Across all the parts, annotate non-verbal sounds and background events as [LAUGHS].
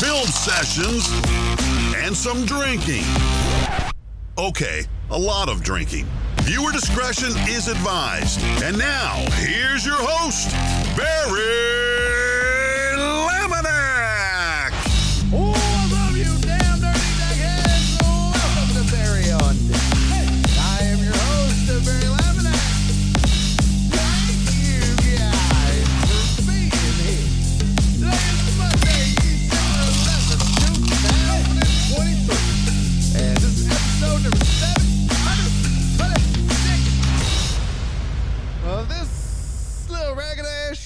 film sessions, and some drinking. Okay, a lot of drinking. Viewer discretion is advised. And now, here's your host, Barry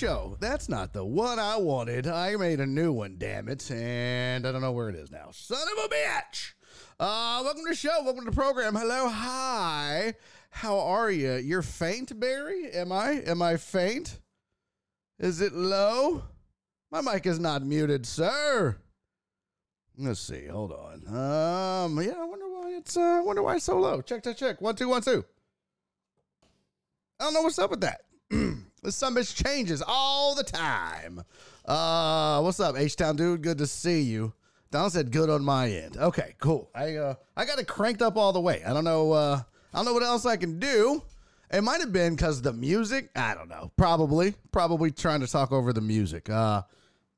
show. That's not the one I wanted. I made a new one, damn it. And I don't know where it is now. Son of a bitch. Uh, welcome to the show. Welcome to the program. Hello, hi. How are you? You're faint, Barry? Am I? Am I faint? Is it low? My mic is not muted, sir. Let's see. Hold on. Um, yeah, I wonder why it's. Uh, I wonder why it's so low. Check, check, check. One, two, one, two. I don't know what's up with that. [CLEARS THROAT] this some bitch changes all the time. Uh, what's up, H Town dude? Good to see you. Don said good on my end. Okay, cool. I uh, I got it cranked up all the way. I don't know. Uh, I don't know what else I can do. It might have been because the music. I don't know. Probably, probably trying to talk over the music. Uh,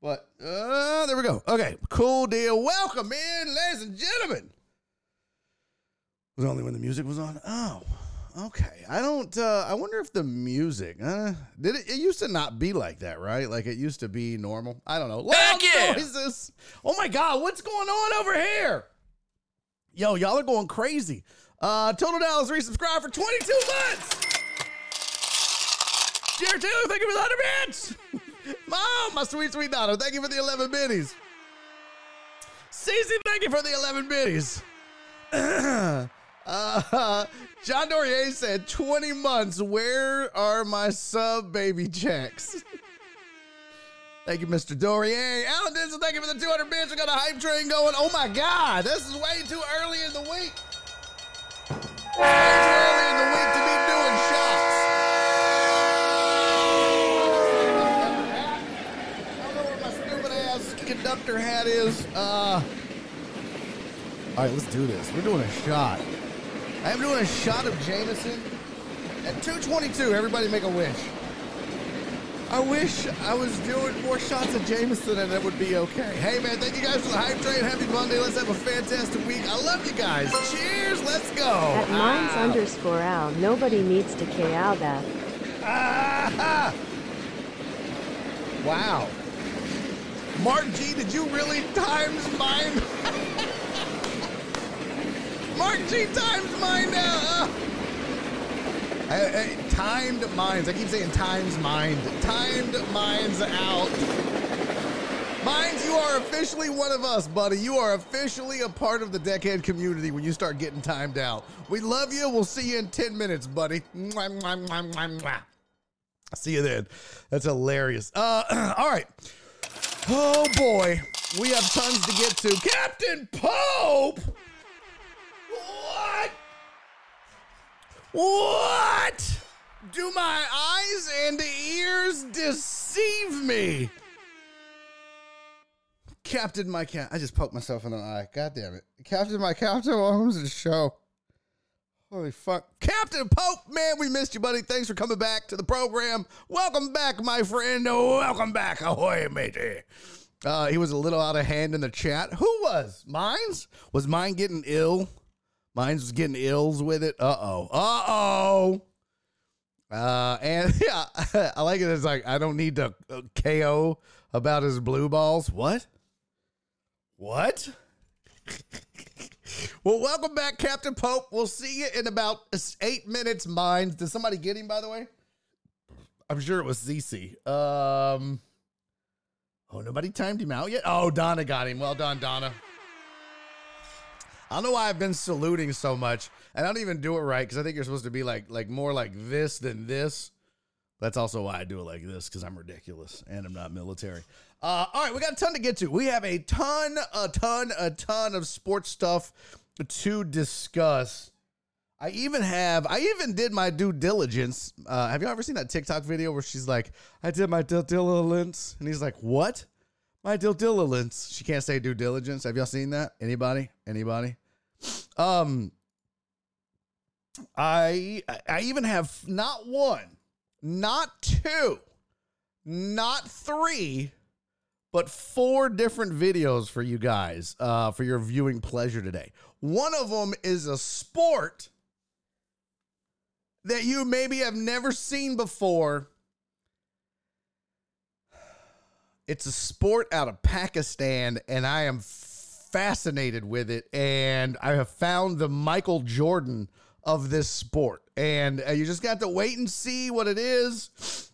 but uh, there we go. Okay, cool deal. Welcome in, ladies and gentlemen. Was only when the music was on? Oh, okay. I don't. Uh, I wonder if the music. Uh, did it? It used to not be like that, right? Like it used to be normal. I don't know. Loud yeah! noises. Oh my god, what's going on over here? Yo, y'all are going crazy. Uh, Total Dallas resubscribe for 22 months. Jared Taylor, thank you for the 100 bits. [LAUGHS] Mom, my sweet, sweet daughter, thank you for the 11 biddies. Cece, thank you for the 11 biddies. [CLEARS THROAT] uh, [LAUGHS] John Dorier said, 20 months, where are my sub baby checks? [LAUGHS] Thank you, Mr. Dorier. Alan Denson, thank you for the 200 bits. We got a hype train going. Oh my God, this is way too early in the week. Way too early in the week to be doing shots. [LAUGHS] I don't know where my stupid ass conductor hat is. Uh, all right, let's do this. We're doing a shot. I am doing a shot of Jameson at 222. Everybody make a wish. I wish I was doing more shots of Jameson and it would be okay. Hey man, thank you guys for the hype train. Happy Monday. Let's have a fantastic week. I love you guys. Cheers. Let's go. At mines Ah. underscore Al, nobody needs to KO that. Ah! Wow. Mark G, did you really times mine? [LAUGHS] Mark G times mine now. I- I- timed mines. I keep saying times mind. Timed mines out. Mines, you are officially one of us, buddy. You are officially a part of the Deckhead community when you start getting timed out. We love you. We'll see you in 10 minutes, buddy. See you then. That's hilarious. Uh, [CLEARS THROAT] all right. Oh boy, we have tons to get to. Captain Pope. What? What? Do my eyes and ears deceive me? Captain, my cat. I just poked myself in the eye. God damn it. Captain, my captain. Welcome to the show. Holy fuck. Captain Pope, man, we missed you, buddy. Thanks for coming back to the program. Welcome back, my friend. Welcome back. Ahoy, matey. Uh, he was a little out of hand in the chat. Who was? Mines? Was mine getting ill? Mines getting ills with it. Uh oh. Uh oh. Uh, and [LAUGHS] yeah, [LAUGHS] I like it. It's like, I don't need to uh, KO about his blue balls. What? What? [LAUGHS] well, welcome back, Captain Pope. We'll see you in about eight minutes. Mines. Did somebody get him, by the way? I'm sure it was ZC. Um, oh, nobody timed him out yet. Oh, Donna got him. Well done, Donna. I don't know why I've been saluting so much. And I don't even do it right because I think you're supposed to be like like more like this than this. That's also why I do it like this because I'm ridiculous and I'm not military. Uh, all right, we got a ton to get to. We have a ton, a ton, a ton of sports stuff to discuss. I even have, I even did my due diligence. Uh, have you ever seen that TikTok video where she's like, I did my due diligence? And he's like, What? My due diligence. She can't say due diligence. Have y'all seen that? Anybody? Anybody? Um, I I even have not one, not two, not three, but four different videos for you guys uh, for your viewing pleasure today. One of them is a sport that you maybe have never seen before. It's a sport out of Pakistan, and I am fascinated with it. And I have found the Michael Jordan of this sport. And uh, you just got to wait and see what it is.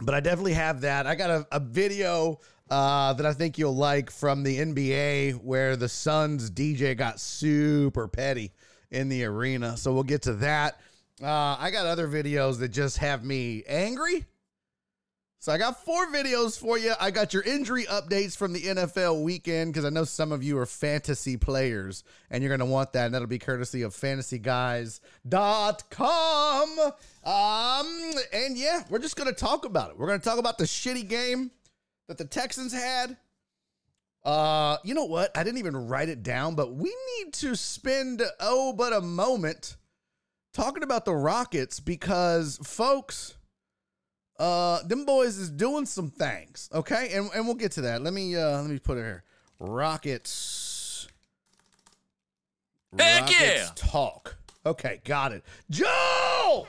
But I definitely have that. I got a, a video uh, that I think you'll like from the NBA where the Suns DJ got super petty in the arena. So we'll get to that. Uh, I got other videos that just have me angry. So I got four videos for you. I got your injury updates from the NFL weekend because I know some of you are fantasy players and you're going to want that. And that'll be courtesy of fantasyguys.com. Um, and yeah, we're just going to talk about it. We're going to talk about the shitty game that the Texans had. Uh, you know what? I didn't even write it down, but we need to spend oh but a moment talking about the Rockets because folks, uh, them boys is doing some things, okay? And and we'll get to that. Let me uh let me put it here. Rockets. Heck Rockets yeah! Talk. Okay, got it. Joe!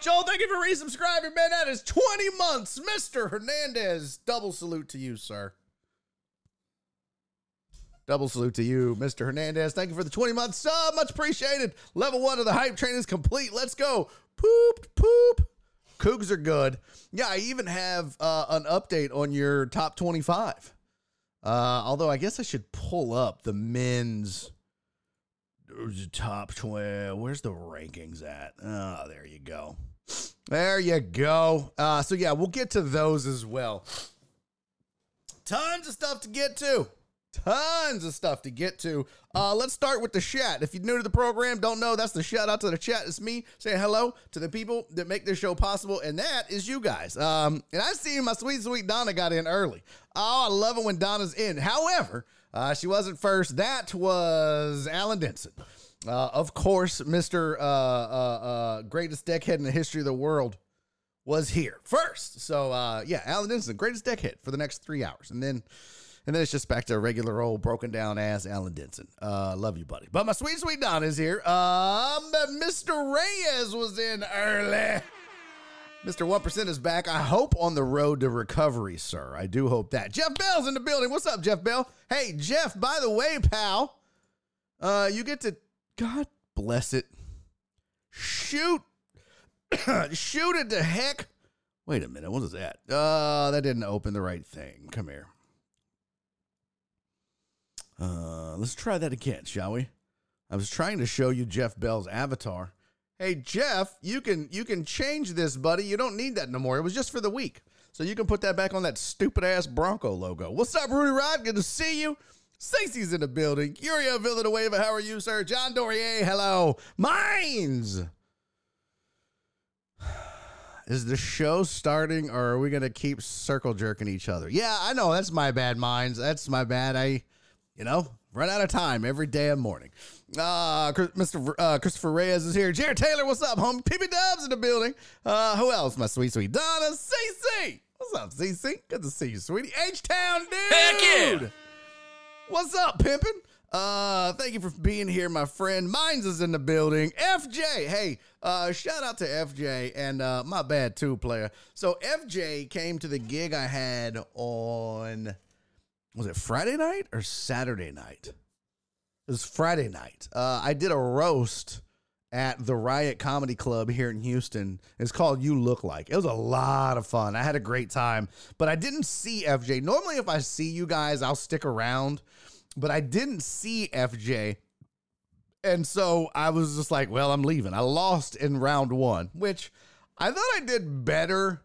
Joel, thank you for resubscribing, man. That is 20 months. Mr. Hernandez. Double salute to you, sir. Double salute to you, Mr. Hernandez. Thank you for the 20 months sub. Much appreciated. Level one of the hype train is complete. Let's go. Poop, poop. Cougs are good. Yeah, I even have uh, an update on your top 25. Uh, although I guess I should pull up the men's top 20. Where's the rankings at? Oh, there you go. There you go. Uh, so, yeah, we'll get to those as well. Tons of stuff to get to. Tons of stuff to get to. Uh, let's start with the chat. If you're new to the program, don't know, that's the shout out to the chat. It's me saying hello to the people that make this show possible, and that is you guys. Um, and I see my sweet, sweet Donna got in early. Oh, I love it when Donna's in. However, uh, she wasn't first. That was Alan Denson. Uh, of course, Mr. Uh, uh, uh, greatest deckhead in the history of the world was here first. So, yeah, Alan Denson, greatest deckhead for the next three hours. And then and then it's just back to a regular old broken down ass Alan Denson. Uh, love you, buddy. But my sweet, sweet Don is here. Um, Mr. Reyes was in early. Mr. 1% is back. I hope on the road to recovery, sir. I do hope that. Jeff Bell's in the building. What's up, Jeff Bell? Hey, Jeff, by the way, pal, uh, you get to, God bless it, shoot, [COUGHS] shoot it to heck. Wait a minute. What is that? Uh, that didn't open the right thing. Come here. Uh, let's try that again, shall we? I was trying to show you Jeff Bell's avatar. Hey Jeff, you can you can change this, buddy. You don't need that no more. It was just for the week. So you can put that back on that stupid ass Bronco logo. What's up, Rudy Rod? Good to see you. Stacy's in the building. Curio Villanueva, how are you, sir? John Dorier, hello. Mines. [SIGHS] Is the show starting or are we gonna keep circle jerking each other? Yeah, I know that's my bad, Mines. That's my bad. I you know, run out of time every damn morning. Uh, Mr. Uh, Christopher Reyes is here. Jared Taylor, what's up, homie? PB Dubs in the building. Uh, who else? My sweet, sweet Donna CC. What's up, CC? Good to see you, sweetie. H Town dude. Heck yeah. What's up, pimpin'? Uh, thank you for being here, my friend. Mines is in the building. FJ, hey, uh, shout out to FJ and uh, my bad too, player. So FJ came to the gig I had on was it Friday night or Saturday night? It was Friday night. Uh, I did a roast at the Riot Comedy Club here in Houston. It's called You Look Like. It was a lot of fun. I had a great time, but I didn't see FJ. Normally, if I see you guys, I'll stick around. but I didn't see FJ. And so I was just like, well, I'm leaving. I lost in round one, which I thought I did better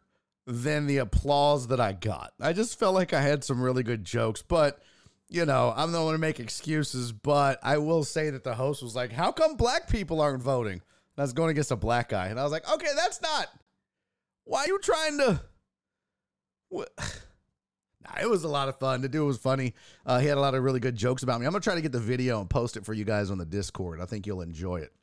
than the applause that I got. I just felt like I had some really good jokes, but you know, I'm not one to make excuses, but I will say that the host was like, How come black people aren't voting? And I was going against a black guy. And I was like, Okay, that's not. Why are you trying to. What? [SIGHS] Nah, it was a lot of fun. The dude was funny. Uh, he had a lot of really good jokes about me. I'm going to try to get the video and post it for you guys on the Discord. I think you'll enjoy it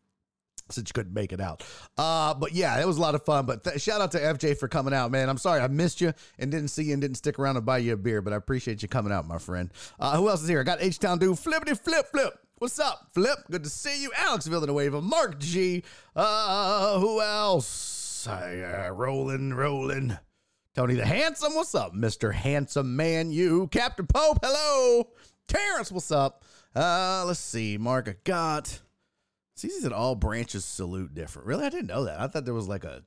since you couldn't make it out. Uh, but yeah, it was a lot of fun. But th- shout out to FJ for coming out, man. I'm sorry I missed you and didn't see you and didn't stick around to buy you a beer, but I appreciate you coming out, my friend. Uh, who else is here? I got H Town dude, flippity flip flip. What's up, Flip? Good to see you. Alex Villanueva, Mark G. Uh, who else? Uh, rolling, rolling. Tony the Handsome, what's up, Mr. Handsome Man? You, Captain Pope, hello. Terrence, what's up? Uh, let's see. Mark, I got. See, that all branches salute different. Really, I didn't know that. I thought there was like a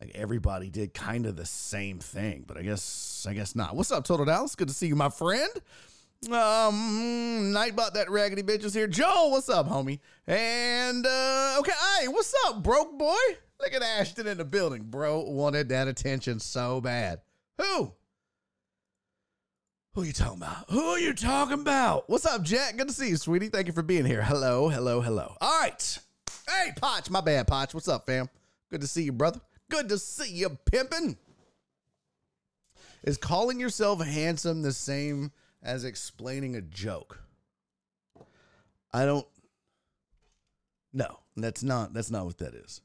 like everybody did kind of the same thing, but I guess I guess not. What's up, Total Dallas? Good to see you, my friend. Um, Nightbot, that raggedy bitch is here. Joe, what's up, homie? And uh, okay, hey, what's up, broke boy? Look at Ashton in the building, bro. Wanted that attention so bad. Who? Who are you talking about? Who are you talking about? What's up, Jack? Good to see you, sweetie. Thank you for being here. Hello, hello, hello. All right. Hey, Potch. My bad, Potch. What's up, fam? Good to see you, brother. Good to see you, pimpin'. Is calling yourself handsome the same as explaining a joke? I don't. No, that's not. That's not what that is.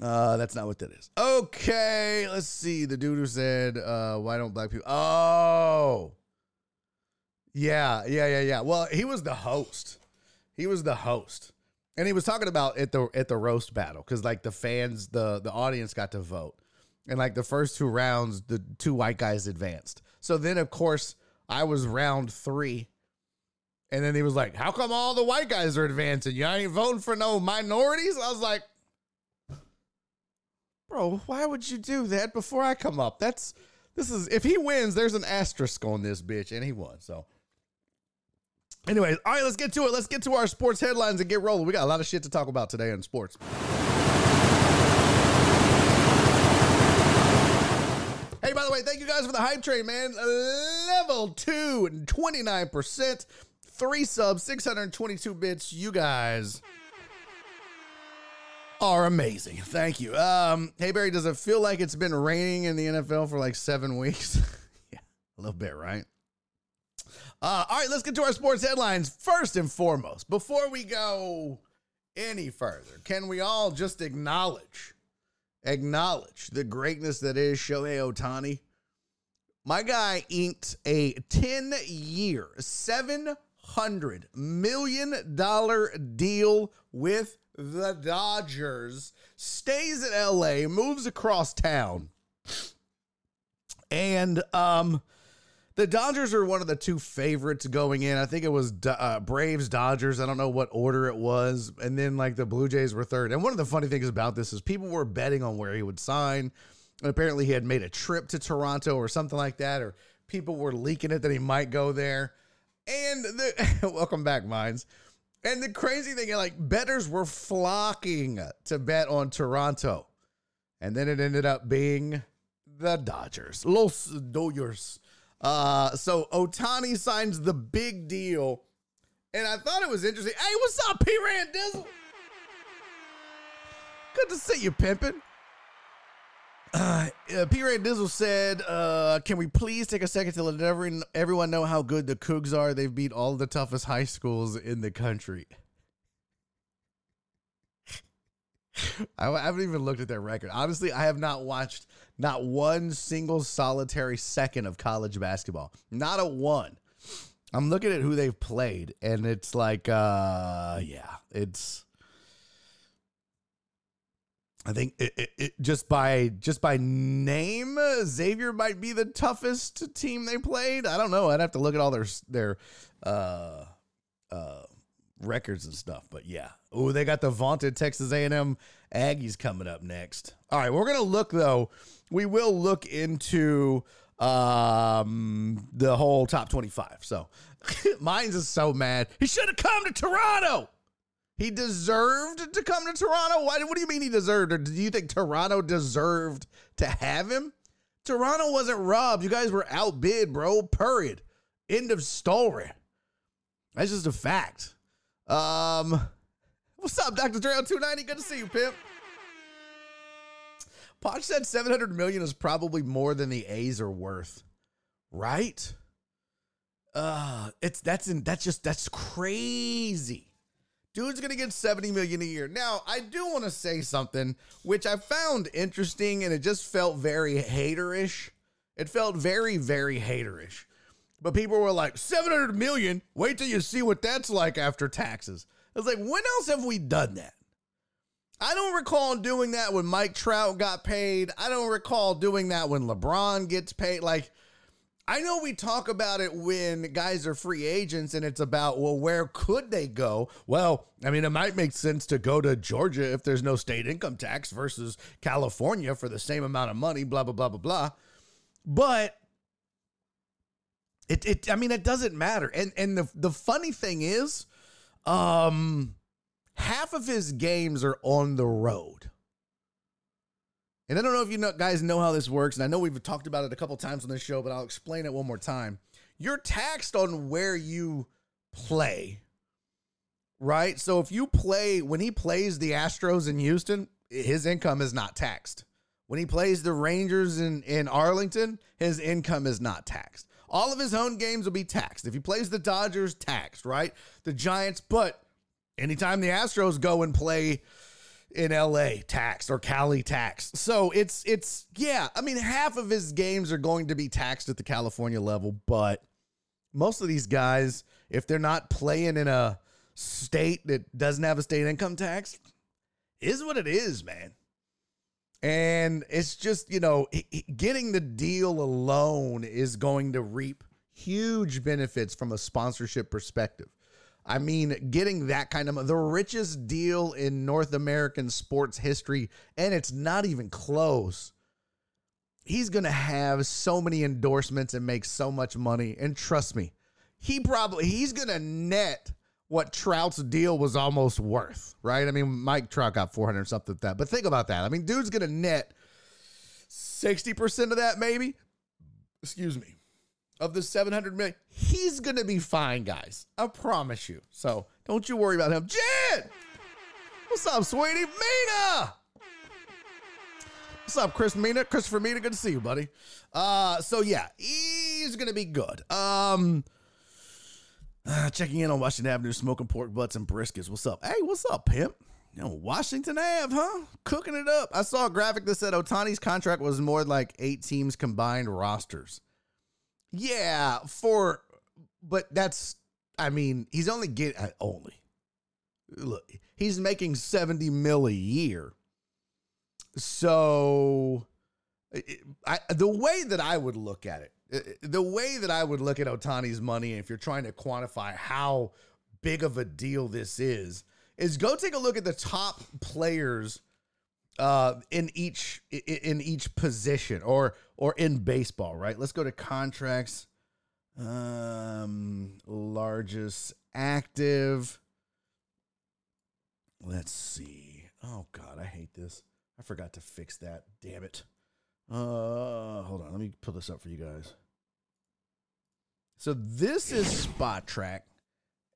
Uh, that's not what that is. Okay, let's see. The dude who said, uh, why don't black people? Oh, yeah, yeah, yeah, yeah. Well, he was the host. He was the host. And he was talking about at the at the roast battle because like the fans, the the audience got to vote, and like the first two rounds, the two white guys advanced. So then, of course, I was round three, and then he was like, "How come all the white guys are advancing? You ain't voting for no minorities?" I was like, bro, why would you do that before I come up? That's this is if he wins, there's an asterisk on this bitch, and he won. So, anyways, all right, let's get to it. Let's get to our sports headlines and get rolling. We got a lot of shit to talk about today in sports. Hey, by the way, thank you guys for the hype train, man. Level two, 29%, three subs, 622 bits. You guys are amazing. Thank you. Um, hey Barry, does it feel like it's been raining in the NFL for like seven [LAUGHS] weeks? yeah, a little bit, right? Uh, all right, let's get to our sports headlines. First and foremost, before we go any further, can we all just acknowledge, acknowledge the greatness that is Shohei Ohtani? My guy inked a 10 year, $700 million deal with the Dodgers, stays in LA, moves across town. And um the Dodgers are one of the two favorites going in. I think it was uh, Braves, Dodgers. I don't know what order it was. And then like the Blue Jays were third. And one of the funny things about this is people were betting on where he would sign. And apparently he had made a trip to Toronto or something like that. Or people were leaking it that he might go there. And the, [LAUGHS] welcome back, Minds. And the crazy thing, like betters were flocking to bet on Toronto. And then it ended up being the Dodgers. Los Dodgers. Uh, so Ohtani signs the big deal. And I thought it was interesting. Hey, what's up, P. Randizzle? Good to see you, pimpin'. Uh, P. Ray Dizzle said, uh, "Can we please take a second to let every, everyone know how good the Cougs are? They've beat all the toughest high schools in the country." [LAUGHS] I, I haven't even looked at their record. Honestly, I have not watched not one single solitary second of college basketball. Not a one. I'm looking at who they've played, and it's like, uh, yeah, it's I think it, it, it, just by just by name, Xavier might be the toughest team they played. I don't know. I'd have to look at all their their uh, uh, records and stuff. But yeah, oh, they got the vaunted Texas A&M Aggies coming up next. All right, we're gonna look though. We will look into um, the whole top 25. So [LAUGHS] mine's is so mad. He should have come to Toronto. He deserved to come to Toronto. Why? What do you mean he deserved? Or do you think Toronto deserved to have him? Toronto wasn't robbed. You guys were outbid, bro. Period. End of story. That's just a fact. Um, what's up, Dr. Dre 290? Good to see you, pimp. Poch said 700 million is probably more than the A's are worth. Right? Uh, it's that's in that's just that's crazy. Dude's gonna get 70 million a year. Now, I do want to say something which I found interesting and it just felt very haterish. It felt very, very haterish. But people were like, 700 million? Wait till you see what that's like after taxes. I was like, when else have we done that? I don't recall doing that when Mike Trout got paid. I don't recall doing that when LeBron gets paid. Like, I know we talk about it when guys are free agents and it's about, well, where could they go? Well, I mean, it might make sense to go to Georgia if there's no state income tax versus California for the same amount of money, blah, blah, blah, blah, blah. But it, it I mean, it doesn't matter. And and the the funny thing is, um, half of his games are on the road. And I don't know if you know, guys know how this works, and I know we've talked about it a couple times on this show, but I'll explain it one more time. You're taxed on where you play, right? So if you play when he plays the Astros in Houston, his income is not taxed. When he plays the Rangers in, in Arlington, his income is not taxed. All of his home games will be taxed. If he plays the Dodgers, taxed, right? The Giants, but anytime the Astros go and play in LA taxed or Cali taxed. So it's it's yeah, I mean half of his games are going to be taxed at the California level, but most of these guys if they're not playing in a state that doesn't have a state income tax is what it is, man. And it's just, you know, getting the deal alone is going to reap huge benefits from a sponsorship perspective. I mean, getting that kind of the richest deal in North American sports history, and it's not even close. He's going to have so many endorsements and make so much money. And trust me, he probably he's going to net what Trout's deal was almost worth, right? I mean, Mike Trout got 400 something that. But think about that. I mean, dude's going to net 60% of that maybe. Excuse me of the 700 million, he's going to be fine, guys. I promise you. So don't you worry about him. Jen! What's up, sweetie? Mina! What's up, Chris Mina? Christopher Mina, good to see you, buddy. Uh, so yeah, he's gonna be good. Um, uh, checking in on Washington Avenue, smoking pork butts and briskets. What's up? Hey, what's up, pimp? You know, Washington Ave, huh? Cooking it up. I saw a graphic that said Ohtani's contract was more like eight teams combined rosters. Yeah, for but that's I mean, he's only get uh, only. Look, he's making 70 mil a year. So I, the way that I would look at it, the way that I would look at Ohtani's money, if you're trying to quantify how big of a deal this is, is go take a look at the top players uh, in each in each position or or in baseball, right? Let's go to contracts. Um, largest active. Let's see. Oh God, I hate this. I forgot to fix that. Damn it. Uh, hold on. Let me pull this up for you guys. So this is Spotrac.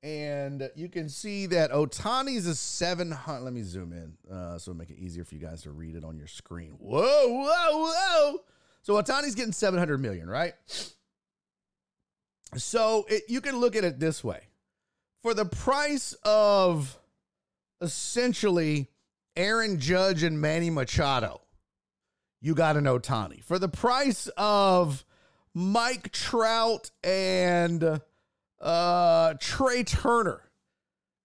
And you can see that Ohtani's a 700. Let me zoom in uh, so make it easier for you guys to read it on your screen. Whoa, whoa, whoa. So Ohtani's getting 700 million, right? So it, you can look at it this way for the price of essentially Aaron Judge and Manny Machado, you got an Ohtani. For the price of Mike Trout and uh, Trea Turner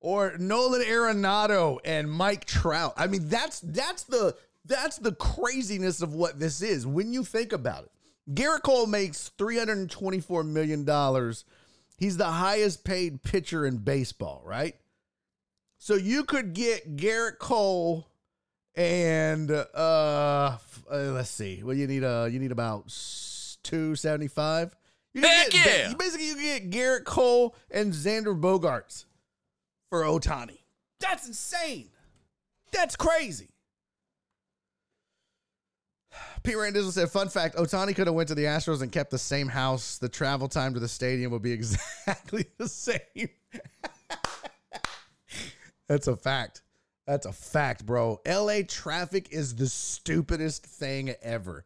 or Nolan Arenado and Mike Trout. I mean, that's that's the that's the craziness of what this is when you think about it. Gerrit Cole makes $324 million. He's the highest paid pitcher in baseball, right? So you could get Gerrit Cole and uh, uh let's see. Well, you need uh you need about two seventy five. You Heck get, yeah. You basically you get Gerrit Cole and Xander Bogaerts for Ohtani. That's insane. That's crazy. Pete Randizzo said, "Fun fact: Ohtani could have went to the Astros and kept the same house. The travel time to the stadium would be [LAUGHS] exactly the same." [LAUGHS] That's a fact. That's a fact, bro. LA traffic is the stupidest thing ever.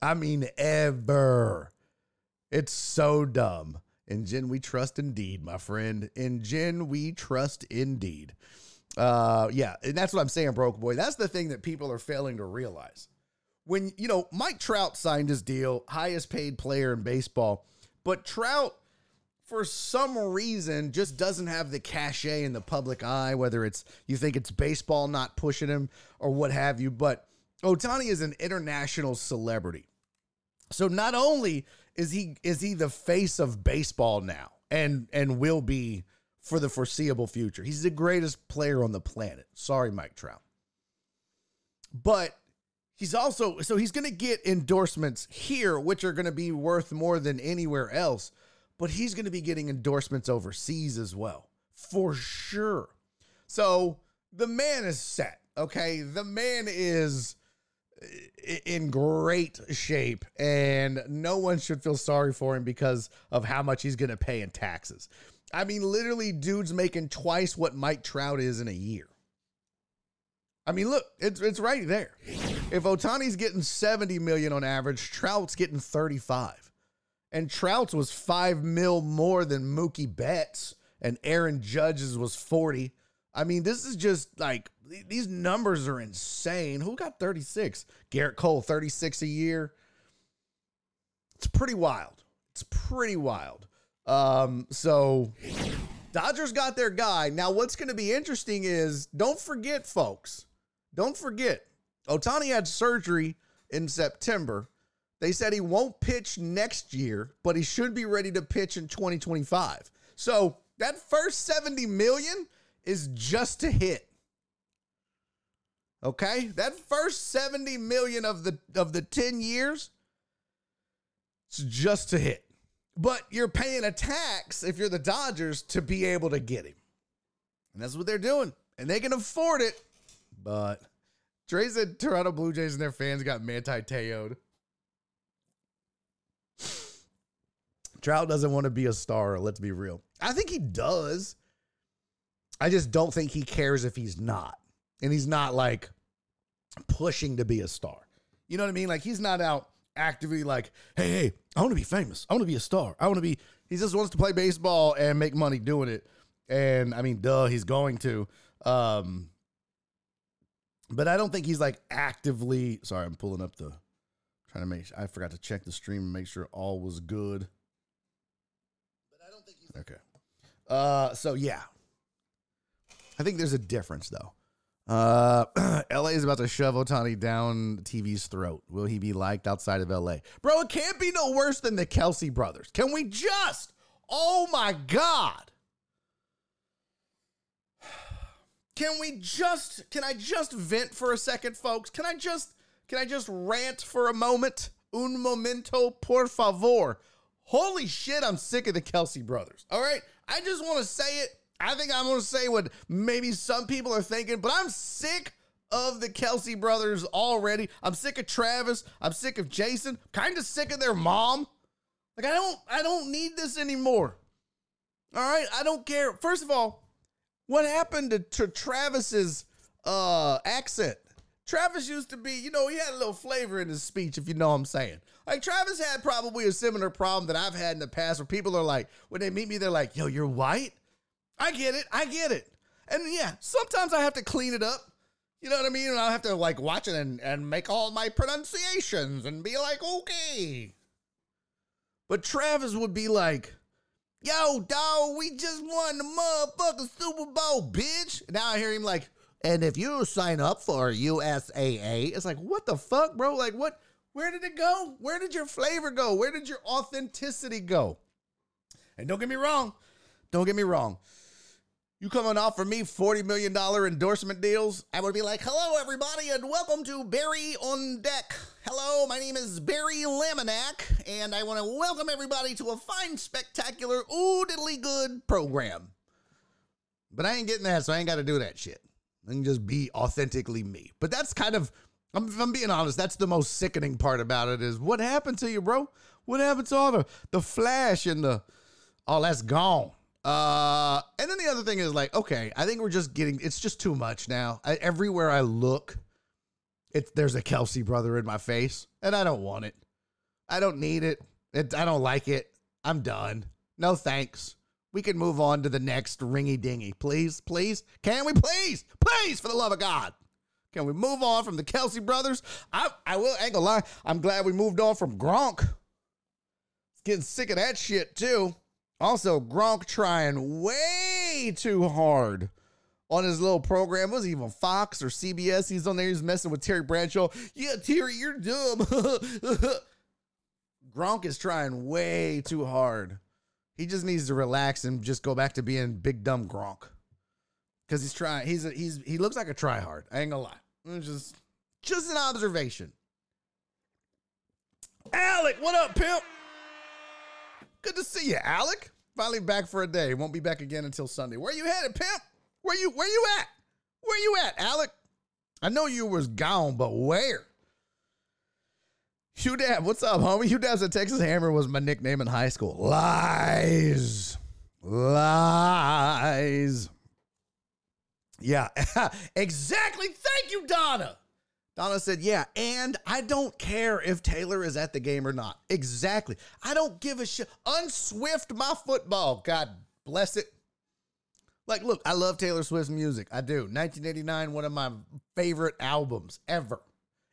I mean, ever. It's so dumb. In Jen, we trust indeed, my friend. In Jen, we trust indeed. Uh, yeah, and that's what I'm saying, broke boy. That's the thing that people are failing to realize. When you know Mike Trout signed his deal, highest paid player in baseball, but Trout, for some reason, just doesn't have the cachet in the public eye. Whether it's you think it's baseball not pushing him or what have you, but Ohtani is an international celebrity. So not only is he is he the face of baseball now and and will be for the foreseeable future. He's the greatest player on the planet. Sorry, Mike Trout. But he's also so he's going to get endorsements here which are going to be worth more than anywhere else, but he's going to be getting endorsements overseas as well. For sure. So the man is set, okay? The man is in great shape and no one should feel sorry for him because of how much he's going to pay in taxes. I mean literally dude's making twice what Mike Trout is in a year. I mean look, it's it's right there. If Ohtani's getting 70 million on average, Trout's getting 35. And Trout's was 5 mil more than Mookie Betts and Aaron Judge's was 40. I mean, this is just like these numbers are insane. Who got 36? Gerrit Cole, 36 a year. It's pretty wild. It's pretty wild. Um, so Dodgers got their guy. Now, what's going to be interesting is don't forget, folks, don't forget, Ohtani had surgery in September. They said he won't pitch next year, but he should be ready to pitch in 2025. So that first 70 million is just to hit. Okay? That first 70 million of the of the 10 years it's just to hit. But you're paying a tax if you're the Dodgers to be able to get him. And that's what they're doing. And they can afford it. But Trey said Toronto Blue Jays and their fans got Manti Teo'd. Trout doesn't want to be a star, let's be real. I think he does. I just don't think he cares if he's not. And he's not like pushing to be a star. You know what I mean? Like he's not out actively like, hey, hey, I want to be famous. I want to be a star. I want to be. He just wants to play baseball and make money doing it. And I mean, duh, he's going to. Um, but I don't think he's like actively. Sorry, I'm pulling up the. Trying to make. I forgot to check the stream and make sure all was good. But I don't think he's okay. Uh, so yeah, I think there's a difference though. Uh, [CLEARS THROAT] LA is about to shove Ohtani down TV's throat. Will he be liked outside of LA? Bro, it can't be no worse than the Kelce brothers. Can we just? Oh my God. Can we just can I just vent for a second, folks? Can I just can I just rant for a moment? Un momento, por favor. Holy shit, I'm sick of the Kelce brothers. All right. I just want to say it. I think I'm going to say what maybe some people are thinking, but I'm sick of the Kelce brothers already. I'm sick of Travis. I'm sick of Jason. Kind of sick of their mom. Like I don't I don't need this anymore. All right, I don't care. First of all, what happened to, to Travis's uh accent? Travis used to be, you know, he had a little flavor in his speech, if you know what I'm saying. Like Travis had probably a similar problem that I've had in the past where people are like, when they meet me, they're like, yo, you're white? I get it. I get it. And yeah, sometimes I have to clean it up. You know what I mean? And I have to like watch it and, and make all my pronunciations and be like, okay. But Travis would be like, yo, dog, we just won the motherfucking Super Bowl, bitch. Now I hear him like, and if you sign up for USAA, it's like, what the fuck, bro? Like, what? Where did it go? Where did your flavor go? Where did your authenticity go? And don't get me wrong. Don't get me wrong. You come and offer me $40 million endorsement deals, I would be like, hello, everybody, and welcome to Barry on Deck. Hello, my name is Barry Laminack, and I want to welcome everybody to a fine, spectacular, ooh diddly good program. But I ain't getting that, so I ain't got to do that shit. I can just be authentically me. But that's kind of, I'm, I'm being honest, that's the most sickening part about it is what happened to you, bro? What happened to all the, the flash and the, oh, that's gone. Uh, and then the other thing is like, okay, I think we're just getting, it's just too much now. I, everywhere I look, it's there's a Kelce brother in my face, and I don't want it. I don't need it. it I don't like it. I'm done. No thanks. We can move on to the next ringy dingy. Please, please. Can we please? Please, for the love of God. Can we move on from the Kelce brothers? I I will ain't gonna lie. I'm glad we moved on from Gronk. Getting sick of that shit too. Also, Gronk trying way too hard on his little program. It was even Fox or CBS. He's on there. He's messing with Terry Bradshaw. Yeah, Terry, you're dumb. [LAUGHS] Gronk is trying way too hard. He just needs to relax and just go back to being big dumb Gronk. Cause he's trying. He's a, he's he looks like a tryhard. I ain't gonna lie. It's just just an observation. Alec, what up, pimp? Good to see you, Alec. Finally back for a day. Won't be back again until Sunday. Where you headed, pimp? Where you where you at? Where you at, Alec? I know you was gone, but where? Hugh Dab, what's up, homie? Hugh Dab said Texas Hammer was my nickname in high school. Lies. Lies. Yeah, [LAUGHS] exactly. Thank you, Donna. Donna said, Yeah, and I don't care if Taylor is at the game or not. Exactly. I don't give a shit. Unswift my football. God bless it. Like, look, I love Taylor Swift's music. I do. 1989, one of my favorite albums ever.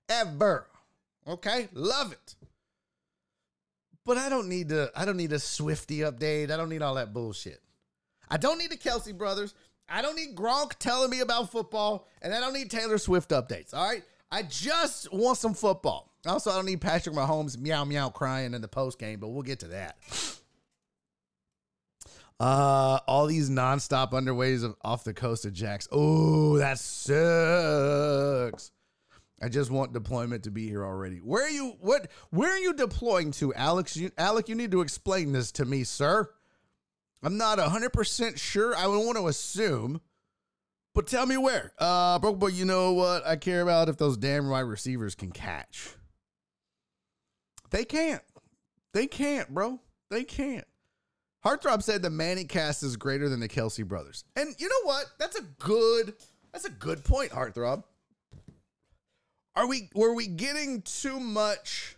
Ever. Okay? Love it. But I don't need to, I don't need a Swifty update. I don't need all that bullshit. I don't need the Kelce brothers. I don't need Gronk telling me about football, and I don't need Taylor Swift updates. All right. I just want some football. Also, I don't need Patrick Mahomes meow meow crying in the post game, but we'll get to that. Uh, all these nonstop underways of, off the coast of Jacks. Oh, that sucks. I just want deployment to be here already. Where are you? What? Where are you deploying to, Alex? You, Alec, you need to explain this to me, sir. I'm not hundred percent sure. I would want to assume, but tell me where. Uh, broke boy, you know what I care about if those damn wide receivers can catch. They can't. They can't, bro. They can't. Heartthrob said the Manning cast is greater than the Kelsey brothers. And you know what? That's a good that's a good point, Heartthrob. Are we were we getting too much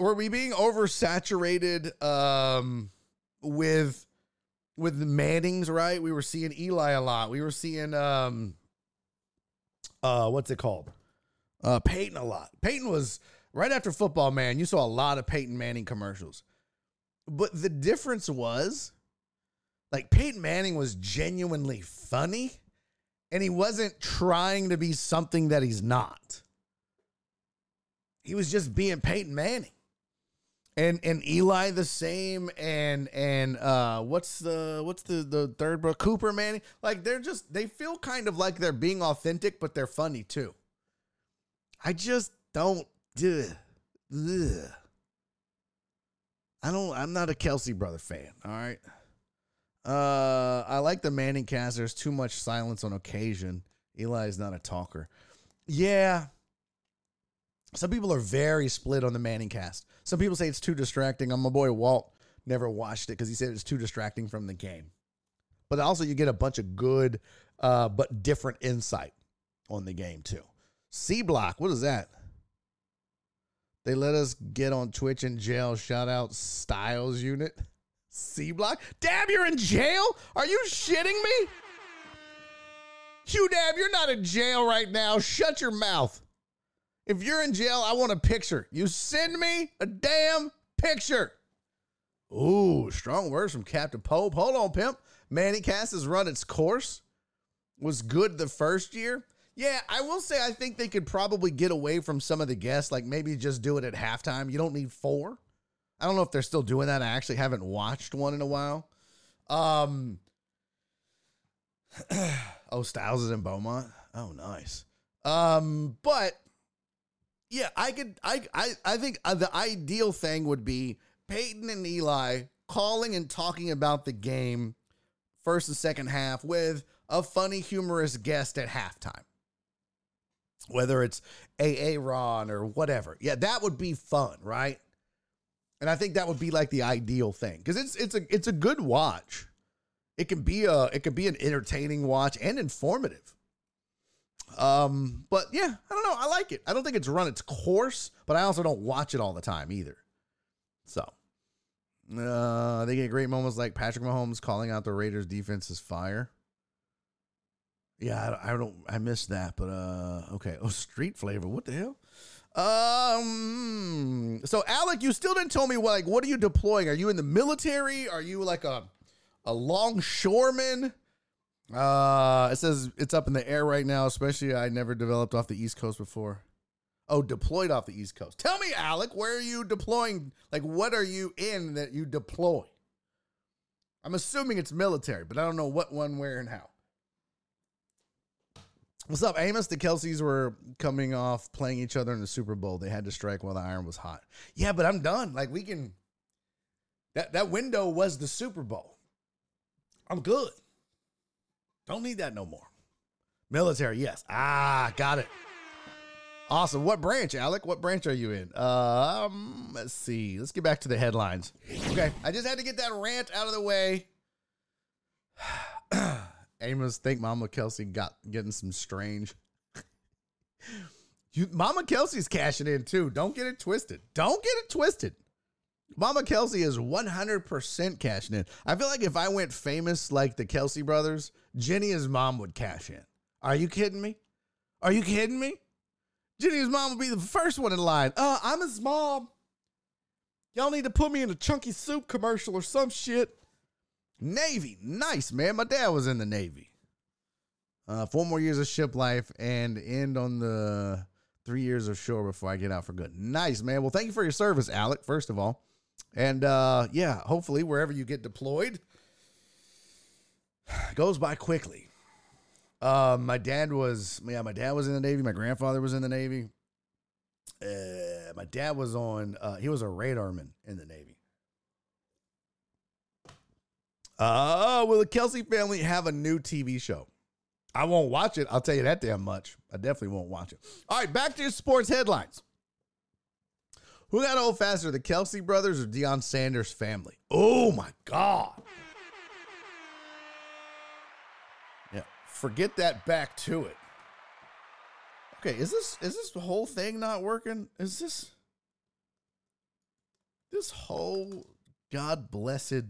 were we being oversaturated um with with the Mannings, right? We were seeing Eli a lot. We were seeing um uh what's it called? Uh Peyton a lot. Peyton was right after football, man. You saw a lot of Peyton Manning commercials. But the difference was like Peyton Manning was genuinely funny and he wasn't trying to be something that he's not. He was just being Peyton Manning. And and Eli the same and and uh what's the what's the the third bro Cooper Manning like they're just they feel kind of like they're being authentic but they're funny too. I just don't do. I don't. I'm not a Kelce brother fan. All right. Uh, I like the Manning cast. There's too much silence on occasion. Eli is not a talker. Yeah. Some people are very split on the Manning cast. Some people say it's too distracting. My boy Walt never watched it because he said it's too distracting from the game. But also, you get a bunch of good, uh, but different insight on the game too. C Block, what is that? They let us get on Twitch in jail. Shout out Stiles Unit. C Block. Dab, you're in jail? Are you shitting me? Hugh Dab, you're not in jail right now. Shut your mouth. If you're in jail, I want a picture. You send me a damn picture. Ooh, strong words from Captain Pope. Hold on, pimp. Manny Cast has run its course. Was good the first year. Yeah, I will say I think they could probably get away from some of the guests, like maybe just do it at halftime. You don't need four. I don't know if they're still doing that. I actually haven't watched one in a while. Um [CLEARS THROAT] Oh, Stiles is in Beaumont. Oh, nice. Um, but yeah, I could. I I I think uh, the ideal thing would be Peyton and Eli calling and talking about the game first and second half with a funny, humorous guest at halftime. Whether it's AA Ron or whatever. Yeah, that would be fun, right? And I think that would be like the ideal thing because it's it's a it's a good watch. It can be a it can be an entertaining watch and informative. Um, but yeah, I don't know. I like it. I don't think it's run its course, but I also don't watch it all the time either. So, uh, they get great moments like Patrick Mahomes calling out the Raiders' defense as fire. Yeah, I, I don't. I missed that, but uh, okay. Oh, street flavor. What the hell? Um. So, Alec, you still didn't tell me what, like what are you deploying? Are you in the military? Are you like a a longshoreman? Uh, it says it's up in the air right now. Especially, I never developed off the East Coast before. Oh, deployed off the East Coast. Tell me, Alec, where are you deploying? Like, what are you in that you deploy? I'm assuming it's military, but I don't know what, one, where, and how. What's up, Amos? The Kelces were coming off playing each other in the Super Bowl. They had to strike while the iron was hot. Yeah, but I'm done. Like we can. That that window was the Super Bowl. I'm good. Don't need that no more. Military, yes. Ah, got it. Awesome. What branch, Alec? What branch are you in? Um, let's see. Let's get back to the headlines. Okay, I just had to get that rant out of the way. [SIGHS] Amos think Mama Kelce got getting some strange. [LAUGHS] you, Mama Kelce's cashing in too. Don't get it twisted. Don't get it twisted. Mama Kelce is 100% cashing in. I feel like if I went famous like the Kelce brothers, Jenny's mom would cash in. Are you kidding me? Are you kidding me? Jenny's mom would be the first one in line. Uh, I'm his mom. Y'all need to put me in a chunky soup commercial or some shit. Navy, nice man. My dad was in the Navy. Uh, four more years of ship life and end on the three years of shore before I get out for good. Nice man. Well, thank you for your service, Alec. First of all, and uh, yeah, hopefully wherever you get deployed [SIGHS] goes by quickly. Uh, my dad was yeah, my dad was in the Navy. My grandfather was in the Navy. Uh, my dad was on. Uh, he was a radarman in the Navy. Uh, will the Kelce family have a new TV show? I won't watch it. I'll tell you that damn much. I definitely won't watch it. All right, back to your sports headlines. Who got old faster, the Kelce brothers or Deion Sanders family? Oh my God. Forget that back to it. Okay, is this is this whole thing not working? Is this this whole God blessed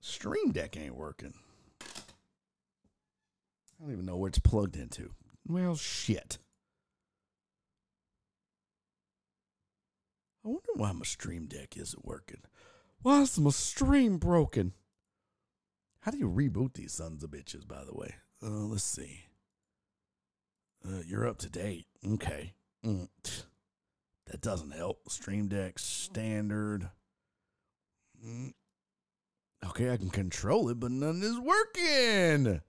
Stream Deck ain't working. I don't even know where it's plugged into. Well, shit. I wonder why my Stream Deck isn't working. Why is my stream broken? How do you reboot these sons of bitches, by the way? Uh, let's see. Uh, you're up to date. Okay. Mm. That doesn't help. Stream Deck standard. Mm. Okay, I can control it, but none is working.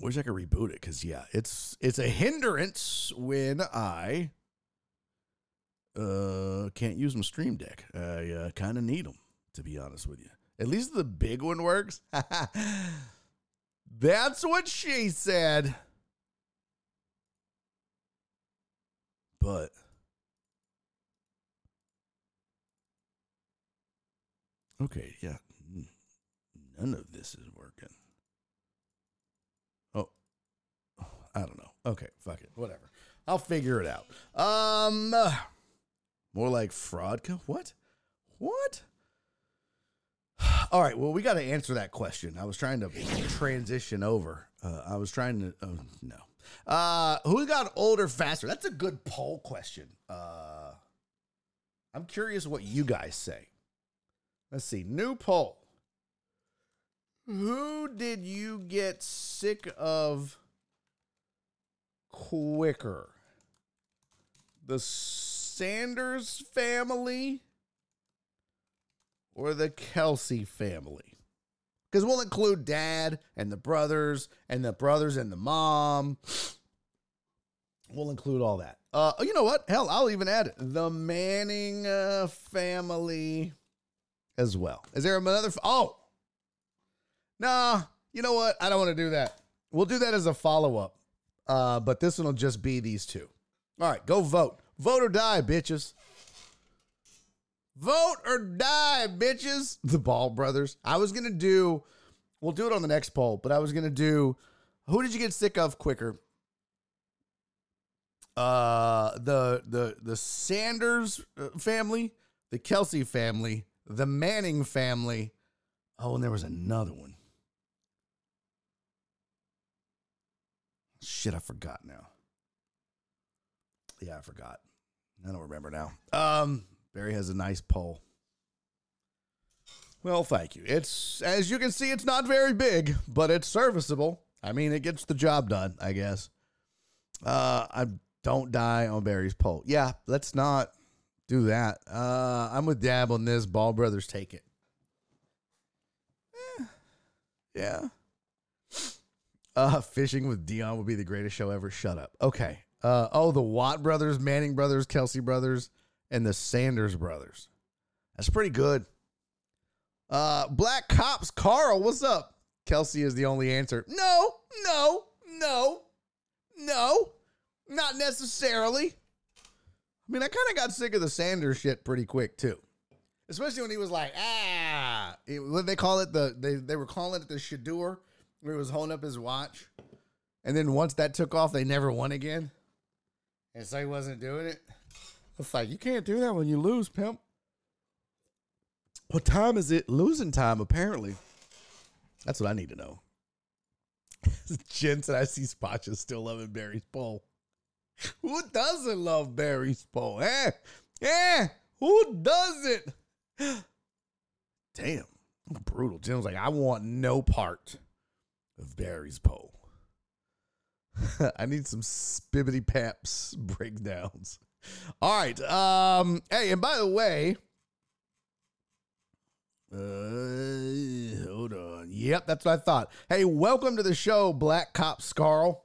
Wish I could reboot it because yeah, it's it's a hindrance when I uh can't use my Stream Deck. I uh, kind of need them to be honest with you. At least the big one works. [LAUGHS] That's what she said. But Okay, yeah. None of this is working. Oh, I don't know. Okay, fuck it. Whatever. I'll figure it out. Um, more like fraud. What? What? [SIGHS] All right. Well, we got to answer that question. I was trying to transition over. Uh, I was trying to. Oh no. Uh, who got older faster? That's a good poll question. Uh, I'm curious what you guys say. Let's see. New poll. Who did you get sick of quicker? The Sanders family or the Kelce family? Because we'll include dad and the brothers and the brothers and the mom. We'll include all that. Uh, you know what? Hell, I'll even add the Manning uh, family as well. Is there another? F- oh, nah. You know what? I don't want to do that. We'll do that as a follow up. Uh, but this one will just be these two. All right, go vote. Vote or die, bitches. Vote or die, bitches. The Ball brothers. I was gonna do. We'll do it on the next poll, but I was gonna do. Who did you get sick of quicker? Uh, the the the Sanders uh, family, the Kelce family, the Manning family. Oh, and there was another one. Shit, I forgot now. Yeah, I forgot. I don't remember now. Um, Barry has a nice pole. Well, thank you. It's as you can see, it's not very big, but it's serviceable. I mean, it gets the job done, I guess. Uh, I don't die on Barry's pole. Yeah, let's not do that. Uh, I'm with Dab on this. Ball Brothers take it. Eh, yeah. Uh, fishing with Deion would be the greatest show ever. Shut up. Okay. Uh, oh, the Watt brothers, Manning brothers, Kelce brothers, and the Sanders brothers. That's pretty good. Uh, Black Cops, Carl, what's up? Kelce is the only answer. No, no, no, no, not necessarily. I mean, I kind of got sick of the Sanders shit pretty quick too, especially when he was like, ah, what they call it? The they they were calling it the Shadur, where he was holding up his watch, and then once that took off, they never won again, and so he wasn't doing it. It's like you can't do that when you lose, pimp. What time is it? Losing time, apparently. That's what I need to know. [LAUGHS] Jen said, I see Spacha still loving Barry's poll. Who doesn't love Barry's poll? Eh? Eh? Who doesn't? [GASPS] Damn. Brutal. Jim's like, I want no part of Barry's poll. [LAUGHS] I need some spibbity paps [LAUGHS] breakdowns. [LAUGHS] All right. Um, hey, and by the way, uh, hold on. Yep, that's what I thought. Hey, welcome to the show, Black Cops Carl.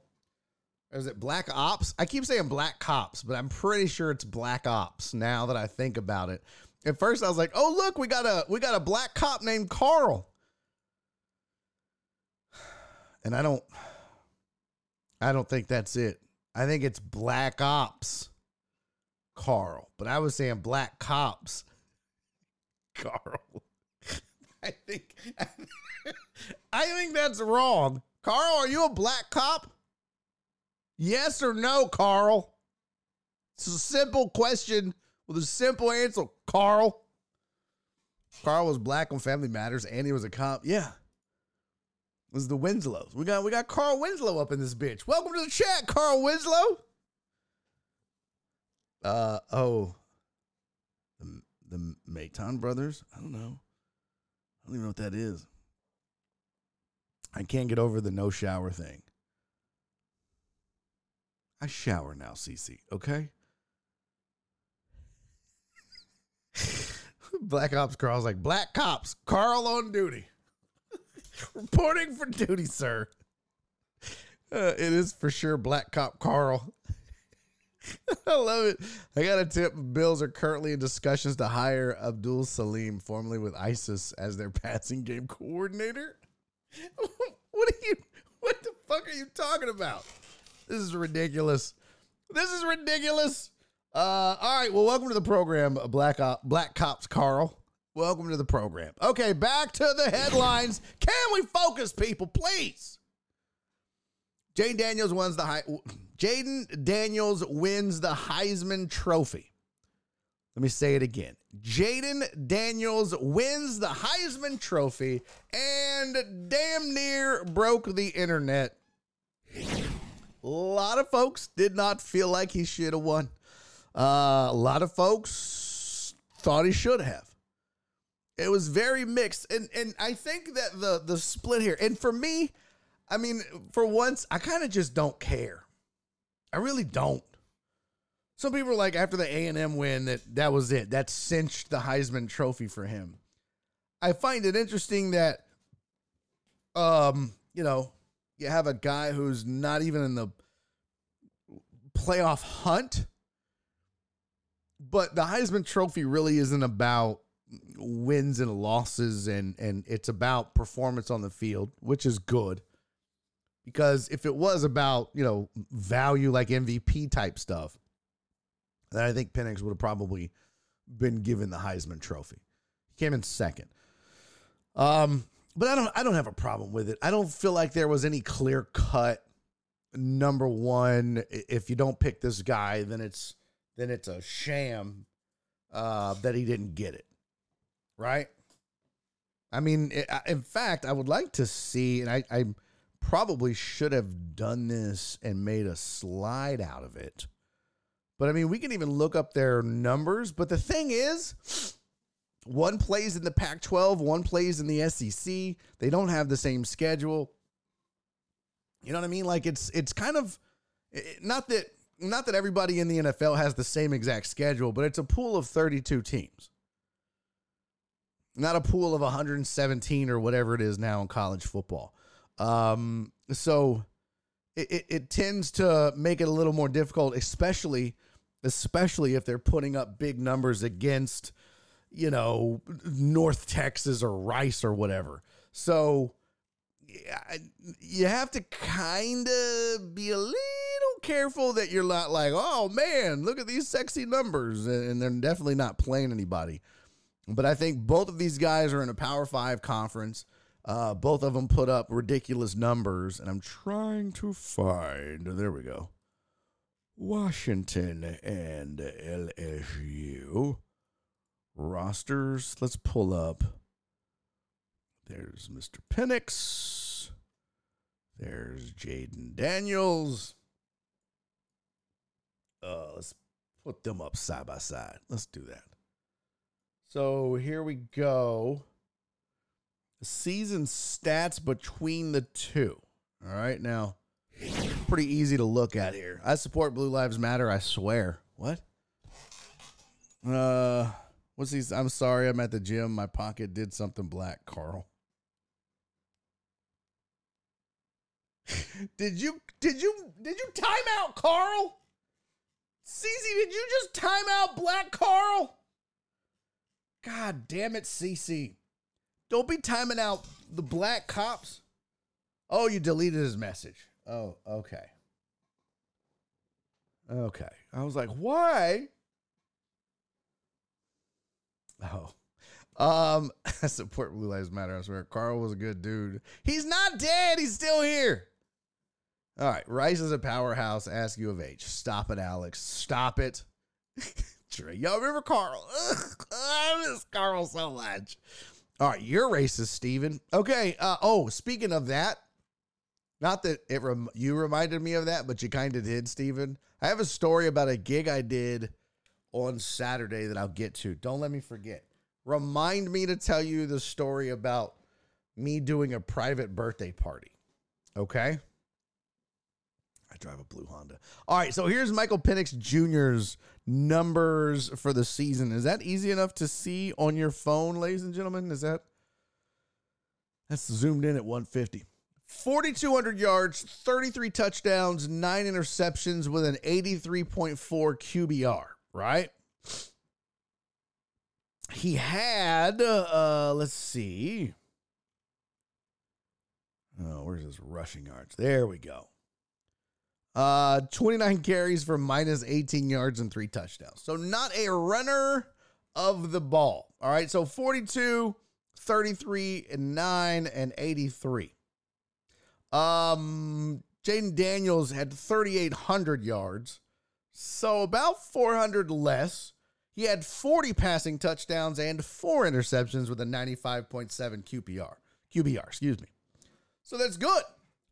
Or is it Black Ops? I keep saying Black Cops, but I'm pretty sure it's Black Ops now that I think about it. At first I was like, "Oh, look, we got a we got a black cop named Carl." And I don't I don't think that's it. I think it's Black Ops Carl, but I was saying Black Cops [LAUGHS] Carl. I think [LAUGHS] I think that's wrong. Carl, are you a black cop? Yes or no, Carl? It's a simple question with a simple answer, Carl. Carl was black on Family Matters and he was a cop. Yeah. It was the Winslows. We got we got Carl Winslow up in this bitch. Welcome to the chat, Carl Winslow. Uh oh. The the Mayton brothers? I don't know. I don't even know what that is. I can't get over the no shower thing. I shower now, Cece, okay? [LAUGHS] Black Ops Carl's like, Black Cops, Carl on duty. [LAUGHS] Reporting for duty, sir. Uh, it is for sure Black Cop Carl. [LAUGHS] I love it. I got a tip. Bills are currently in discussions to hire Abdul Salim, formerly with ISIS, as their [LAUGHS] passing game coordinator. [LAUGHS] what are you? What the fuck are you talking about? This is ridiculous. This is ridiculous. Uh, all right. Well, welcome to the program, Black Op, Black Cops Carl. Welcome to the program. Okay, back to the headlines. Can we focus, people, please? Jane Daniels wins the. Jayden Daniels wins the Heisman Trophy. Let me say it again. Jayden Daniels wins the Heisman Trophy and damn near broke the internet. A lot of folks did not feel like he should have won. Uh, a lot of folks thought he should have. It was very mixed, and and I think that the the split here, and for me, I mean, for once, I kind of just don't care. I really don't. Some people are like after the A and M win that that was it. That cinched the Heisman Trophy for him. I find it interesting that Um, you know, you have a guy who's not even in the playoff hunt. But the Heisman Trophy really isn't about wins and losses and and it's about performance on the field, which is good. Because if it was about, you know, value like MVP type stuff, then I think Penix would have probably been given the Heisman Trophy. He came in second. Um, but I don't I don't have a problem with it. I don't feel like there was any clear cut number one. If you don't pick this guy, then it's then it's a sham uh, that he didn't get it. Right? I mean, in fact, I would like to see, and I, I probably should have done this and made a slide out of it. But I mean, we can even look up their numbers. But the thing is, one plays in the Pac 12, one plays in the SEC. They don't have the same schedule. You know what I mean? Like it's it's kind of not that not that everybody in the NFL has the same exact schedule, but it's a pool of 32 teams. Not a pool of 117 or whatever it is now in college football. Um, so it, it, it tends to make it a little more difficult, especially especially if they're putting up big numbers against you know, North Texas or Rice or whatever. So you have to kind of be a little careful that you're not like, oh man, look at these sexy numbers. And they're definitely not playing anybody. But I think both of these guys are in a Power Five conference. Uh, both of them put up ridiculous numbers. And I'm trying to find, there we go, Washington and LSU rosters. Let's pull up. There's Mr. Penix. There's Jayden Daniels. Uh, let's put them up side by side. Let's do that. So here we go. Season stats between the two. All right, now pretty easy to look at here. I support Blue Lives Matter. I swear. What? Uh. What's these? I'm sorry, I'm at the gym. My pocket did something black, Carl. [LAUGHS] did you did you did you time out Carl? Cece, did you just time out Black Carl? God damn it, Cece. Don't be timing out the black cops. Oh, you deleted his message. Oh, okay. Okay. I was like, why? Oh. Um, [LAUGHS] I support Blue Lives Matter. I swear. Carl was a good dude. He's not dead. He's still here. All right. Rice is a powerhouse. Ask you of H. Stop it, Alex. Stop it. [LAUGHS] Y'all remember Carl? Ugh, [LAUGHS] I miss Carl so much. All right. You're racist, Steven. Okay. Uh, oh, speaking of that, not that it rem- you reminded me of that, but you kind of did, Steven. I have a story about a gig I did on Saturday that I'll get to. Don't let me forget. Remind me to tell you the story about me doing a private birthday party. Okay? I drive a blue Honda. All right, so here's Michael Penix Jr.'s numbers for the season. Is that easy enough to see on your phone, ladies and gentlemen? Is that that's zoomed in at 150. 4,200 yards, 33 touchdowns, nine interceptions with an 83.4 QBR right? He had, uh, let's see. Oh, where's his rushing yards? There we go. Uh, 29 carries for minus 18 yards and three touchdowns. So not a runner of the ball. All right. So 42, 33, and 9, and 83. Um, Jayden Daniels had 3,800 yards. So about 400 less. He had 40 passing touchdowns and four interceptions with a 95.7 QPR. QBR, excuse me. So that's good.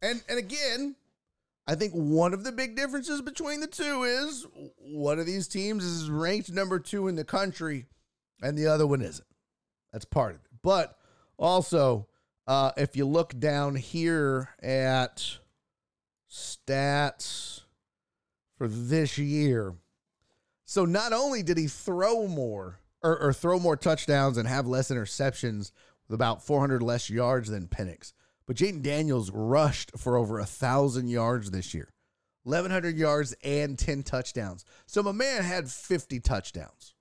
And and again, I think one of the big differences between the two is one of these teams is ranked number 2 in the country and the other one isn't. That's part of it. But also, uh, if you look down here at stats for this year. So not only did he throw more or, or throw more touchdowns and have less interceptions with about 400 less yards than Penix, But Jayden Daniels rushed for over a thousand yards this year, 1,100 yards and 10 touchdowns. So my man had 50 touchdowns.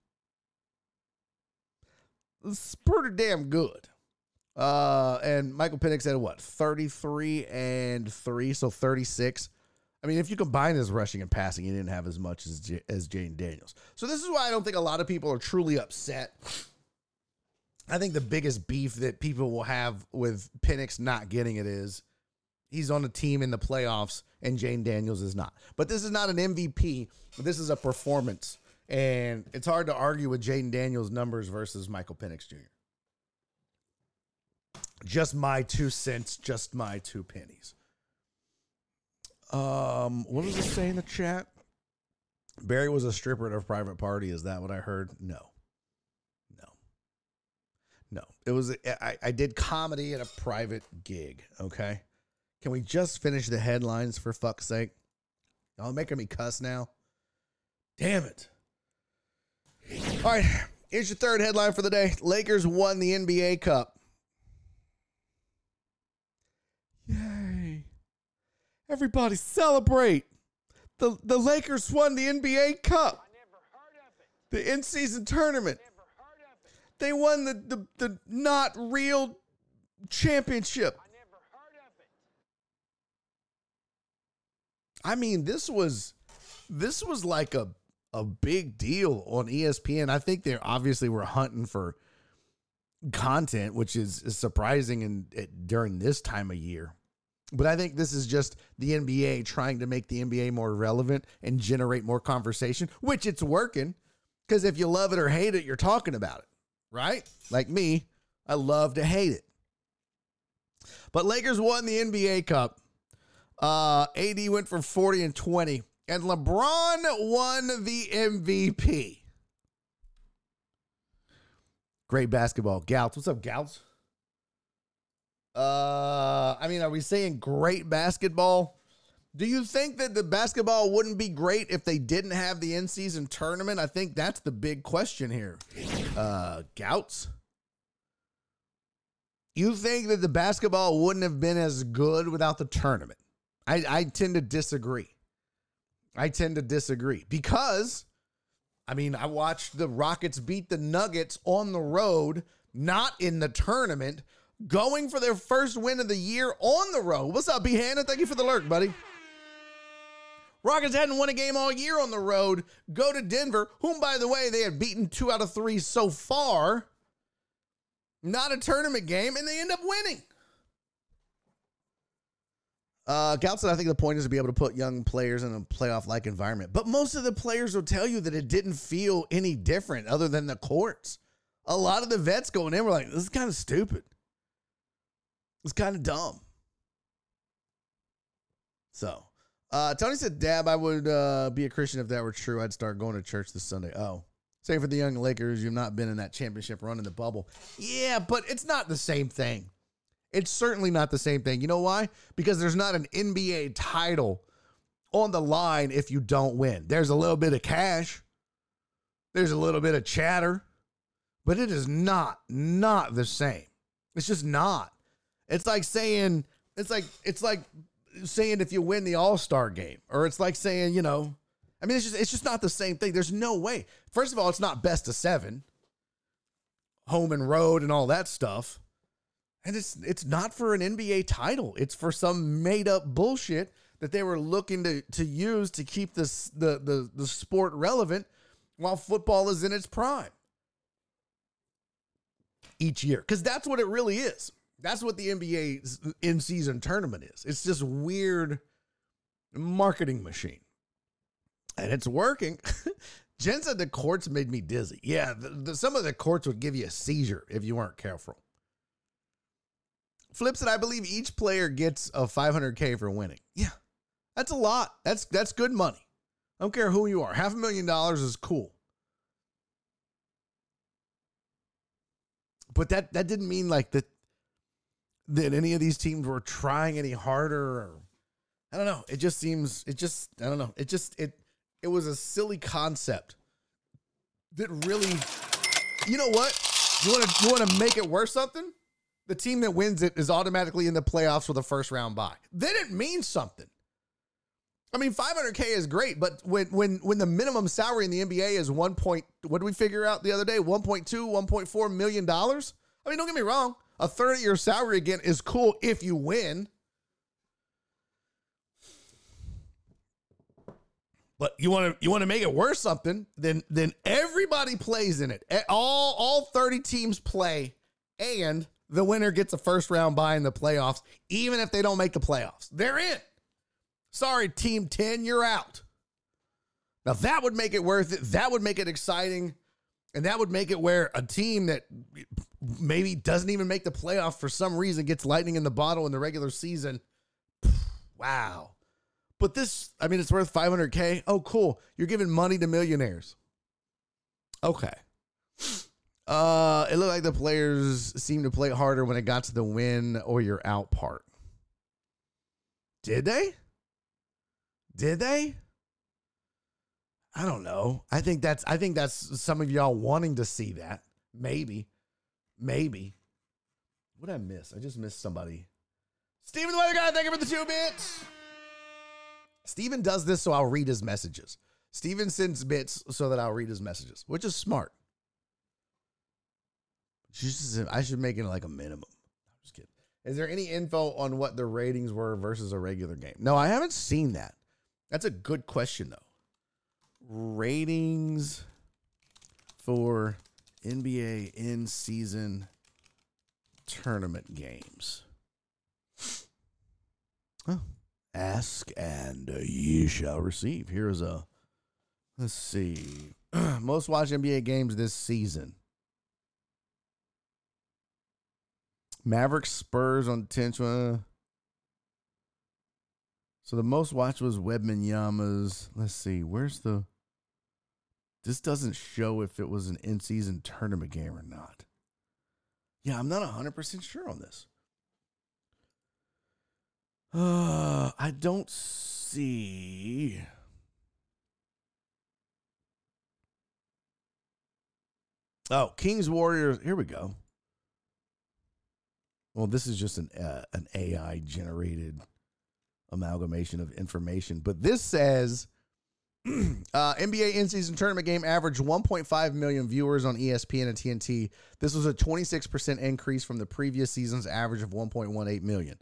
It's pretty damn good. Uh, and Michael Penix had what, 33 and 3, so 36. I mean, if you combine his rushing and passing, he didn't have as much as J- as Jayden Daniels. So this is why I don't think a lot of people are truly upset. I think the biggest beef that people will have with Penix not getting it is he's on a team in the playoffs and Jayden Daniels is not. But this is not an MVP. This is a performance. And it's hard to argue with Jayden Daniels' numbers versus Michael Penix Jr. Just my two cents, just my two pennies. Um, what does it say in the chat? Barry was a stripper at a private party. Is that what I heard? No. No. No. It was I, I did comedy at a private gig, okay? Can we just finish the headlines for fuck's sake? Y'all making me cuss now. Damn it. All right, here's your third headline for the day. Lakers won the NBA Cup. Yay. Everybody celebrate. The the Lakers won the NBA Cup. The in-season tournament. They won the, the, the not real championship. I never heard of it. I mean, this was this was like a a big deal on ESPN. I think they obviously were hunting for content, which is, is surprising in it, during this time of year. But I think this is just the NBA trying to make the NBA more relevant and generate more conversation, which it's working. Because if you love it or hate it, you're talking about it, right? Like me, I love to hate it. But Lakers won the NBA Cup. Uh, AD went for 40 and 20, and LeBron won the MVP. Great basketball. Gouts. What's up, Gouts? Uh, I mean, are we saying great basketball? Do you think that the basketball wouldn't be great if they didn't have the in season tournament? I think that's the big question here. Uh, Gouts? You think that the basketball wouldn't have been as good without the tournament? I, I tend to disagree. I tend to disagree because, I mean, I watched the Rockets beat the Nuggets on the road, not in the tournament, going for their first win of the year on the road. What's up, B. Hannah? Thank you for the lurk, buddy. Rockets hadn't won a game all year on the road. Go to Denver, whom, by the way, they had beaten two out of three so far. Not a tournament game, and they end up winning. Uh, said, I think the point is to be able to put young players in a playoff like environment. But most of the players will tell you that it didn't feel any different other than the courts. A lot of the vets going in were like, this is kind of stupid. It's kind of dumb. So, uh, Tony said, Dab, I would uh, be a Christian if that were true. I'd start going to church this Sunday. Oh, same for the young Lakers. You've not been in that championship run in the bubble. Yeah, but it's not the same thing. It's certainly not the same thing. You know why? Because there's not an NBA title on the line if you don't win. There's a little bit of cash, there's a little bit of chatter, but it is not, not the same. It's just not. It's like saying, it's like, it's like saying if you win the All Star game, or it's like saying, you know, I mean, it's just, it's just not the same thing. There's no way. First of all, it's not best of seven, home and road, and all that stuff. And it's it's not for an NBA title. It's for some made up bullshit that they were looking to to use to keep this the the the sport relevant while football is in its prime each year. Cuz that's what it really is. That's what the NBA's in season tournament is. It's this weird marketing machine. And it's working. [LAUGHS] Jen said the courts made me dizzy. Yeah, the, the, some of the courts would give you a seizure if you weren't careful. Flips it. I believe each player gets a 500k for winning. Yeah, that's a lot. That's that's good money. I don't care who you are. Half a million dollars is cool. But that that didn't mean like that that any of these teams were trying any harder or I don't know. It just seems it just I don't know. It just it it was a silly concept that really you know what? You want to you want to make it worth something? the team that wins it is automatically in the playoffs with a first round bye. Then it means something. I mean, 500k is great, but when when when the minimum salary in the NBA is one point, what did we figure out the other day? 1.2, 1.4 million dollars. I mean, don't get me wrong, a third of your salary again is cool if you win. But you want to you want to make it worth something, then then everybody plays in it. All all 30 teams play and the winner gets a first round bye in the playoffs even if they don't make the playoffs. They're in. Sorry team 10, you're out. Now that would make it worth it. That would make it exciting. And that would make it where a team that maybe doesn't even make the playoff for some reason gets lightning in the bottle in the regular season. [SIGHS] Wow. But this, I mean, it's worth 500K. Oh, cool. You're giving money to millionaires. Okay. Uh, it looked like the players seemed to play harder when it got to the win or you're out part. Did they? Did they? I don't know. I think that's I think that's some of y'all wanting to see that. Maybe. Maybe. What did I miss? I just missed somebody. Steven the Weather Guy, thank you for the two bits. Steven does this so I'll read his messages. Steven sends bits so that I'll read his messages, which is smart. I should make it like a minimum. I'm just kidding. Is there any info on what the ratings were versus a regular game? No, I haven't seen that. That's a good question, though. Ratings for NBA in season tournament games. Oh, ask and ye shall receive. Here's a let's see. [CLEARS THROAT] Most watched NBA games this season. Mavericks Spurs on 10th. So the most watched was Wembanyama's. Let's see, where's the. This doesn't show if it was an in season tournament game or not. Yeah, I'm not 100% sure on this. Uh, [SIGHS] I don't see. Oh, Kings Warriors. Here we go. Well, this is just an uh, an AI generated amalgamation of information, but this says uh, NBA in season tournament game averaged 1.5 million viewers on ESPN and TNT. This was a 26% increase from the previous season's average of 1.18 million.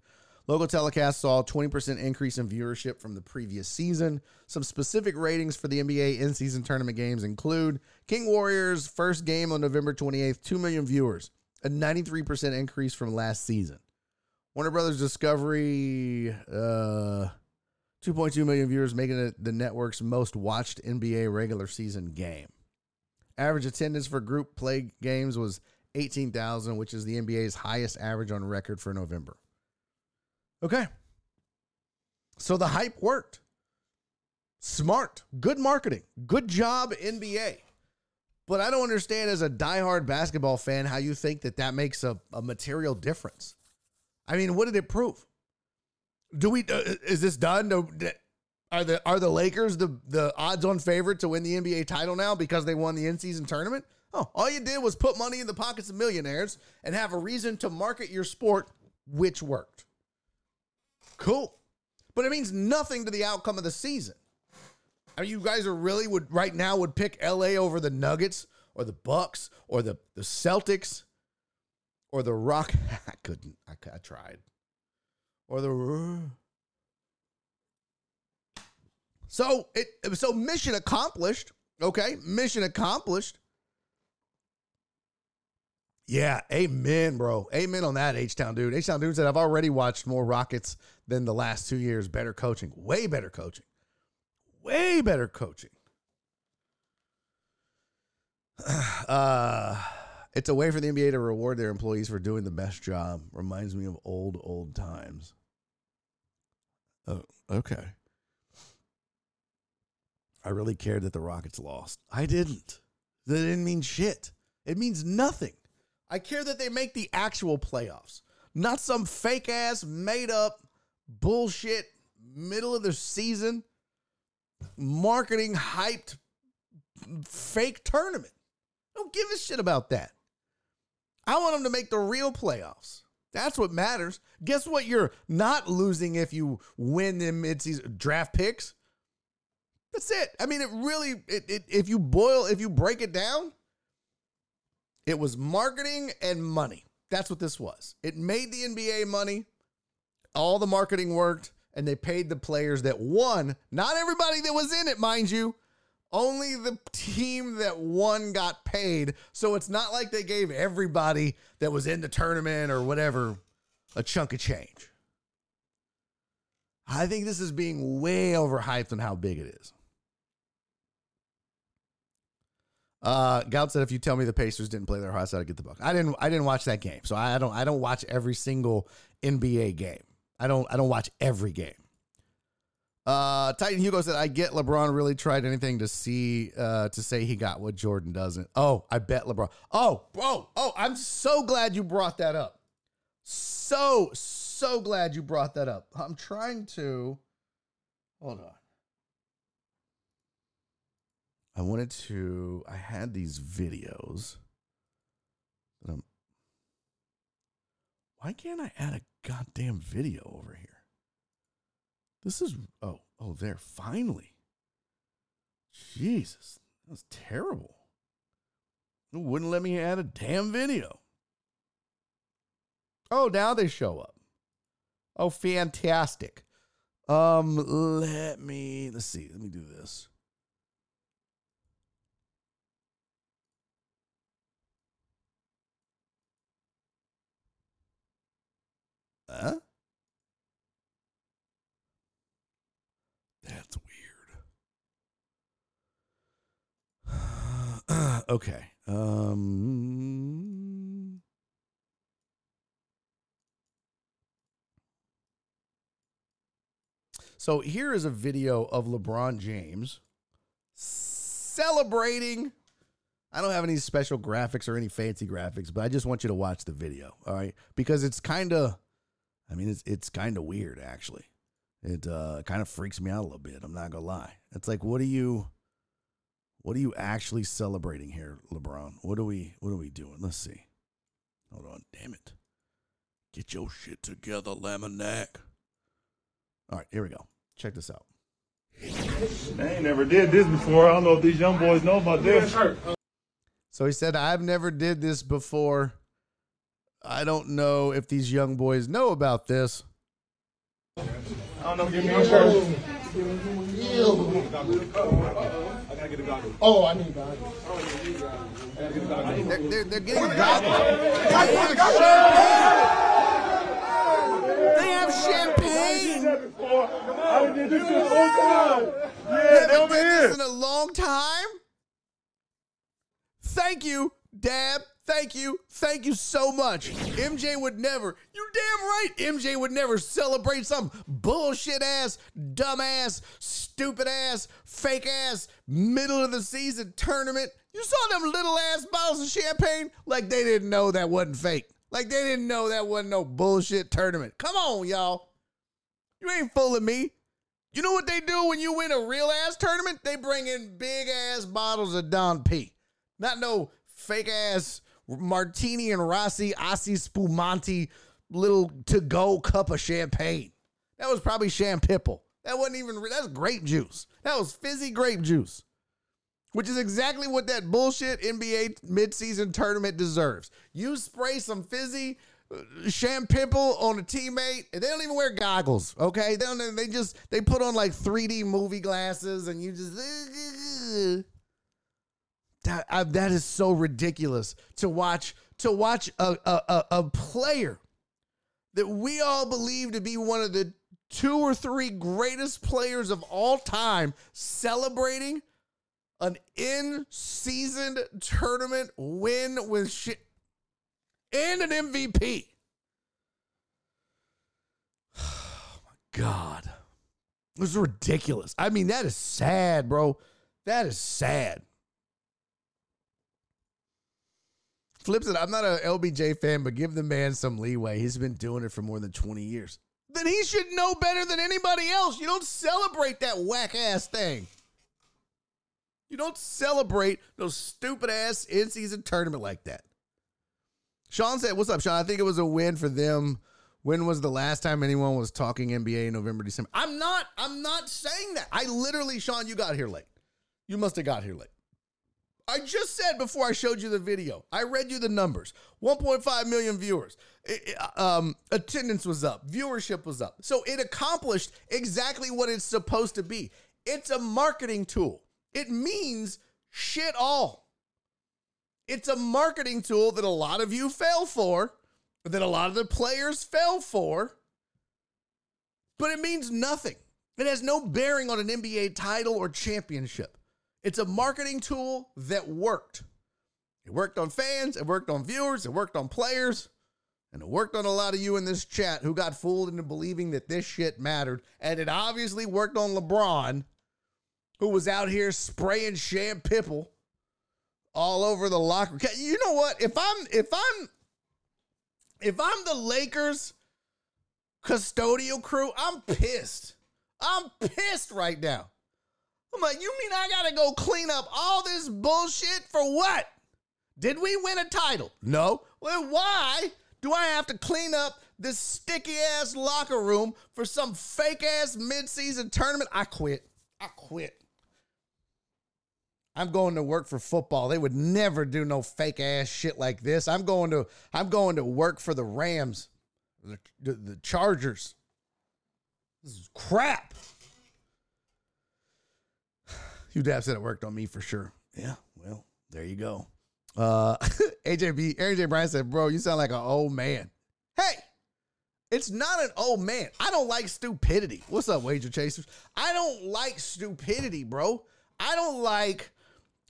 Local telecasts saw a 20% increase in viewership from the previous season. Some specific ratings for the NBA in season tournament games include King Warriors' first game on November 28th, 2 million viewers, a 93% increase from last season. Warner Brothers Discovery, uh, 2.2 million viewers, making it the network's most watched NBA regular season game. Average attendance for group play games was 18,000, which is the NBA's highest average on record for November. Okay. So the hype worked. Smart, good marketing, good job, NBA. But I don't understand as a diehard basketball fan how you think that that makes a, a material difference. I mean, what did it prove? Do we uh, is this done? Are the are the Lakers the the odds on favorite to win the NBA title now because they won the in season tournament? Oh, all you did was put money in the pockets of millionaires and have a reason to market your sport, which worked. Cool, but it means nothing to the outcome of the season. I mean, you guys are really would right now would pick LA over the Nuggets or the Bucks or the the Celtics or the Rock. [LAUGHS] I couldn't. I, I tried. Or the. So it so mission accomplished. Okay, mission accomplished. Yeah, amen, bro. Amen on that, H Town dude. H Town dude said, I've already watched more Rockets than the last two years. Better coaching, way better coaching, way better coaching. [SIGHS] Uh, it's a way for the NBA to reward their employees for doing the best job. Reminds me of old, old times. Oh, okay. I really cared that the Rockets lost. I didn't. That didn't mean shit. It means nothing. I care that they make the actual playoffs, not some fake ass, made up bullshit middle of the season marketing hyped fake tournament. don't give a shit about that. I want them to make the real playoffs. That's what matters. Guess what? You're not losing if you win the midseason draft picks. That's it. I mean, it really, it, it, if you boil, if you break it down, it was marketing and money. That's what this was. It made the NBA money. All the marketing worked, and they paid the players that won. Not everybody that was in it, mind you. Only the team that won got paid. So it's not like they gave everybody that was in the tournament or whatever a chunk of change. I think this is being way overhyped on how big it is. Uh, Gout said, "If you tell me the Pacers didn't play their hardest, I'd get the buck." I didn't. I didn't watch that game, so I don't. I don't watch every single NBA game. I don't. I don't watch every game. Uh, Titan Hugo said, "I get LeBron really tried anything to see uh, to say he got what Jordan doesn't." Oh, I bet LeBron. Oh, bro. Oh, I'm so glad you brought that up. So so glad you brought that up. I'm trying to. Hold on. I wanted to. I had these videos. That I'm, why can't I add a goddamn video over here? This is oh oh there finally. Jesus, that was terrible. It wouldn't let me add a damn video. Oh, now they show up. Oh, fantastic. Um, let me let's see. Let me do this. Huh? That's weird. [SIGHS] okay. Um So here is a video of LeBron James celebrating. I don't have any special graphics or any fancy graphics, but I just want you to watch the video, all right? Because it's kind of I mean, it's it's kind of weird actually. It uh, kind of freaks me out a little bit. I'm not gonna lie. It's like, what are you, what are you actually celebrating here, LeBron? What are we, what are we doing? Let's see. Hold on, damn it. Get your shit together, Laminack. All right, here we go. Check this out. They ain't never did this before. I don't know if these young boys know about this. So he said, I've never did this before. I don't know if these young boys know about this. I don't know. Give me your shirt. Oh, I need goggles. They're, they're, they're getting goggles. They have champagne. They have champagne. before. I done did this shit all time. Yeah, they haven't over done here. this in a long time. Thank you, Dab. Thank you. Thank you so much. MJ would never, you damn right, MJ would never celebrate some bullshit ass, dumb ass, stupid ass, fake ass, middle of the season tournament. You saw them little ass bottles of champagne? Like they didn't know that wasn't fake. Like they didn't know that wasn't no bullshit tournament. Come on, y'all. You ain't fooling me. You know what they do when you win a real ass tournament? They bring in big ass bottles of Dom P. Not no fake ass Martini and Rossi, Asti Spumante, little to go cup of champagne. That was probably Champipple. That wasn't even, that's grape juice. That was fizzy grape juice, which is exactly what that bullshit NBA midseason tournament deserves. You spray some fizzy uh, Champipple on a teammate, and they don't even wear goggles. Okay, they don't. They just they put on like 3D movie glasses, and you just [LAUGHS] that I, that is so ridiculous to watch to watch a, a a player that we all believe to be one of the two or three greatest players of all time celebrating an in-season tournament win with shit and an MVP. [SIGHS] Oh my God. This is ridiculous. I mean, that is sad, bro. That is sad. Flips it. I'm not a LBJ fan, but give the man some leeway. He's been doing it for more than 20 years. Then he should know better than anybody else. You don't celebrate that whack ass thing. You don't celebrate no stupid ass in season tournament like that. Sean said, "What's up, Sean? I think it was a win for them. When was the last time anyone was talking NBA in November, December? I'm not. I'm not saying that. I literally, Sean, you got here late. You must have got here late. I just said before I showed you the video. I read you the numbers. 1.5 million viewers. Um, attendance was up. Viewership was up. So it accomplished exactly what it's supposed to be. It's a marketing tool. It means shit all. It's a marketing tool that a lot of you fell for, that a lot of the players fell for, but it means nothing. It has no bearing on an NBA title or championship. It's a marketing tool that worked. It worked on fans, it worked on viewers, it worked on players, and it worked on a lot of you in this chat who got fooled into believing that this shit mattered. And it obviously worked on LeBron, who was out here spraying Sham Pipple all over the locker. You know what? If I'm if I'm if I'm the Lakers custodial crew, I'm pissed. I'm pissed right now. I'm like, you mean I gotta go clean up all this bullshit for what? Did we win a title? No. Well, why do I have to clean up this sticky ass locker room for some fake ass midseason tournament? I quit. I quit. I'm going to work for football. They would never do no fake ass shit like this. I'm going to I'm going to work for the Rams, the, the, Chargers. This is crap. You dad said it worked on me for sure. Yeah, well, there you go. Uh [LAUGHS] AJB AJ Bryan said, bro, you sound like an old man. Hey, it's not an old man. I don't like stupidity. What's up, wager chasers? I don't like stupidity, bro. I don't like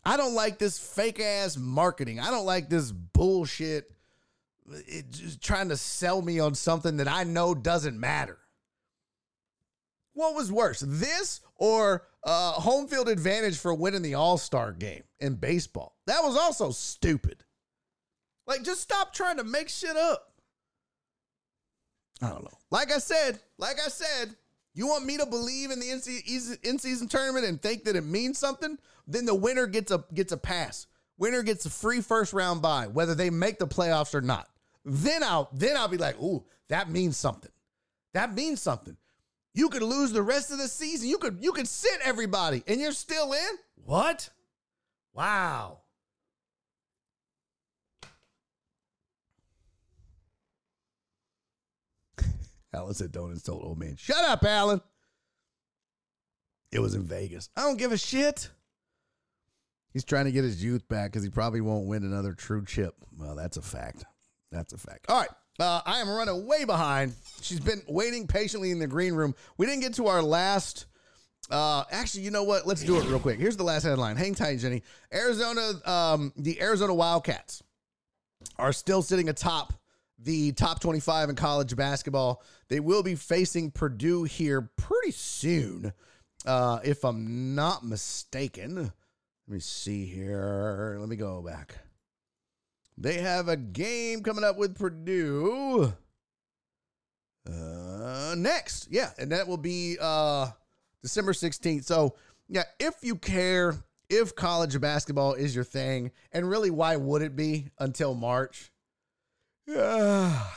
I don't like this fake ass marketing. I don't like this bullshit it just trying to sell me on something that I know doesn't matter. What was worse, this or uh, home field advantage for winning the All Star game in baseball? That was also stupid. Like, just stop trying to make shit up. I don't know. Like I said, like I said, you want me to believe in the in season tournament and think that it means something? Then the winner gets a gets a pass. Winner gets a free first round bye, whether they make the playoffs or not. Then I'll then I'll be like, ooh, that means something. That means something. You could lose the rest of the season. You could you could sit everybody and you're still in? What? Wow. [LAUGHS] Alan said, don't insult old man. Shut up, Alan. It was in Vegas. I don't give a shit. He's trying to get his youth back because he probably won't win another true chip. Well, that's a fact. That's a fact. All right. Uh, I am running way behind. She's been waiting patiently in the green room. We didn't get to our last. Uh, actually, you know what? Let's do it real quick. Here's the last headline. Hang tight, Jenny. Arizona, um, the Arizona Wildcats are still sitting atop the top 25 in college basketball. They will be facing Purdue here pretty soon, uh, if I'm not mistaken. Let me see here. Let me go back. They have a game coming up with Purdue uh, next. Yeah, and that will be uh, December 16th. So, yeah, if you care, if college basketball is your thing, and really, why would it be until March? Yeah. [SIGHS]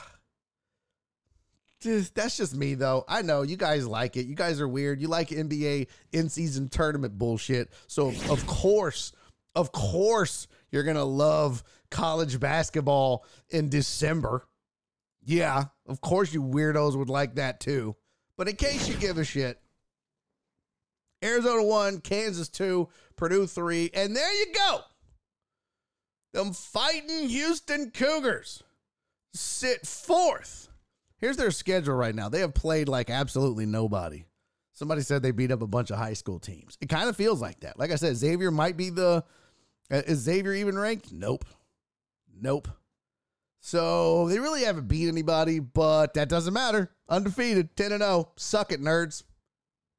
Just, that's just me though. I know you guys like it. You guys are weird. You like NBA in season tournament bullshit. So of course, of course, you're gonna love college basketball in December. Yeah, of course you weirdos would like that too. But in case you give a shit, Arizona one, Kansas two, Purdue three, and there you go. Them fighting Houston Cougars sit fourth. Here's their schedule right now. They have played like absolutely nobody. Somebody said they beat up a bunch of high school teams. It kind of feels like that. Like I said, Xavier might be the. Uh, Is Xavier even ranked? Nope. Nope. So they really haven't beat anybody, but that doesn't matter. Undefeated, 10 and 0. Suck it, nerds.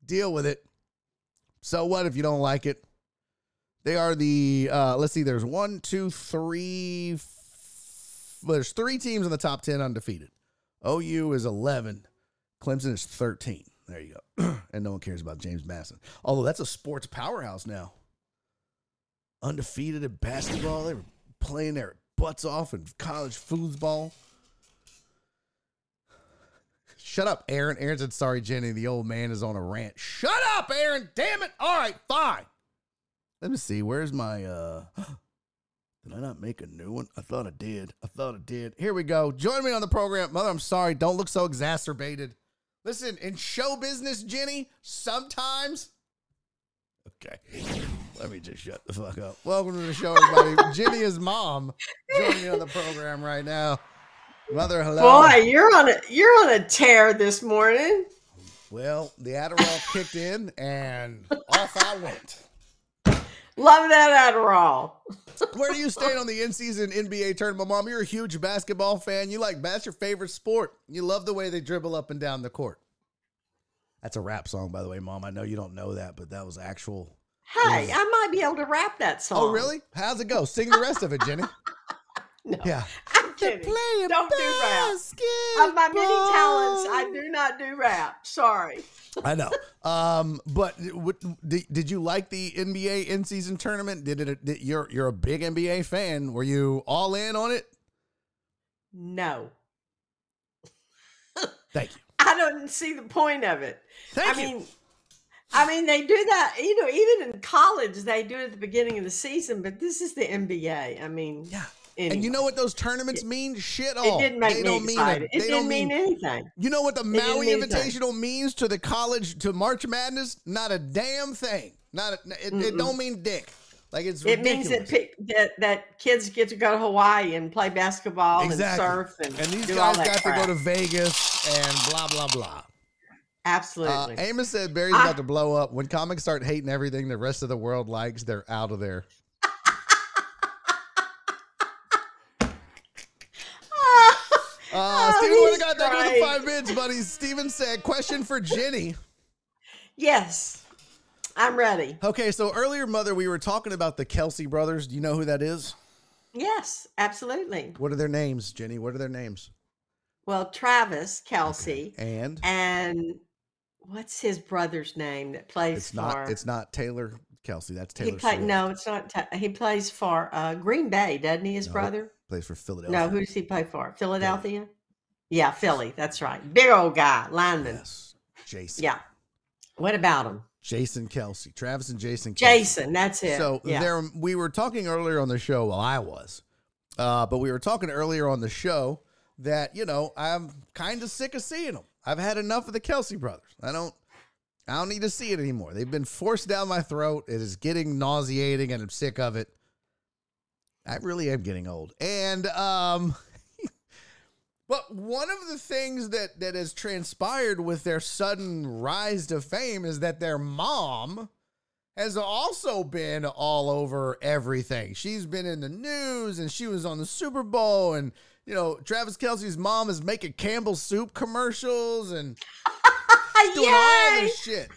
Deal with it. So what if you don't like it? They are the, uh, let's see, there's one, two, three, f- there's three teams in the top 10 undefeated. OU is 11. Clemson is 13. There you go. [CLEARS THROAT] and no one cares about James Madison. Although that's a sports powerhouse now. Undefeated at basketball. They were playing their butts off in college foosball. Shut up, Aaron. Aaron said, sorry, Jenny. The old man is on a rant. Shut up, Aaron. Damn it. All right, fine. Let me see. Where's my uh [GASPS] did I not make a new one? I thought I did. I thought I did. Here we go. Join me on the program. Mother, I'm sorry. Don't look so exacerbated. Listen, in show business, Jenny, sometimes. Okay. Let me just shut the fuck up. Welcome to the show, everybody. [LAUGHS] Jenny is mom. Joining me on the program right now. Mother, hello. Boy, you're on a you're on a tear this morning. Well, the Adderall kicked in and off I went. Love that Adderall. Where do you stand on the in-season NBA tournament, Mom? You're a huge basketball fan. You like that's your favorite sport. You love the way they dribble up and down the court. That's a rap song, by the way, Mom. I know you don't know that, but that was actual. Hey, I might be able to rap that song. Oh, really? How's it go? Sing the rest of it, Jenny. [LAUGHS] No, Yeah. I'm kidding. Don't do rap. Of my many talents, I do not do rap. Sorry. I know. Um, but what, did, did you like the NBA in-season tournament? Did it? Did, you're you're a big NBA fan. Were you all in on it? No, [LAUGHS] Thank you. I don't see the point of it. Thank I you. mean, I mean, they do that. You know, even in college, they do it at the beginning of the season. But this is the NBA. I mean, yeah. anyway. And you know what those tournaments mean? Shit it didn't make they me don't mean excited. a- it they didn't mean mean anything. You know what the Maui mean anything. Invitational means to the college to March Madness? Not a damn thing. Not a, it, it don't mean dick. Like it's It means that, that that kids get to go to Hawaii and play basketball exactly. and surf and, and these all guys got crap. to go to Vegas and blah blah blah. Uh, Absolutely. Amos said Barry's I- about to blow up. When comics start hating everything the rest of the world likes, they're out of there. [LAUGHS] Uh, Oh, Steven, I he's got? For the five minutes, buddy. Steven said, question for Jenny. yes, I'm ready. Okay, so earlier, Mother, we were talking about the Kelce brothers. Do you know who that is? Yes, absolutely. What are their names, Jenny? What are their names? Well, Travis Kelce And and what's his brother's name that plays it's for? not it's not Taylor Kelce. That's he Taylor play, Swift. no, it's not. Ta- he plays for uh, Green Bay, doesn't he? His No, brother? Plays for Philadelphia. No, who does he play for? Philadelphia. Yeah, Philly. That's right. Big old guy, lineman. Yes. Jason. Yeah. What about him? Jason Kelce. Travis and Jason Kelce. Jason. That's it. So yeah. there we were talking earlier on the show, well I was. Uh, but we were talking earlier on the show that, you know, I'm kind of sick of seeing them. I've had enough of the Kelce brothers. I don't I don't need to see it anymore. They've been forced down my throat. It is getting nauseating and I'm sick of it. I really am getting old. And um [LAUGHS] but one of the things that that has transpired with their sudden rise to fame is that their mom has also been all over everything. She's been in the news and she was on the Super Bowl and you know, Travis Kelce's mom is making Campbell's soup commercials and [LAUGHS] doing all this shit.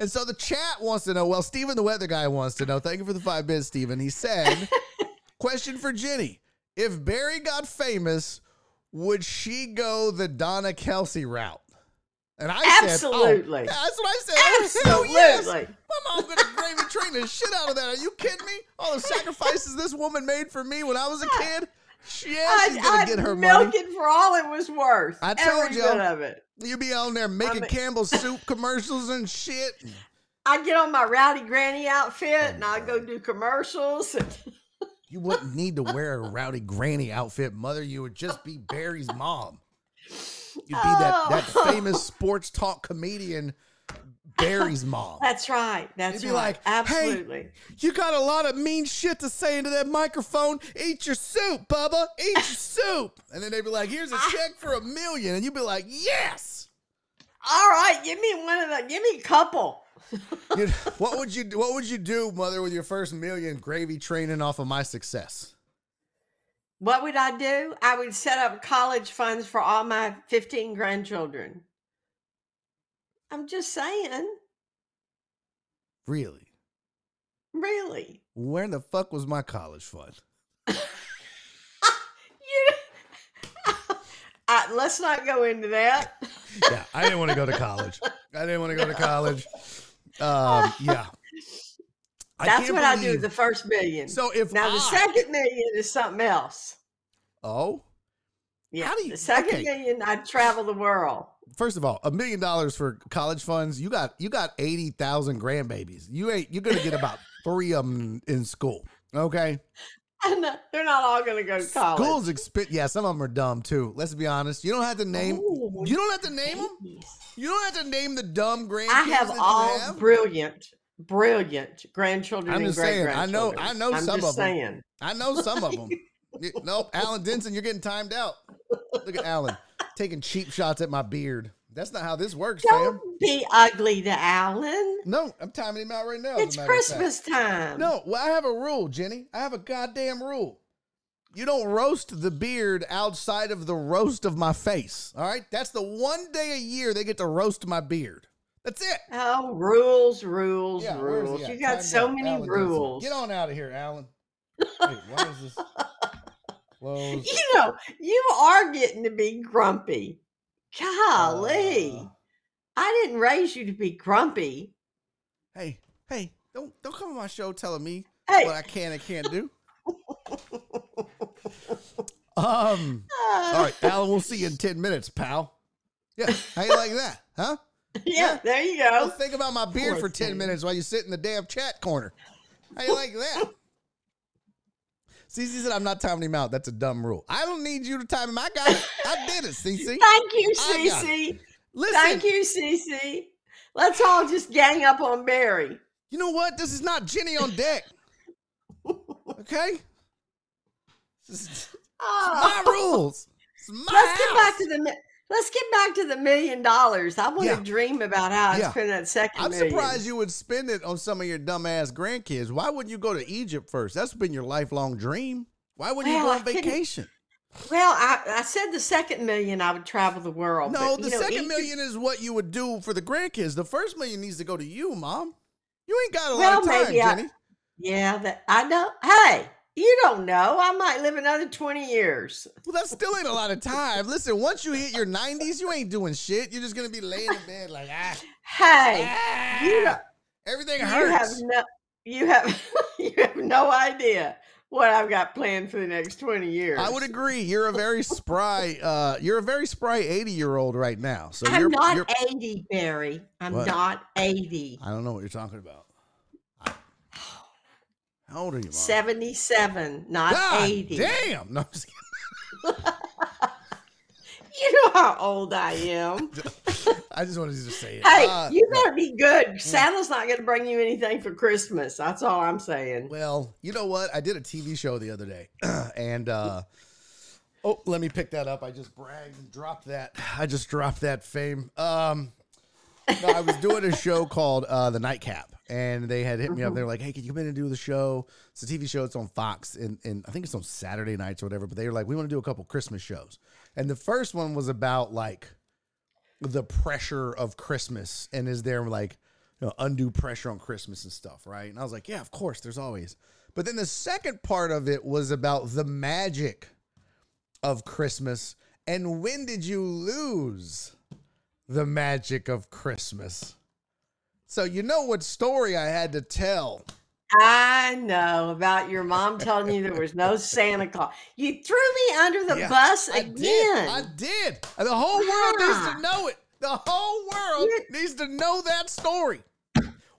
And so the chat wants to know. Well, Steven, the weather guy, wants to know. Thank you for the five bits, Steven. He said, [LAUGHS] Question for Jenny. If Barry got famous, would she go the Donna Kelce route? And I said, oh, Absolutely. oh, that's what I said. Oh, Absolutely. yes. My mom gonna gravy train the shit out of that. Are you kidding me? All the sacrifices this woman made for me when I was a [LAUGHS] kid. Yeah, she's gonna I'd get her milk money. it for all it was worth. I told you. of it. You be on there making mean- Campbell's [LAUGHS] soup commercials and shit. I get on my rowdy granny outfit Oh, and I go do commercials. And You wouldn't need to wear a [LAUGHS] rowdy granny outfit, mother. You would just be Barry's mom. You'd be that, that Oh. famous sports talk comedian, Barry's mom. that's right. That's be right. like, "Hey, Absolutely. You got a lot of mean shit to say into that microphone. Eat your soup, Bubba. Eat your [LAUGHS] soup. And then they'd be like, here's a ah. check for a million. And you'd be like, yes. All right, give me one of the. Give me a couple. [LAUGHS] You'd- what would you? What would you do, mother, with your first million gravy training off of my success? What would I do? I would set up college funds for all my 15 grandchildren. I'm just saying, Really? really. Where the fuck was my college fund? [LAUGHS] You. [LAUGHS] Uh, let's not go into that. yeah, I didn't want to go to college. I didn't want to go to college. Um, yeah. That's can't what I do with the first million. So if now the second million is something else. Oh, Yeah, How do you- the second okay. million, I'd travel the world. First of all, a million dollars for college funds. You got you got eighty thousand grandbabies. You ain't you're gonna get about [LAUGHS] three of them in school. Okay, And they're not all going to go to college. schools exp- Yeah, some of them are dumb too. Let's be honest. You don't have to name. Ooh, You don't have to name them. You don't have to name the dumb grandkids. I have all have. brilliant, brilliant grandchildren I'm and just saying, I know- I know I'm some just of saying. I know some of them. [LAUGHS] nope, Alan Denson, you're getting timed out. Look at Alan taking cheap shots at my beard. That's not how this works, fam. Don't be ugly to Alan. No, I'm timing him out right now. It's matter of fact. Christmas time. No, well, I have a rule, Jenny. I have a goddamn rule. You don't roast the beard outside of the roast of my face. All right? That's the one day a year they get to roast my beard. That's it. Oh, rules, rules, Yeah, rules. You got Time so many Alan rules. Get on out of here, Alan. [LAUGHS] Wait, why is this closed? You know, you are getting to be grumpy. Golly. Uh, I didn't raise you to be grumpy. hey, hey, don't don't come on my show telling me Hey. what I can and can't do. [LAUGHS] um. All right, Alan. We'll see you in ten minutes, pal. Yeah, how you like that, huh? yeah, there you Well, go. think about my beard Poor for 10 thing. minutes while you sit in the damn chat corner. How you like that? Cece said, I'm not timing him out. That's a dumb rule. I don't need you to time him. I got it. I did it, Cece. [LAUGHS] Thank you, Cece. Listen, Thank you, Cece. Let's all just gang up on Barry. you know what? This is not Jenny on deck. [LAUGHS] Okay? This is Oh. my rules. My Let's get back to the let's get back to the million dollars. I want Yeah. to dream about how I Yeah. spend that 2nd I'm million. surprised you would spend it on some of your dumbass grandkids. Why wouldn't you go to Egypt first? That's been your lifelong dream. Why wouldn't you Well, go I on couldn't- vacation? Well, I, I said the second million I would travel the world. No, but, the know, second million is what you would do for the grandkids. The first million needs to go to you, mom. You ain't got a Well, lot of time, maybe I- Jenny. Yeah, that I know. Hey, you don't know. I might live another twenty years. Well, that still ain't a lot of time. Listen, once you hit your nineties, you ain't doing shit. You're just gonna be laying in bed like ah, Hey, ah. you don't, everything you have no you have [LAUGHS] you have no idea what I've got planned for the next twenty years. I would agree. You're a very spry. Uh, you're a very spry eighty year old right now. So I'm you're not You're, eighty, Barry. I'm What? not eighty. I don't know what you're talking about. How old are you, mom? Seventy-seven, not God eighty. damn. No, I'm just kidding. [LAUGHS] You know how old I am. [LAUGHS] I just wanted you to say it. Hey, Uh, you better be good. Santa's not going to bring you anything for Christmas. That's all I'm saying. Well, you know what? I did a TV show the other day, [CLEARS THROAT] and uh, oh, let me pick that up. I just bragged and dropped that. I just dropped that fame. Um, no, I was doing a show called uh, The Nightcap, and they had hit me up. Mm-hmm. They're like, "Hey, can you come in and do the show?" It's a TV show. It's on Fox, and, and I think it's on Saturday nights or whatever. But they were like, "We want to do a couple Christmas shows," and the first one was about like the pressure of Christmas and is there like you know, undue pressure on Christmas and stuff, right? And I was like, yeah, of course, there's always. But then the second part of it was about the magic of Christmas and when did you lose the magic of Christmas? So you know what story I had to tell. I know about your mom telling you there was no Santa Claus. You threw me under the Yeah, bus I again. did. I did. The whole world needs to know it. The whole world You- needs to know that story.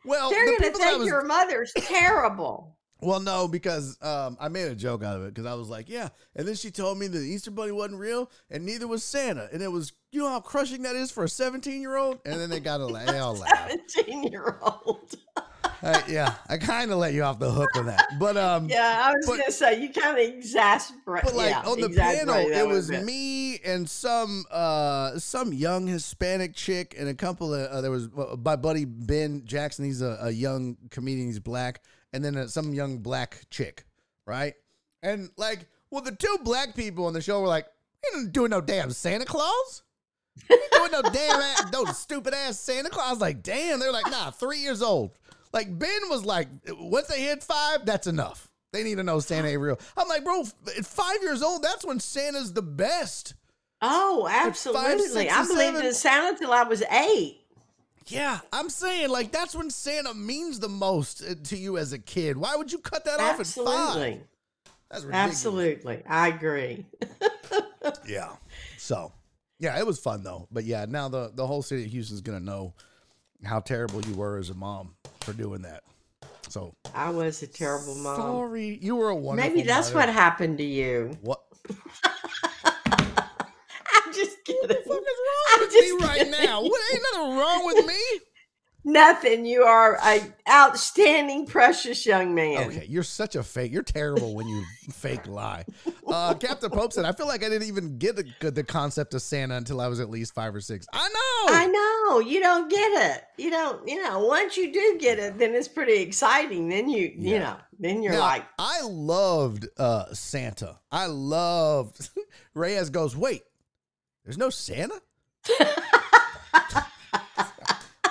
Well, They're the going to I think was your mother's terrible. Well, no, because um, I made a joke out of it because I was like, yeah. And then she told me the Easter Bunny wasn't real and neither was Santa. And it was, you know how crushing that is for a 17 year old? And then they got a laugh. They all laugh. [LAUGHS] 17 year old. [LAUGHS] I- yeah, I kind of let you off the hook with that. But, um, [LAUGHS] Yeah, I was But- going to say, you kind of exasperate. but like yeah, on the panel, it was me and some uh some young Hispanic chick and a couple of uh, there was uh, my buddy Ben Jackson. He's a, a young comedian. He's black, and then uh, some young black chick, right? And like, well, the two black people on the show were like, "Ain't doing no damn Santa Claus." Ain't doing no damn ass, no stupid ass Santa Claus. Like, damn, they're like, nah, three years old. Like Ben was like, once they hit five, that's enough. They need to know Santa ain't real. I'm like, bro, at five years old, that's when Santa's the best. Oh, absolutely. six, I believed in Santa till I was eight. Yeah, I'm saying like that's when Santa means the most uh, to you as a kid. Why would you cut that off at five? Absolutely. That's ridiculous. Absolutely. I agree. [LAUGHS] Yeah. So, yeah, it was fun though. But yeah, now the the whole city of Houston's gonna know how terrible you were as a mom for doing that. So I was a terrible mom. sorry, you were a wonderful. Maybe that's mother. what happened to you. What [LAUGHS] just kidding. the fuck is wrong I'm with me just right now? What ain't nothing wrong with me? [LAUGHS] Nothing. You are a outstanding, precious young man. Okay, you're such a fake. You're terrible when you [LAUGHS] fake lie. Uh, Captain Pope said, "I feel like I didn't even get the, the concept of Santa until I was at least five or six. I know. I know you don't get it. You don't. You know, once you do get it, then it's pretty exciting. Then you, you know, then you're Now, like, I loved uh, Santa. I loved. [LAUGHS] Reyes goes, wait, there's no Santa. [LAUGHS]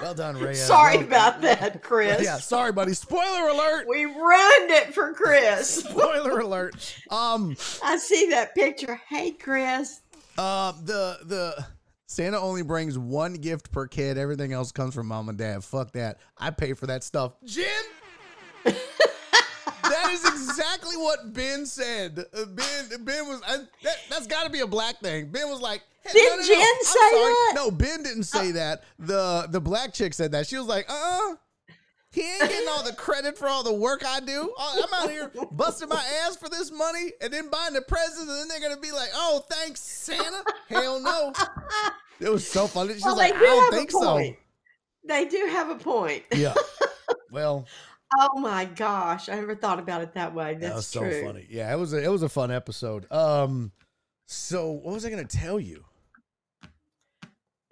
well done, Ray. sorry Well- about that, Chris. Yeah, sorry, buddy. Spoiler alert. We ruined it for Chris. [LAUGHS] Spoiler alert. Um, I see that picture. Hey, Chris. uh, the the Santa only brings one gift per kid. Everything else comes from mom and dad. Fuck that. I pay for that stuff. Jim. [LAUGHS] that is exactly what Ben said. Uh, Ben Ben was I, that, that's got to be a black thing. Ben was like, Did no, no, no, Jen I'm say sorry. that? No, Ben didn't say that. The the black chick said that. She was like, uh. He ain't getting all the credit for all the work I do. Uh, I'm out here busting my ass for this money and then buying the presents, and then they're gonna be like, "Oh, thanks, Santa." Hell no. It was so funny. She's Well, like, they "I do don't have a think so." point. They do have a point. Yeah. [LAUGHS] Well, Oh my gosh, I never thought about it that way. That's that was so true. funny. Yeah, it was a, it was a fun episode. Um, so what was I gonna tell you?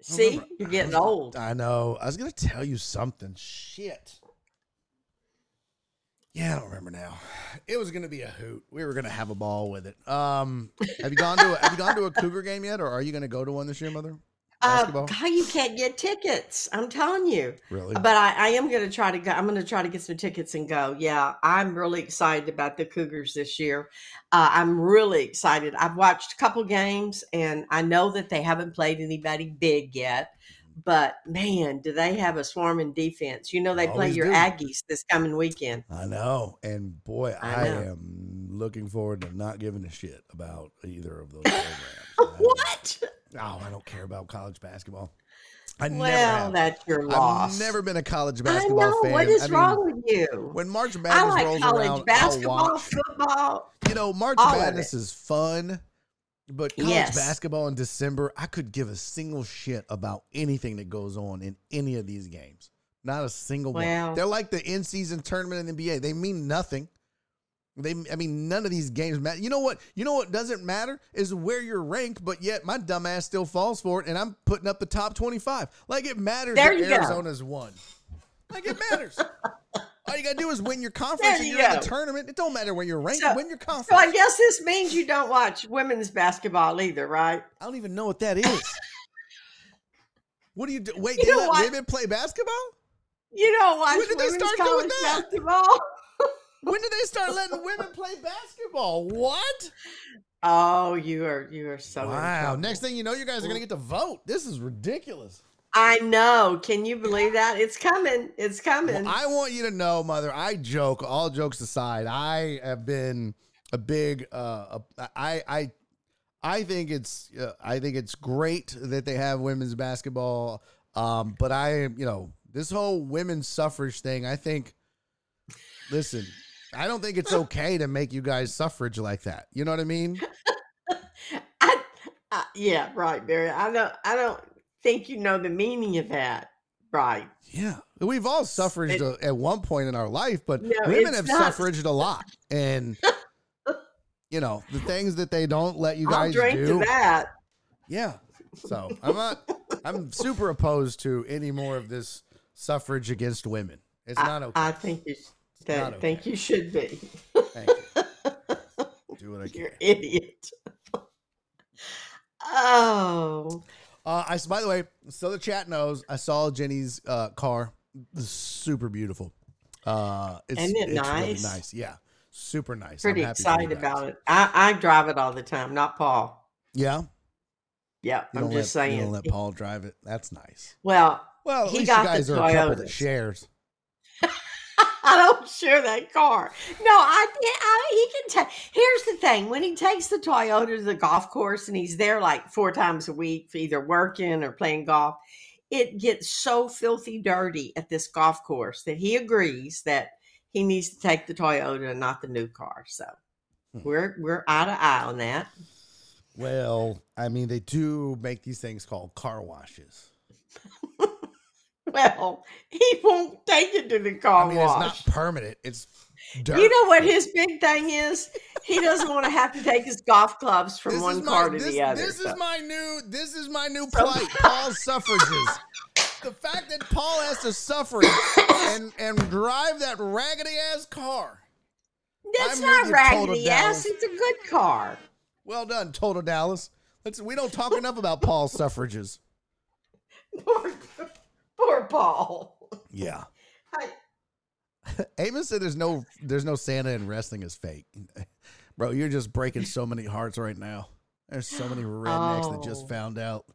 See, you're getting old. I know. I was gonna tell you something. Shit. Yeah, I don't remember now. It was gonna be a hoot. We were gonna have a ball with it. Um, have you gone to a, have you gone to a Cougar game yet, or are you gonna go to one this year, mother? Uh, Basketball? God, you can't get tickets. I'm telling you. Really? But I, I am going to try to go. I'm going to try to get some tickets and go. Yeah, I'm really excited about the Cougars this year. Uh, I'm really excited. I've watched a couple games and I know that they haven't played anybody big yet. But man, do they have a swarming defense? You know, they play your do. Aggies this coming weekend. I know, and boy, I, I am looking forward to not giving a shit about either of those [LAUGHS] programs. What? Oh, I don't care about college basketball. I never Well, have. that's your loss. I've never been a college I basketball know. fan. What is I mean, wrong with you? When March I Madness like rolls college around, basketball, football. You know, March Madness is fun, but college Yes. basketball in December, I could give a single shit about anything that goes on in any of these games. Not a single one. They're like the in-season tournament in the NBA. They mean nothing. They, I mean, none of these games matter. You know what? You know what doesn't matter is where you're ranked, but yet my dumbass still falls for it, and I'm putting up the top 25. Like it matters There that you go. Arizona's won. Like it matters. [LAUGHS] All you gotta do is win your conference, There and you you're in the tournament. It don't matter where you're ranked. So- win your conference. So I guess this means you don't watch women's basketball either, right? I don't even know what that is. what do you do? Wait, You they let what? women play basketball? You don't watch When did they women's start doing college that? basketball? When did they start letting women play basketball? What? Oh, you are you are so Wow. Next thing you know, you guys are gonna get to vote. This is ridiculous. I know. Can you believe that? It's coming. It's coming. Well, I want you to know, mother. I joke. All jokes aside, I have been a big. Uh, a- I I I think it's uh, I think it's great that they have women's basketball. Um, but I you know this whole women's suffrage thing. I think. Listen, I don't think it's okay to make you guys suffrage like that. You know what I mean? [LAUGHS] I, I, yeah, right, Barry. I don't. I don't think you know the meaning of that, right? Yeah, we've all suffraged It- a- at one point in our life, but No, women have not. suffraged a lot, and you know the things that they don't let you [LAUGHS] guys drink do. to that. Yeah, so [LAUGHS] I'm not. I'm super opposed to any more of this suffrage against women. It's not okay. I think you. That, okay. think you should be. Thank you. [LAUGHS] Do what I You're can. an idiot. [LAUGHS] oh, Uh, I by the way, so the chat knows. I saw Jenny's uh, car. Super beautiful. Uh, it's, Isn't it it's nice? really nice. Yeah, super nice. pretty I'm happy excited about it. I, I drive it all the time, not Paul. Yeah, Yeah, you I'm just let, saying. You don't let Paul drive it. That's nice. Well, Well, at He least got the guys are a couple that shares. [LAUGHS] I don't share that car. No, I, I he can take. Here's the thing: when he takes the Toyota to the golf course and he's there like four times a week, for either working or playing golf, it gets so filthy dirty at this golf course that he agrees that he needs to take the Toyota and not the new car. So Hmm. we're we're eye to eye on that. Well, I mean, they do make these things called car washes. [LAUGHS] Well, he won't take it to the car I mean, wash. it's not permanent. It's dirt. You know what his big thing is? He doesn't want to have to take his golf clubs from This one car my, to this, the other. This so- is my new. This is my new So- plight. Paul suffrages. The fact that Paul has to suffrage and and drive that raggedy ass car. That's I'm not raggedy ass. Dallas. It's a good car. Well done, Total Dallas. Let's. We don't talk enough about Paul's suffrages. [LAUGHS] Poor, Paul. Yeah. I- [LAUGHS] Amos said, "There's no, there's no Santa and wrestling is fake." [LAUGHS] Bro, you're just breaking so many hearts right now. There's so many rednecks that just Oh. found out.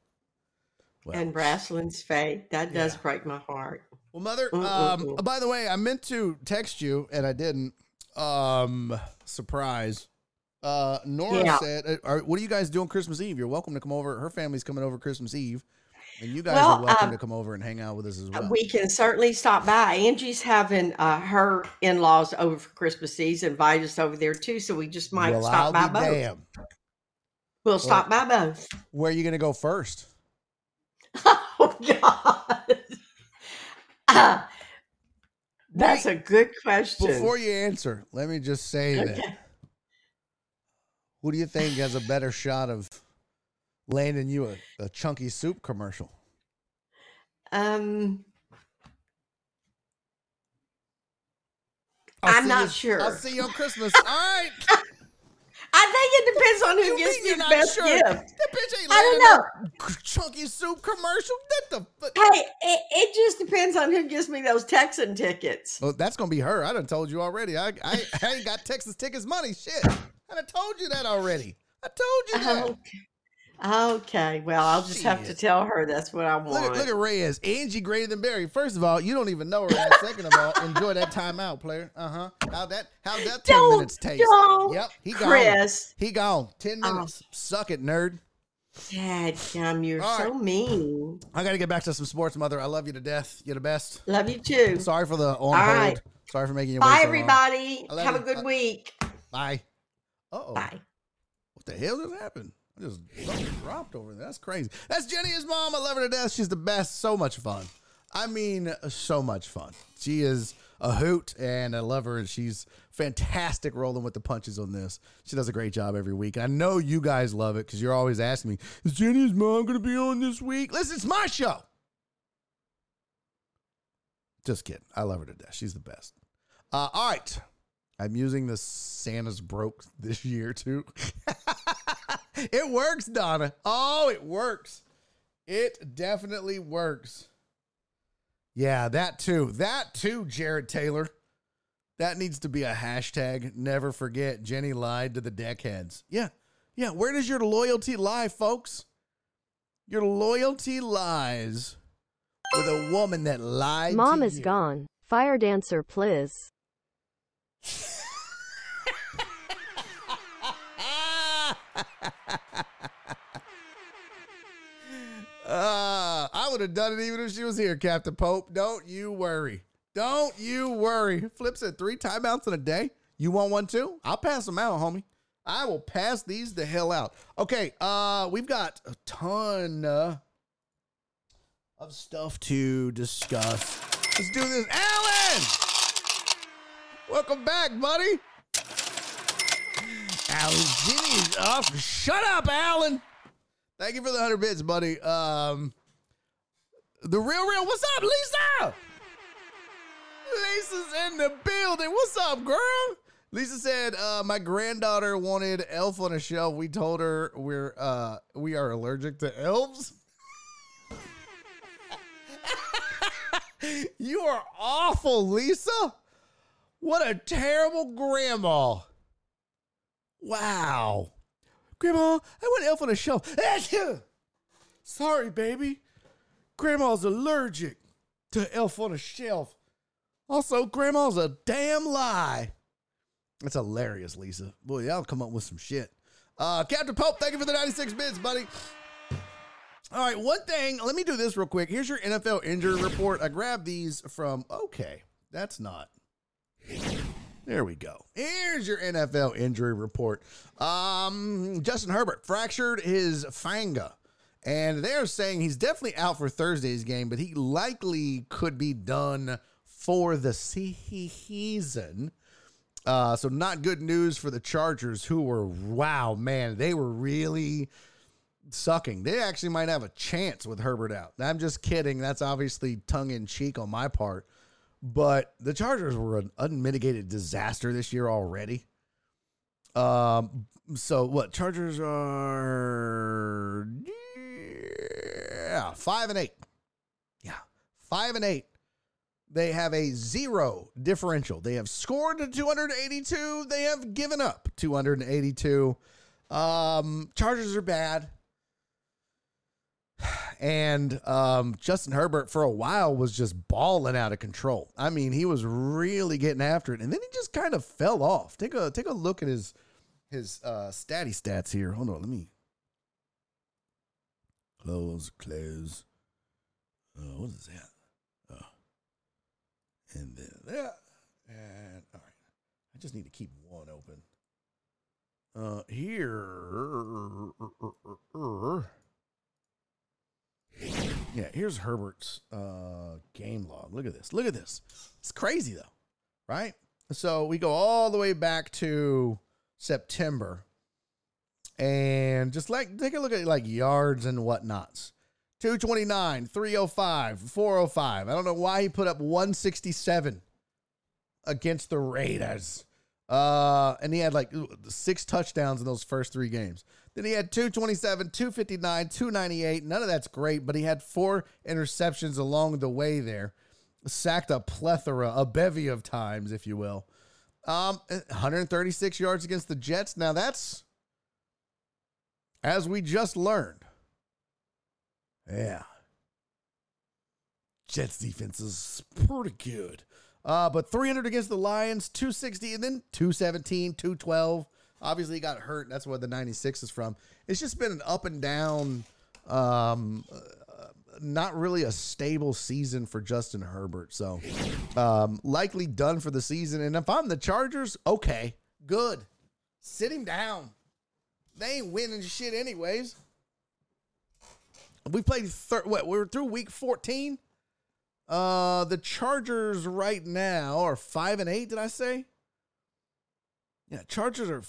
Well, and wrestling's fake. That does Yeah. break my heart. Well, mother. Um, by the way, I meant to text you and I didn't. Um, surprise. Uh, Nora Yeah. said, "What are you guys doing Christmas Eve? You're welcome to come over. Her family's coming over Christmas Eve, and you guys Well, are welcome um, to come over and hang out with us as Uh, well." We can certainly stop by. Angie's having uh, her in laws over for Christmas Eve. Invite us over there too, so we just might well, stop I'll by both. damn. We'll stop by both. Where are you gonna go first? [LAUGHS] Oh God. Uh, [LAUGHS] that's a good question. Before you answer, let me just say that. Who do you think has a better shot of landing you a, a chunky soup commercial? Um, I'll I'm not you- sure. I'll see you on Christmas. [LAUGHS] All right. I think it depends on who You gives me you're the best sure? gift. That bitch ain't I don't know. chunky soup commercial. What the fuck? Hey, it, it just depends on who gives me those Texan tickets. Well, that's gonna be her. I done told you already. I I, I ain't got Texas tickets money. Shit. I done told you that already. I told you that. Okay. Okay. Well, I'll just have to tell her that's what I want. at, look at Reyes. Angie greater than Barry. First of all, you don't even know her. And second of all, enjoy that timeout, player. Uh huh. How that how that ten Don't- minutes taste? don't, Yep. He gone. Chris. He gone. Ten minutes. Suck it, nerd. Dad, Gum, you're All so mean. I gotta get back to some sports, mother. I love you to death. You're the best. Love you too. Sorry for the on hold. right. Sorry for making you Bye, wait so everybody. I Have a good Uh, week. Bye. Uh oh. Bye. What the hell just happened? Just dropped over there. That's crazy. That's Jenny's mom. I love her to death. She's the best. So much fun. I mean, so much fun. She is a hoot, and I love her. And she's fantastic rolling with the punches on this. She does a great job every week. I know you guys love it because you're always asking me, "Is Jenny's mom going to be on this week?" Listen, it's my show. Just kidding. I love her to death. She's the best. Uh, all right. I'm using the Santa's broke this year too. [LAUGHS] [LAUGHS] it works, Donna. Oh, it works. It definitely works. Yeah, that too. That too, Jared Taylor. That needs to be a hashtag. Never forget Jenny lied to the deckheads. Yeah. Yeah. Where does your loyalty lie, folks? Your loyalty lies with a woman that lied Mom is you. gone. Fire dancer, please. [LAUGHS] Uh, I would have done it even if she was here, Captain Pope. Don't you worry. Don't you worry. Flips said three timeouts in a day. You want one too? I'll pass them out, homie. I will pass these the hell out. Okay, uh, we've got a ton uh, of stuff to discuss. Let's do this. Alan! Welcome back, buddy. Alan Jimmy is off. Shut up, Alan. Thank you for the 100 bits, buddy. Um, the real, real. What's up, Lisa? Lisa's in the building. What's up, girl? Lisa said, uh, "My granddaughter wanted elf on a shelf. We told her we're uh, we are allergic to elves." [LAUGHS] you are awful, Lisa. What a terrible grandma. Wow. Grandma, I want elf on a shelf. [LAUGHS] Sorry, baby. Grandma's allergic. to Elf on a Shelf. Also, Grandma's a damn lie. That's hilarious, Lisa. Boy, y'all come up with some shit. Uh, Captain Pope, thank you for the 96 bits, buddy. All right, one thing, let me do this real quick. Here's your NFL injury report. I grabbed these from, okay, that's not. There we go. Here's your NFL injury report. Um, Justin Herbert fractured his fanga, and they're saying he's definitely out for Thursday's game, but he likely could be done for the season. Uh, so not good news for the Chargers, who were wow, man, they were really sucking. They actually might have a chance with Herbert out. I'm just kidding. That's obviously tongue in cheek on my part. But the Chargers were an unmitigated disaster this year already. Um, so what? Chargers are yeah five and eight. Yeah, five and eight. They have a zero differential. They have scored 282. They have given up 282. Um, Chargers are bad. And um, Justin Herbert for a while was just balling out of control. I mean, he was really getting after it, and then he just kind of fell off. Take a take a look at his his uh, statty stats here. Hold on, let me close close. Uh, what is that? Oh, and then that, and all right. I just need to keep one open. Uh, here. Yeah, here's Herbert's uh, game log. Look at this. Look at this. It's crazy though, right? So we go all the way back to September, and just like take a look at like yards and whatnots. 229, 305, 405. I don't know why he put up 167 against the Raiders. Uh, and he had like six touchdowns in those first three games. Then he had 227, 259, 298. None of that's great, but he had four interceptions along the way there. Sacked a plethora, a bevy of times, if you will. Um, 136 yards against the Jets. Now that's as we just learned. Yeah. Jets defense is pretty good. Uh, but 300 against the Lions, 260, and then 217, 212. Obviously, he got hurt. That's where the 96 is from. It's just been an up and down, um, uh, not really a stable season for Justin Herbert. So, um, likely done for the season. And if I'm the Chargers, okay, good. Sit him down. They ain't winning shit, anyways. We played thir- what? We were through week 14. Uh, the Chargers right now are five and eight. Did I say? Yeah, Chargers are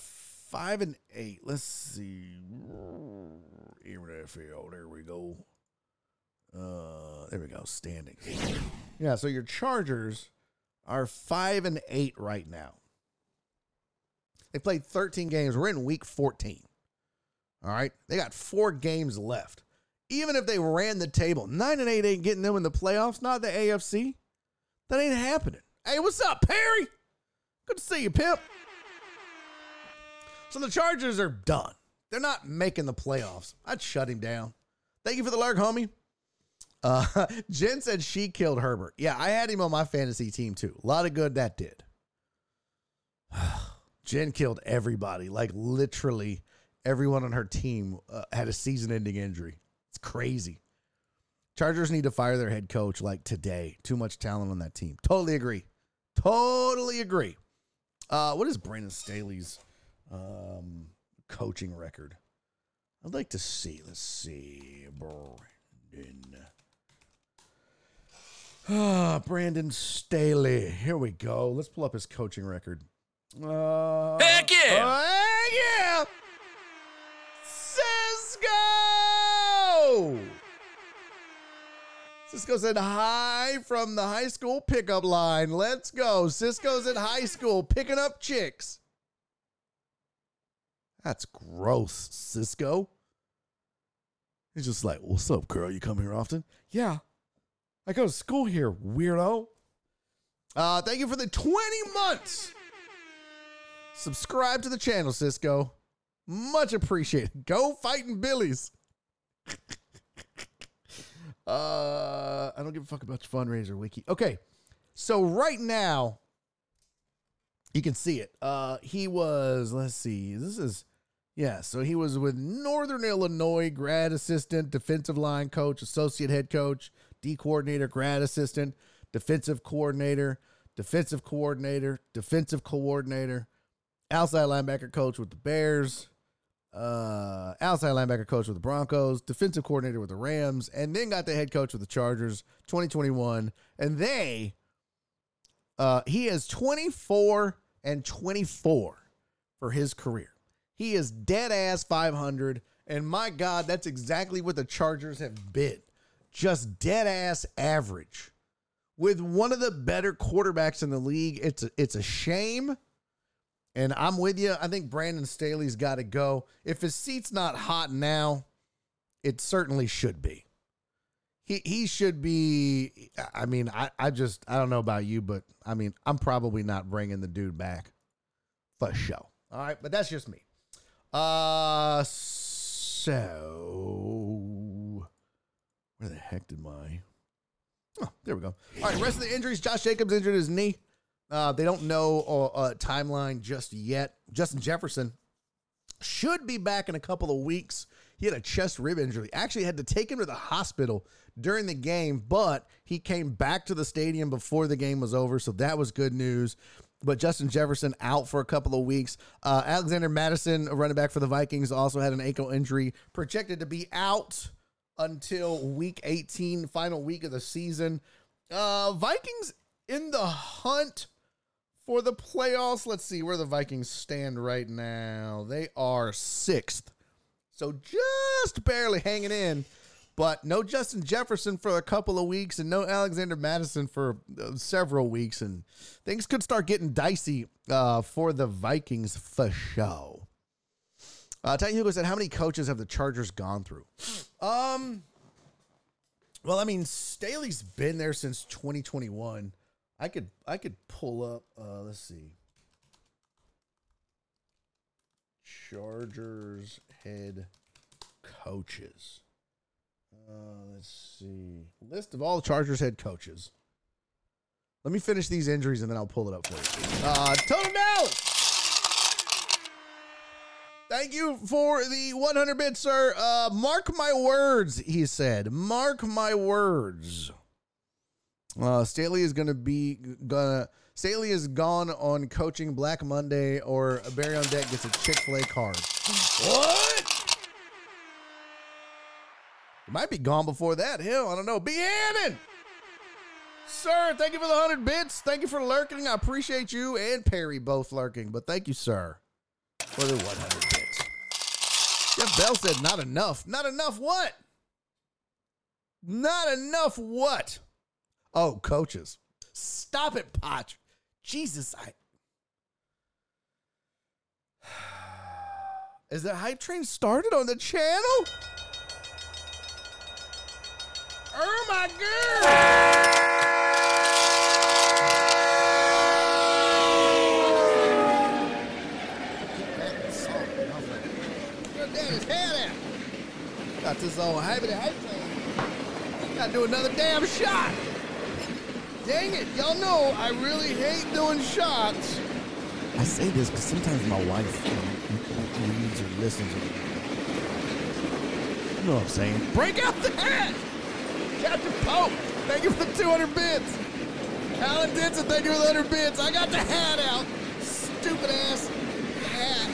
five and eight. Let's see. NFL. There we go. Uh, there we go. Standings. Yeah, so your Chargers are five and eight right now. They played 13 games. We're in week 14. All right. They got four games left. Even if they ran the table, nine and eight ain't getting them in the playoffs, not the AFC. That ain't happening. Hey, what's up, Perry? Good to see you, Pimp. So the Chargers are done. They're not making the playoffs. I'd shut him down. Thank you for the lurk, homie. Uh, [LAUGHS] Jen said she killed Herbert. Yeah, I had him on my fantasy team too. A lot of good that did. [SIGHS] Jen killed everybody. Like literally everyone on her team uh, had a season-ending injury. It's crazy. Chargers need to fire their head coach like today. Too much talent on that team. Totally agree. Totally agree. Uh, what is Brandon Staley's um, coaching record? I'd like to see. Let's see. Brandon. Ah, Brandon Staley. Here we go. Let's pull up his coaching record. Uh, Heck yeah! uh, heck yeah! Cisco! Cisco said hi from the high school pickup line. Let's go. Cisco's at high school picking up chicks. That's gross, Cisco. He's just like, What's up, girl? You come here often? Yeah. I go to school here, weirdo. Uh, thank you for the 20 months. Subscribe to the channel, Cisco. Much appreciated. Go fighting Billies. [LAUGHS] uh, I don't give a fuck about your fundraiser wiki. Okay, so right now, you can see it. Uh, he was. Let's see. This is. Yeah, so he was with Northern Illinois grad assistant, defensive line coach, associate head coach, D coordinator, grad assistant, defensive coordinator, defensive coordinator, defensive coordinator, outside linebacker coach with the Bears, uh, outside linebacker coach with the Broncos, defensive coordinator with the Rams, and then got the head coach with the Chargers 2021. And they, uh, he is 24 and 24 for his career. He is dead ass 500. And my God, that's exactly what the Chargers have been just dead ass average. With one of the better quarterbacks in the league, it's a, it's a shame. And I'm with you. I think Brandon Staley's got to go. If his seat's not hot now, it certainly should be. He he should be. I mean, I, I just I don't know about you, but I mean, I'm probably not bringing the dude back for show. All right, but that's just me. Uh, so where the heck did my? Oh, there we go. All right, rest of the injuries. Josh Jacobs injured his knee. Uh, they don't know a, a timeline just yet. Justin Jefferson should be back in a couple of weeks. He had a chest rib injury. Actually, had to take him to the hospital during the game, but he came back to the stadium before the game was over, so that was good news. But Justin Jefferson out for a couple of weeks. Uh, Alexander Mattison, running back for the Vikings, also had an ankle injury, projected to be out until week 18, final week of the season. Uh, Vikings in the hunt for the playoffs. Let's see where the Vikings stand right now. They are sixth. So just barely hanging in, but no Justin Jefferson for a couple of weeks and no Alexander Mattison for uh, several weeks. And things could start getting dicey uh, for the Vikings for show. Uh, Titan Hugo said, How many coaches have the Chargers gone through? Um, well, I mean, Staley's been there since 2021. I could I could pull up uh let's see. Chargers head coaches. Uh let's see. List of all Chargers head coaches. Let me finish these injuries and then I'll pull it up for you. Uh Total Dallas. Thank you for the 100 bits, sir. Uh, mark my words, he said. Mark my words. Uh, Staley is going to be gonna. Staley is gone on coaching Black Monday, or Barry on Deck gets a Chick Fil A card. What? Might be gone before that. Hell, I don't know. Be Hannon, sir. Thank you for the hundred bits. Thank you for lurking. I appreciate you and Perry both lurking, but thank you, sir, for the 100 bits. Jeff Bell said, "Not enough. Not enough. What? Not enough. What?" Oh, coaches. Stop it, Potch. Jesus, I. [SIGHS] Is the hype train started on the channel? Oh my god! Got this old hype hype train. Got to do another damn shot. Dang it, y'all know I really hate doing shots. I say this because sometimes my wife you know, reads or listens. Or, you know what I'm saying? Break out the hat! Captain Pope, thank you for the 200 bits. Alan Denson, thank you for the 100 bits. I got the hat out. Stupid ass hat.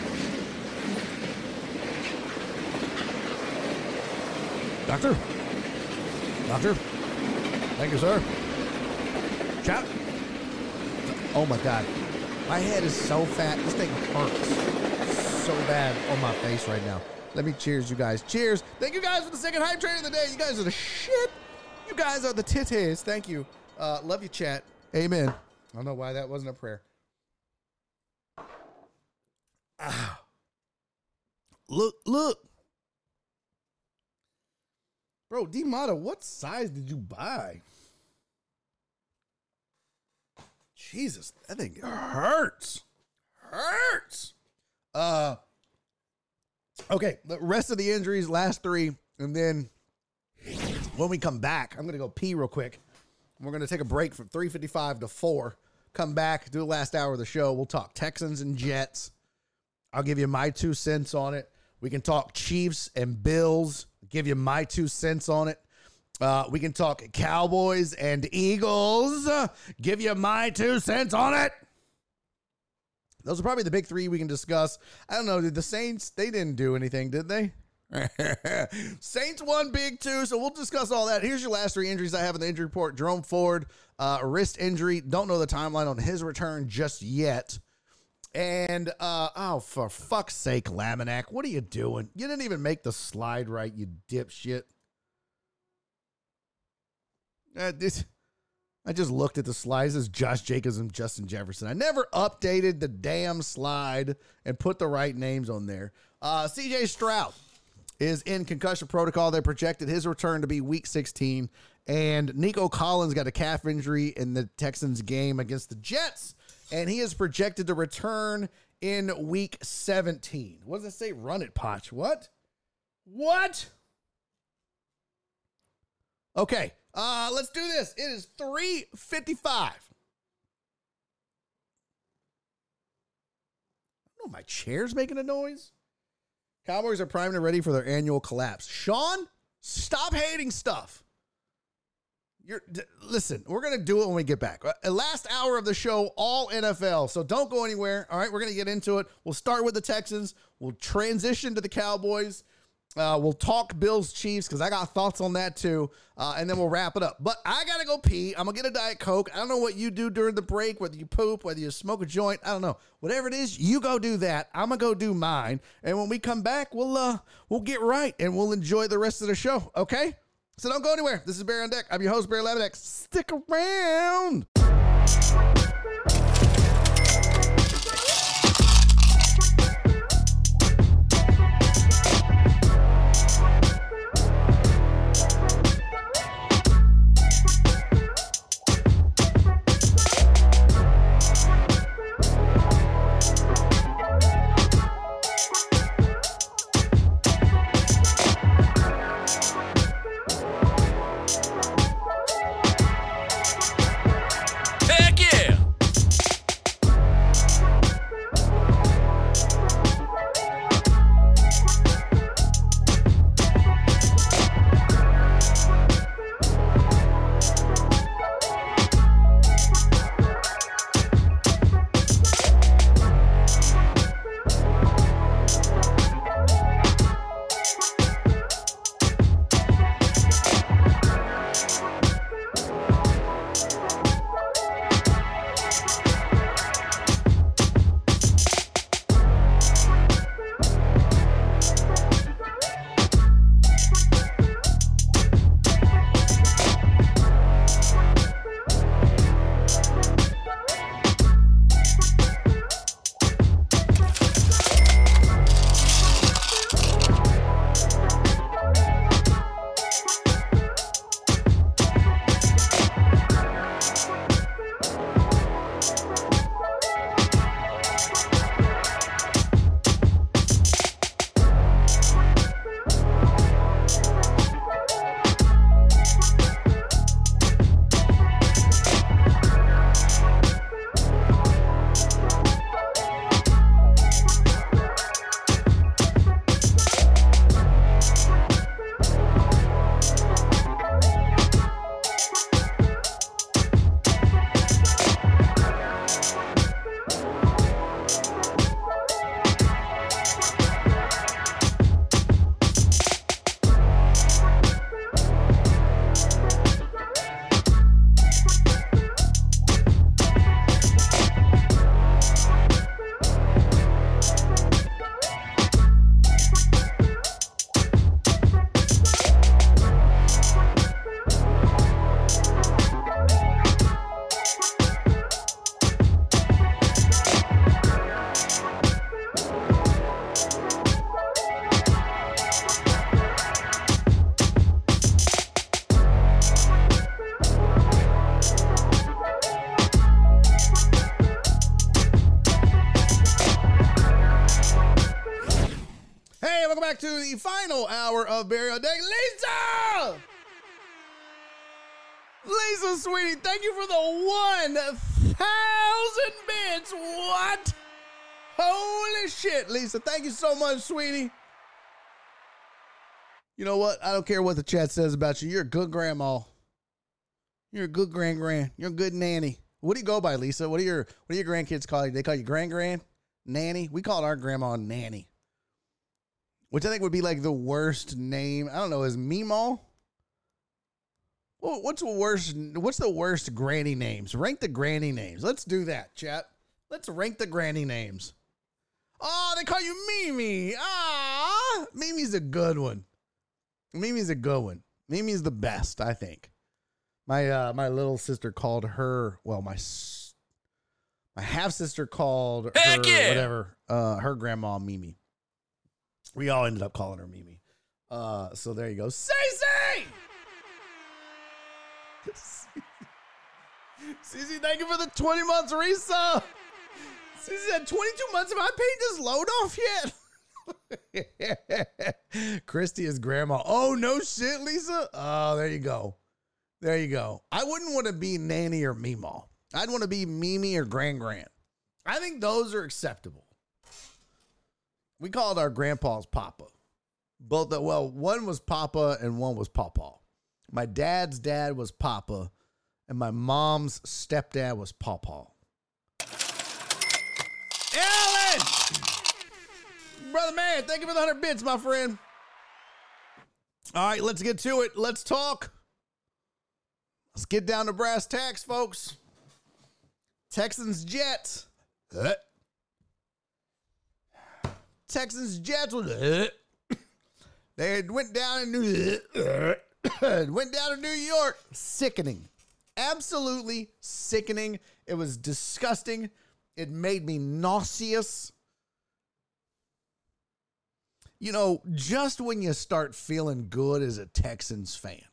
Doctor? Doctor? Thank you, sir. Chat. Oh my god. My head is so fat. This thing hurts so bad on my face right now. Let me cheers, you guys. Cheers. Thank you guys for the second hype train of the day. You guys are the shit. You guys are the titties. Thank you. Uh, love you, chat. Amen. I don't know why that wasn't a prayer. Ah. Look, look. Bro, D Mata, what size did you buy? Jesus, that thing hurts. Hurts. Uh okay, the rest of the injuries, last three, and then When we come back, I'm going to go pee real quick. We're going to take a break from 3:55 to 4. Come back, do the last hour of the show. We'll talk Texans and Jets. I'll give you my two cents on it. We can talk Chiefs and Bills. Give you my two cents on it. Uh, we can talk Cowboys and Eagles. Give you my two cents on it. Those are probably the big three we can discuss. I don't know. Did the Saints? They didn't do anything, did they? [LAUGHS] Saints won big too, so we'll discuss all that. Here's your last three injuries I have in the injury report: Jerome Ford, uh, wrist injury. Don't know the timeline on his return just yet. And uh, oh, for fuck's sake, Laminack, what are you doing? You didn't even make the slide right, you dipshit. Uh, this, I just looked at the slides as Josh Jacobs and Justin Jefferson. I never updated the damn slide and put the right names on there. Uh, CJ Stroud is in concussion protocol. They projected his return to be week 16. And Nico Collins got a calf injury in the Texans game against the Jets. And he is projected to return in week 17. What does it say? Run it, Potch. What? What? Okay. Uh, let's do this. It is 355. Oh, my chair's making a noise. Cowboys are primed and ready for their annual collapse. Sean, stop hating stuff. You're d- listen. We're gonna do it when we get back. Uh, last hour of the show, all NFL. So don't go anywhere. All right, we're gonna get into it. We'll start with the Texans. We'll transition to the Cowboys. Uh, we'll talk Bills Chiefs because I got thoughts on that too, uh, and then we'll wrap it up. But I gotta go pee. I'm gonna get a diet coke. I don't know what you do during the break, whether you poop, whether you smoke a joint. I don't know. Whatever it is, you go do that. I'm gonna go do mine, and when we come back, we'll uh we'll get right and we'll enjoy the rest of the show. Okay? So don't go anywhere. This is Barry on Deck. I'm your host, Barry Levinex. Stick around. Welcome back to the final hour of Barry Day. Lisa! Lisa, sweetie, thank you for the 1,000 bits. What? Holy shit, Lisa. Thank you so much, sweetie. You know what? I don't care what the chat says about you. You're a good grandma. You're a good grand grand. You're a good nanny. What do you go by, Lisa? What do your what do your grandkids call you? They call you grand grand, nanny. We called our grandma nanny, which I think would be like the worst name. I don't know. Is Meemaw? Well, what's the worst? What's the worst granny names? Rank the granny names. Let's do that, chat. Let's rank the granny names. Oh, they call you Mimi. Ah, Mimi's a good one. Mimi's a good one. Mimi's the best, I think. My uh, my little sister called her. Well, my my half sister called Heck her yeah. whatever. Uh, her grandma Mimi. We all ended up calling her Mimi. Uh, so there you go. Say. [LAUGHS] Cece, thank you for the 20 months resub. Cece said 22 months. Have I paid this load off yet? [LAUGHS] Christy is grandma. Oh, no shit, Lisa. Oh, there you go. There you go. I wouldn't want to be Nanny or Meemaw. I'd want to be Mimi or Grand Grand. I think those are acceptable. We called our grandpas Papa. Both, the, well, one was Papa and one was Pawpaw. My dad's dad was Papa, and my mom's stepdad was Pawpaw. Alan! Brother man, thank you for the 100 bits, my friend. All right, let's get to it. Let's talk. Let's get down to brass tacks, folks. Texans Jets. Texans Jets was [COUGHS] they went down in New [COUGHS] went down to New York. Sickening. Absolutely sickening. It was disgusting. It made me nauseous. You know, just when you start feeling good as a Texans fan,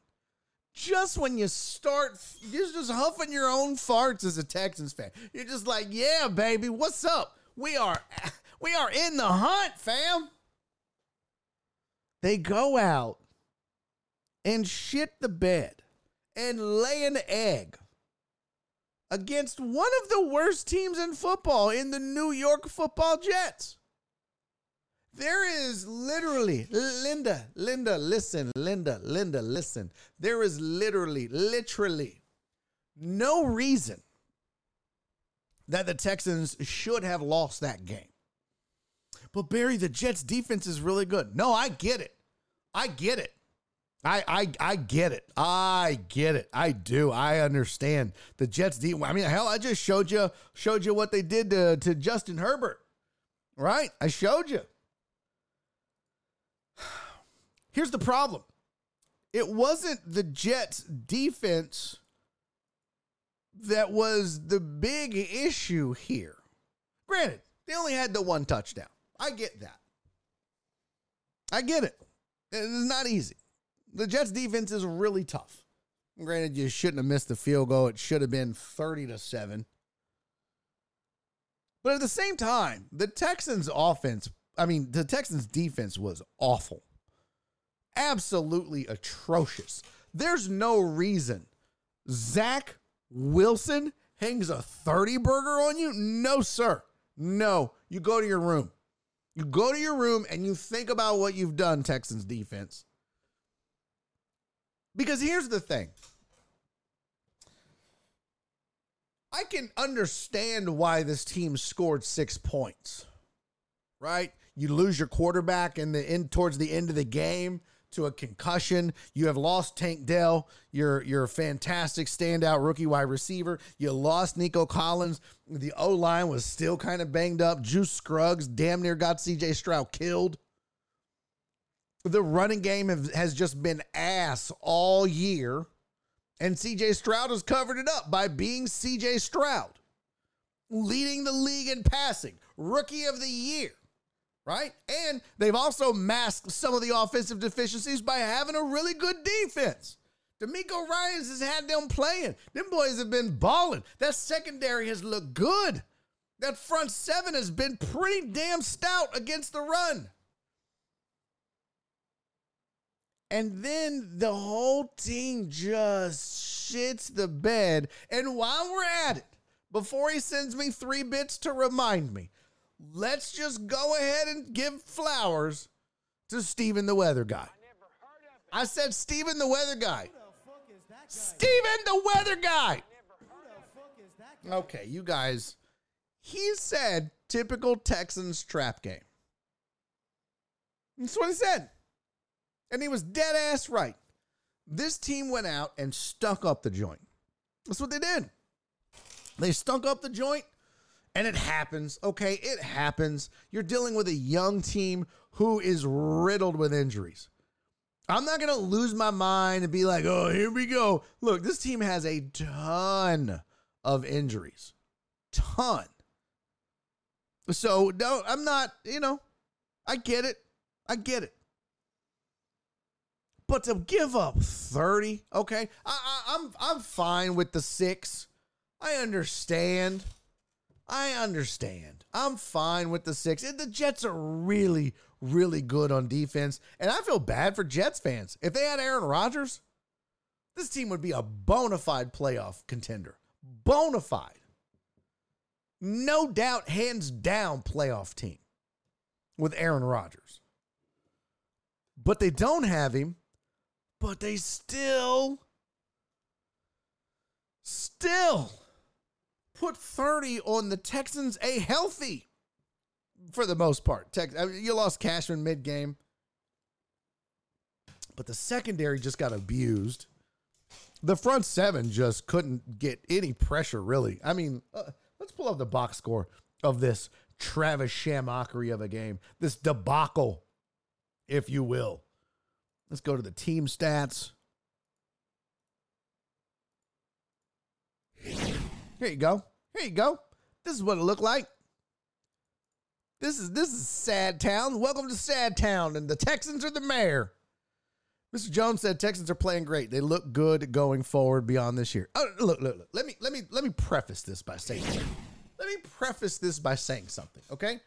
just when you start, you're just huffing your own farts as a Texans fan. You're just like, yeah, baby, what's up? We are, we are in the hunt, fam. They go out and shit the bed and lay an egg against one of the worst teams in football in the New York Football Jets. There is literally, Linda, Linda, listen, Linda, Linda, listen. There is literally, literally no reason that the Texans should have lost that game. But Barry, the Jets defense is really good. No, I get it. I get it. I, I I get it. I get it. I do. I understand the Jets. De- I mean, hell, I just showed you showed you what they did to to Justin Herbert. Right? I showed you. [SIGHS] Here's the problem. It wasn't the Jets defense that was the big issue here. Granted, they only had the one touchdown. I get that. I get it. It's not easy. The Jets defense is really tough. Granted, you shouldn't have missed the field goal. It should have been 30 to 7. But at the same time, the Texans offense, I mean, the Texans defense was awful. Absolutely atrocious. There's no reason Zach Wilson hangs a 30 burger on you. No, sir. No. You go to your room. You go to your room and you think about what you've done, Texans defense. Because here's the thing I can understand why this team scored six points, right? You lose your quarterback in the in towards the end of the game to a concussion. You have lost Tank Dell, your your fantastic standout rookie wide receiver. You lost Nico Collins. The O line was still kind of banged up. Juice Scruggs damn near got CJ Stroud killed. The running game have, has just been ass all year. And CJ Stroud has covered it up by being CJ Stroud, leading the league in passing, rookie of the year, right? And they've also masked some of the offensive deficiencies by having a really good defense. DeMeco Ryans has had them playing. Them boys have been balling. That secondary has looked good. That front seven has been pretty damn stout against the run. And then the whole team just shits the bed. And while we're at it, before he sends me three bits to remind me, let's just go ahead and give flowers to Steven the Weather Guy. I said Steven the Weather Guy. Steven the Weather Guy. Okay, you guys. He said typical Texans trap game. That's what he said. And he was dead ass right. This team went out and stunk up the joint. That's what they did. They stunk up the joint, and it happens. Okay, it happens. You're dealing with a young team who is riddled with injuries. I'm not going to lose my mind and be like, oh, here we go. Look, this team has a ton of injuries. Ton. So, no, I'm not, you know, I get it. I get it. But to give up 30, okay, I, I, I'm I'm fine with the six. I understand. I understand. I'm fine with the six. The Jets are really, really good on defense. And I feel bad for Jets fans. If they had Aaron Rodgers, this team would be a bona fide playoff contender. Bona fide. No doubt, hands down, playoff team with Aaron Rodgers. But they don't have him, but they still, still put 30 on the Texans, a healthy for the most part. Tex, you lost Cashman mid game, but the secondary just got abused. The front seven just couldn't get any pressure, really. I mean, uh, let's pull up the box score of this Travis Shamockery of a game, this debacle, if you will. Let's go to the team stats. Here you go. Here you go. This is what it looked like. This is this is sad town. Welcome to sad town, and the Texans are the mayor. Mr. Jones said Texans are playing great. They look good going forward beyond this year. Oh, look, look, look. Let me let me let me preface this by saying let me preface this by saying something, okay?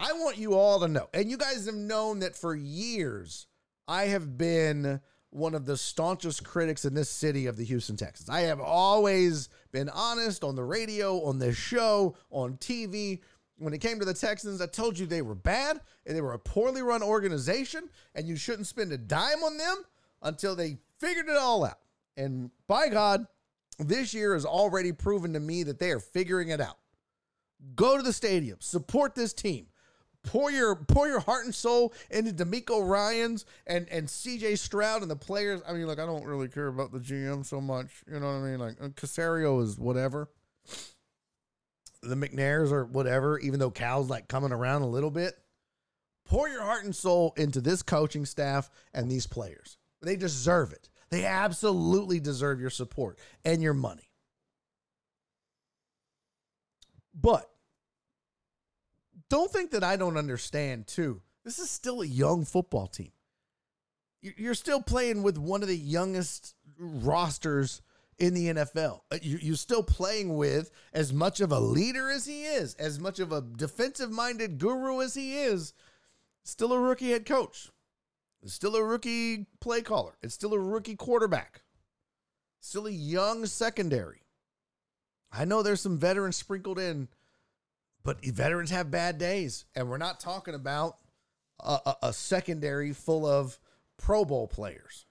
I want you all to know, and you guys have known that for years I have been one of the staunchest critics in this city of the Houston Texans. I have always been honest on the radio, on this show, on TV. When it came to the Texans, I told you they were bad and they were a poorly run organization, and you shouldn't spend a dime on them until they figured it all out. And by God, this year has already proven to me that they are figuring it out. Go to the stadium, support this team pour your pour your heart and soul into DeMeco Ryans and and CJ Stroud and the players. I mean, like I don't really care about the GM so much. You know what I mean? Like uh, Caserio is whatever. The McNairs or whatever. Even though Cal's like coming around a little bit, pour your heart and soul into this coaching staff and these players. They deserve it. They absolutely deserve your support and your money. But don't think that I don't understand, too. This is still a young football team. You're still playing with one of the youngest rosters in the NFL. Uh, you're still playing with as much of a leader as he is, as much of a defensive minded guru as he is, still a rookie head coach, still a rookie play caller, it's still a rookie quarterback, still a young secondary. I know there's some veterans sprinkled in but veterans have bad days, and we're not talking about a, a, a secondary full of Pro Bowl players.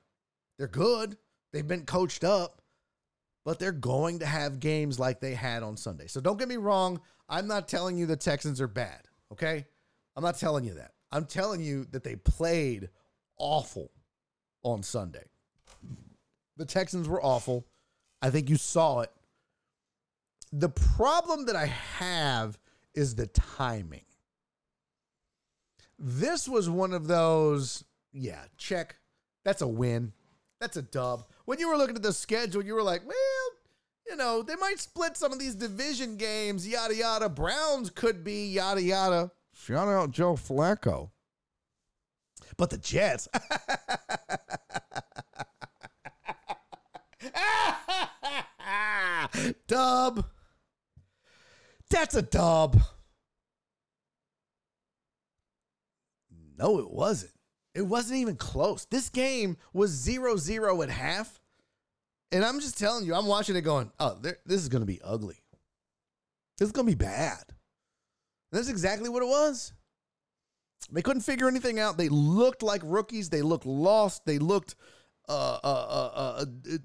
They're good. They've been coached up, but they're going to have games like they had on Sunday. So don't get me wrong. I'm not telling you the Texans are bad. Okay. I'm not telling you that. I'm telling you that they played awful on Sunday. The Texans were awful. I think you saw it. The problem that I have is the timing. This was one of those, yeah, check. That's a win. That's a dub. When you were looking at the schedule, you were like, well, you know, they might split some of these division games, yada, yada. Browns could be yada, yada. Shout out Joe Flacco. But the Jets. [LAUGHS] dub. That's a dub. No, it wasn't. It wasn't even close. This game was 0 0 at half. And I'm just telling you, I'm watching it going, oh, this is going to be ugly. This is going to be bad. And that's exactly what it was. They couldn't figure anything out. They looked like rookies. They looked lost. They looked uh, uh, uh, uh, uh,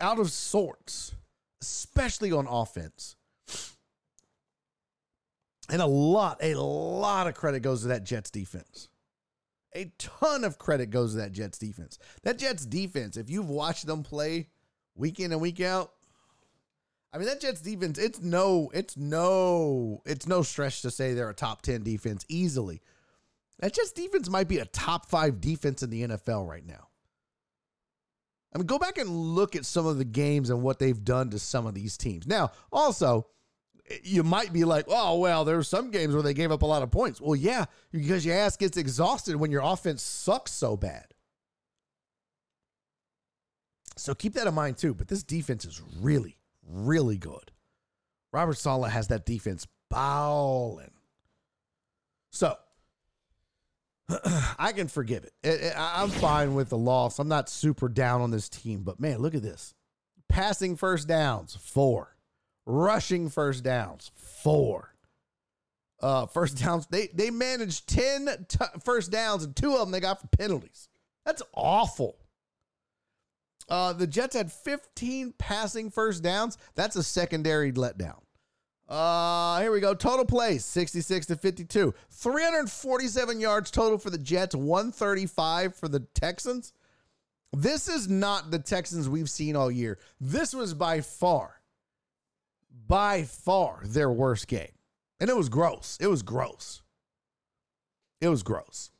out of sorts, especially on offense. And a lot, a lot of credit goes to that Jets defense. A ton of credit goes to that Jets defense. That Jets defense, if you've watched them play week in and week out, I mean that Jets defense, it's no, it's no, it's no stretch to say they're a top 10 defense easily. That Jets defense might be a top 5 defense in the NFL right now. I mean, go back and look at some of the games and what they've done to some of these teams. Now, also, you might be like, oh, well, there's some games where they gave up a lot of points. Well, yeah, because your ass gets exhausted when your offense sucks so bad. So keep that in mind too. But this defense is really, really good. Robert Saleh has that defense bowling. So [CLEARS THROAT] I can forgive it. I'm fine with the loss. I'm not super down on this team, but man, look at this. Passing first downs, four. Rushing first downs, four. Uh, first downs, they they managed 10 t- first downs, and two of them they got for penalties. That's awful. Uh, the Jets had 15 passing first downs. That's a secondary letdown. Uh, here we go. Total plays 66 to 52. 347 yards total for the Jets, 135 for the Texans. This is not the Texans we've seen all year. This was by far, by far their worst game. And it was gross. It was gross. It was gross.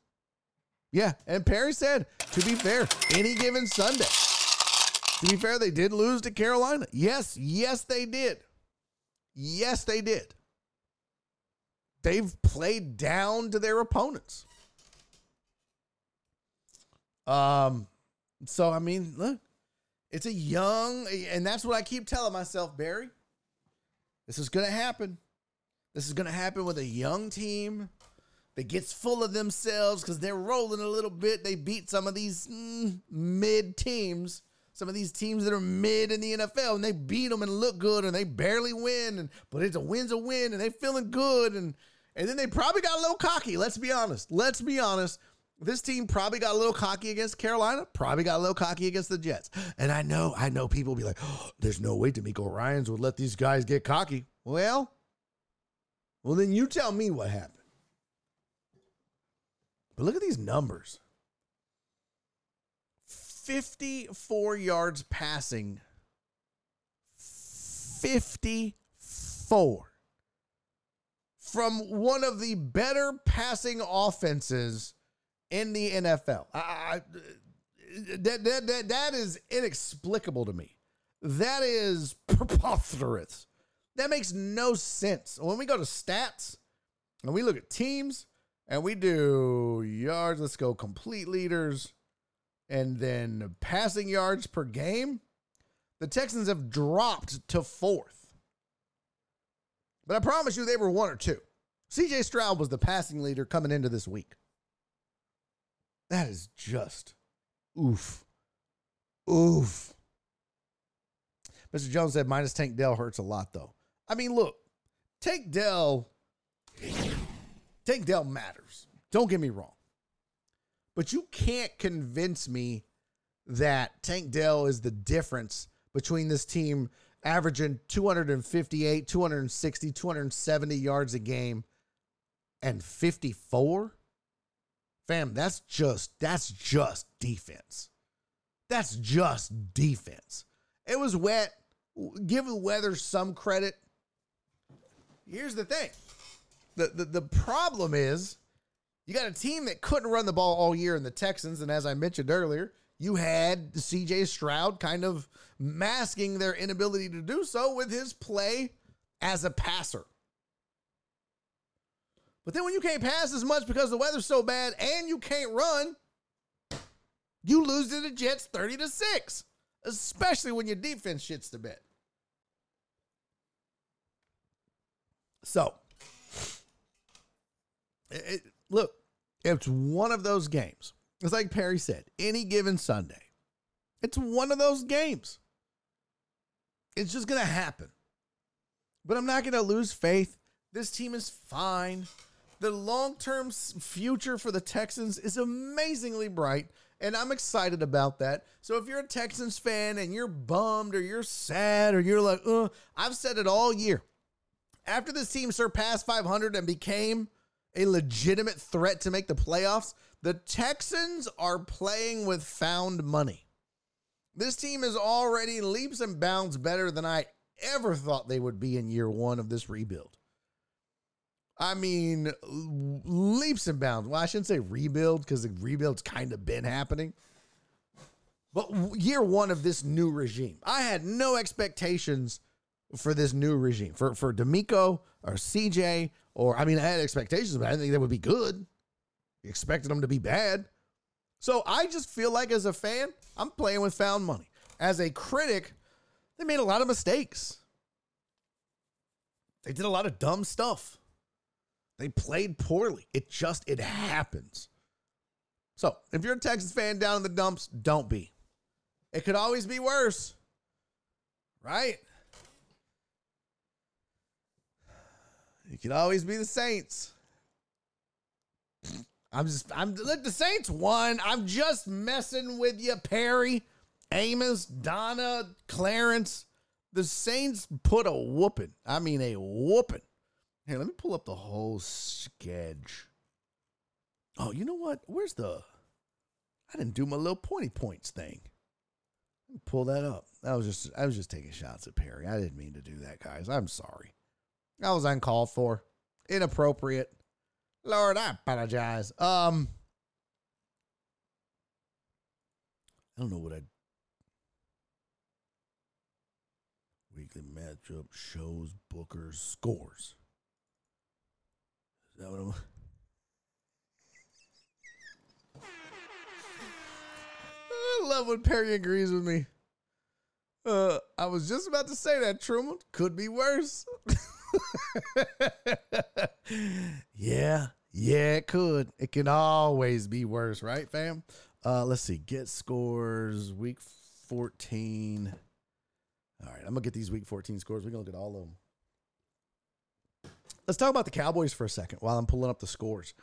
Yeah. And Perry said, to be fair, any given Sunday. To be fair, they did lose to Carolina. Yes, yes, they did. Yes, they did. They've played down to their opponents. Um, so I mean, look, it's a young, and that's what I keep telling myself, Barry. This is gonna happen. This is gonna happen with a young team that gets full of themselves because they're rolling a little bit. They beat some of these mm, mid teams, some of these teams that are mid in the NFL, and they beat them and look good, and they barely win. And but it's a win's a win, and they feeling good, and and then they probably got a little cocky. Let's be honest. Let's be honest. This team probably got a little cocky against Carolina, probably got a little cocky against the Jets. And I know, I know people be like, oh, [GASPS] there's no way DeMeco Ryans would let these guys get cocky. Well, well, then you tell me what happened. But look at these numbers 54 yards passing. 54 from one of the better passing offenses in the NFL. I, I, that, that, that, that is inexplicable to me. That is preposterous. That makes no sense. When we go to stats and we look at teams and we do yards, let's go complete leaders and then passing yards per game, the Texans have dropped to fourth. But I promise you they were one or two. CJ Stroud was the passing leader coming into this week. That is just oof. Oof. Mr. Jones said minus Tank Dell hurts a lot though. I mean, look, Tank Dell Tank Dell matters. Don't get me wrong. But you can't convince me that Tank Dell is the difference between this team averaging 258, 260, 270 yards a game and 54. Fam, that's just that's just defense. That's just defense. It was wet. Give the weather some credit. Here's the thing. The, the the problem is you got a team that couldn't run the ball all year in the Texans, and as I mentioned earlier, you had CJ Stroud kind of masking their inability to do so with his play as a passer. But then when you can't pass as much because the weather's so bad and you can't run, you lose to the Jets 30 to 6, especially when your defense shits the bed. So, it, it- look, it's one of those games. It's like Perry said, any given Sunday, It's one of those games. It's just going to happen. But I'm not going to lose faith. This team is fine. The long term future for the Texans is amazingly bright, and I'm excited about that. So if you're a Texans fan and you're bummed or you're sad or you're like, I've said it all year. After this team surpassed 500 and became a legitimate threat to make the playoffs, the Texans are playing with found money. This team is already leaps and bounds better than I ever thought they would be in year one of this rebuild. I mean, leaps and bounds. Well, I shouldn't say rebuild because the rebuild's kind of been happening. But year one of this new regime, I had no expectations for this new regime for for DeMeco or CJ or I mean, I had expectations, but I didn't think they would be good. expected them to be bad. So I just feel like as a fan, I'm playing with found money. As a critic, they made a lot of mistakes. They did a lot of dumb stuff. They played poorly. It just it happens. So, if you're a Texas fan down in the dumps, don't be. It could always be worse. Right? It could always be the Saints. I'm just I'm look the Saints won. I'm just messing with you, Perry, Amos, Donna, Clarence. The Saints put a whooping. I mean a whooping. Hey, let me pull up the whole sketch. Oh, you know what? Where's the I didn't do my little pointy points thing. Pull that up. I was just I was just taking shots at Perry. I didn't mean to do that, guys. I'm sorry. That was uncalled for. Inappropriate. Lord, I apologize. Um, I don't know what I. Weekly matchup shows Booker's scores. Is that what I'm? I love when Perry agrees with me. Uh, I was just about to say that Truman could be worse. [LAUGHS] yeah, yeah, it could. It can always be worse, right, fam? Uh, let's see. Get scores week 14. All right, I'm gonna get these week 14 scores. We're gonna look at all of them. Let's talk about the Cowboys for a second while I'm pulling up the scores.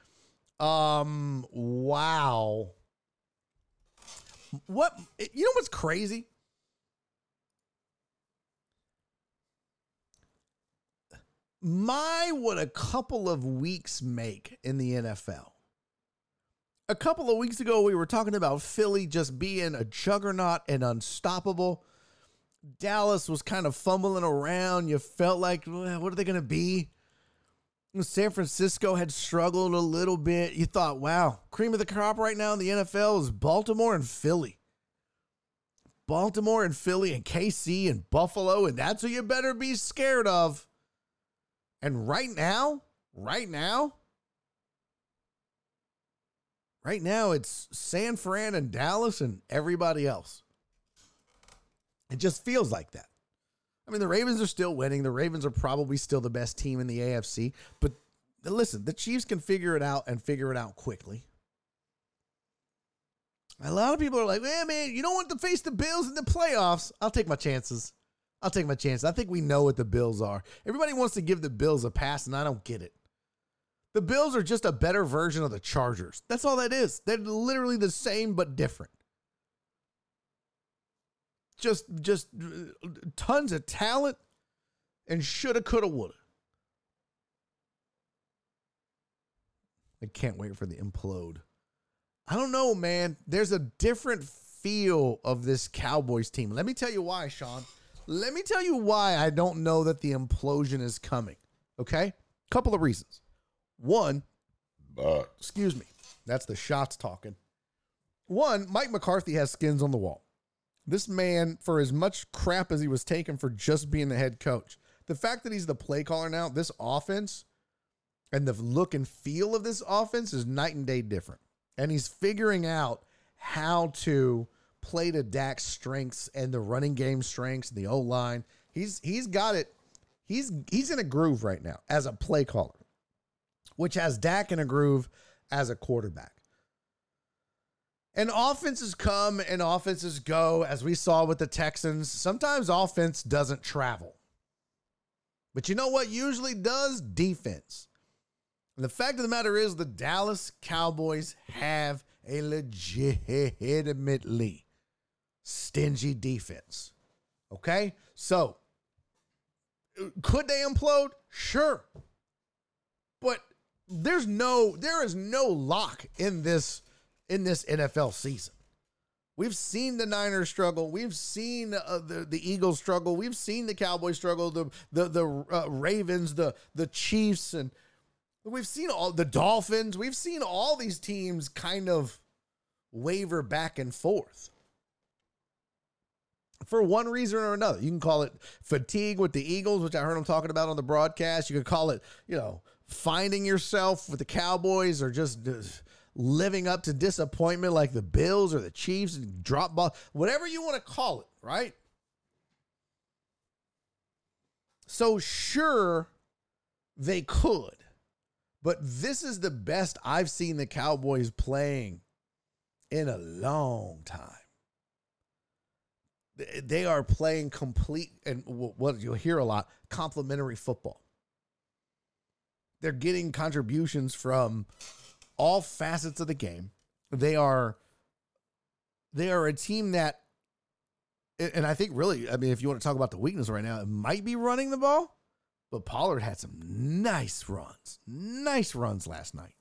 Um, wow. What you know what's crazy? my what a couple of weeks make in the NFL. A couple of weeks ago, we were talking about Philly just being a juggernaut and unstoppable. Dallas was kind of fumbling around. You felt like, well, what are they going to be? San Francisco had struggled a little bit. You thought, wow, cream of the crop right now in the NFL is Baltimore and Philly. Baltimore and Philly and KC and Buffalo, and that's who you better be scared of. And right now, right now, right now, it's San Fran and Dallas and everybody else. It just feels like that. I mean, the Ravens are still winning. The Ravens are probably still the best team in the AFC. But listen, the Chiefs can figure it out and figure it out quickly. A lot of people are like, "Man, man, you don't want to face the Bills in the playoffs." I'll take my chances. I'll take my chances. I think we know what the Bills are. Everybody wants to give the Bills a pass, and I don't get it. The Bills are just a better version of the Chargers. That's all that is. They're literally the same but different. Just just uh, tons of talent and shoulda, coulda, woulda. I can't wait for the implode. I don't know, man. There's a different feel of this Cowboys team. Let me tell you why, Sean. Let me tell you why I don't know that the implosion is coming. Okay? Couple of reasons. One, uh, excuse me, that's the shots talking. One, Mike McCarthy has skins on the wall. This man, for as much crap as he was taking for just being the head coach, the fact that he's the play caller now, this offense and the look and feel of this offense is night and day different. And he's figuring out how to play to Dak's strengths and the running game strengths and the O line. He's he's got it. He's he's in a groove right now as a play caller, which has Dak in a groove as a quarterback. And offenses come and offenses go, as we saw with the Texans. Sometimes offense doesn't travel. But you know what usually does? Defense. And the fact of the matter is, the Dallas Cowboys have a legitimately stingy defense. Okay? So, could they implode? Sure. But there's no there is no lock in this in this NFL season. We've seen the Niners struggle. We've seen uh, the the Eagles struggle. We've seen the Cowboys struggle. The the the uh, Ravens, the the Chiefs, and we've seen all the Dolphins. We've seen all these teams kind of waver back and forth for one reason or another. You can call it fatigue with the Eagles, which I heard them talking about on the broadcast. You could call it, you know, finding yourself with the Cowboys or just, just living up to disappointment like the Bills or the Chiefs and drop ball, whatever you want to call it, right? So sure they could. But this is the best I've seen the Cowboys playing in a long time they are playing complete and what you'll hear a lot complimentary football. They're getting contributions from all facets of the game. They are they are a team that and I think really, I mean, if you want to talk about the weakness right now, it might be running the ball, but Pollard had some nice runs, nice runs last night.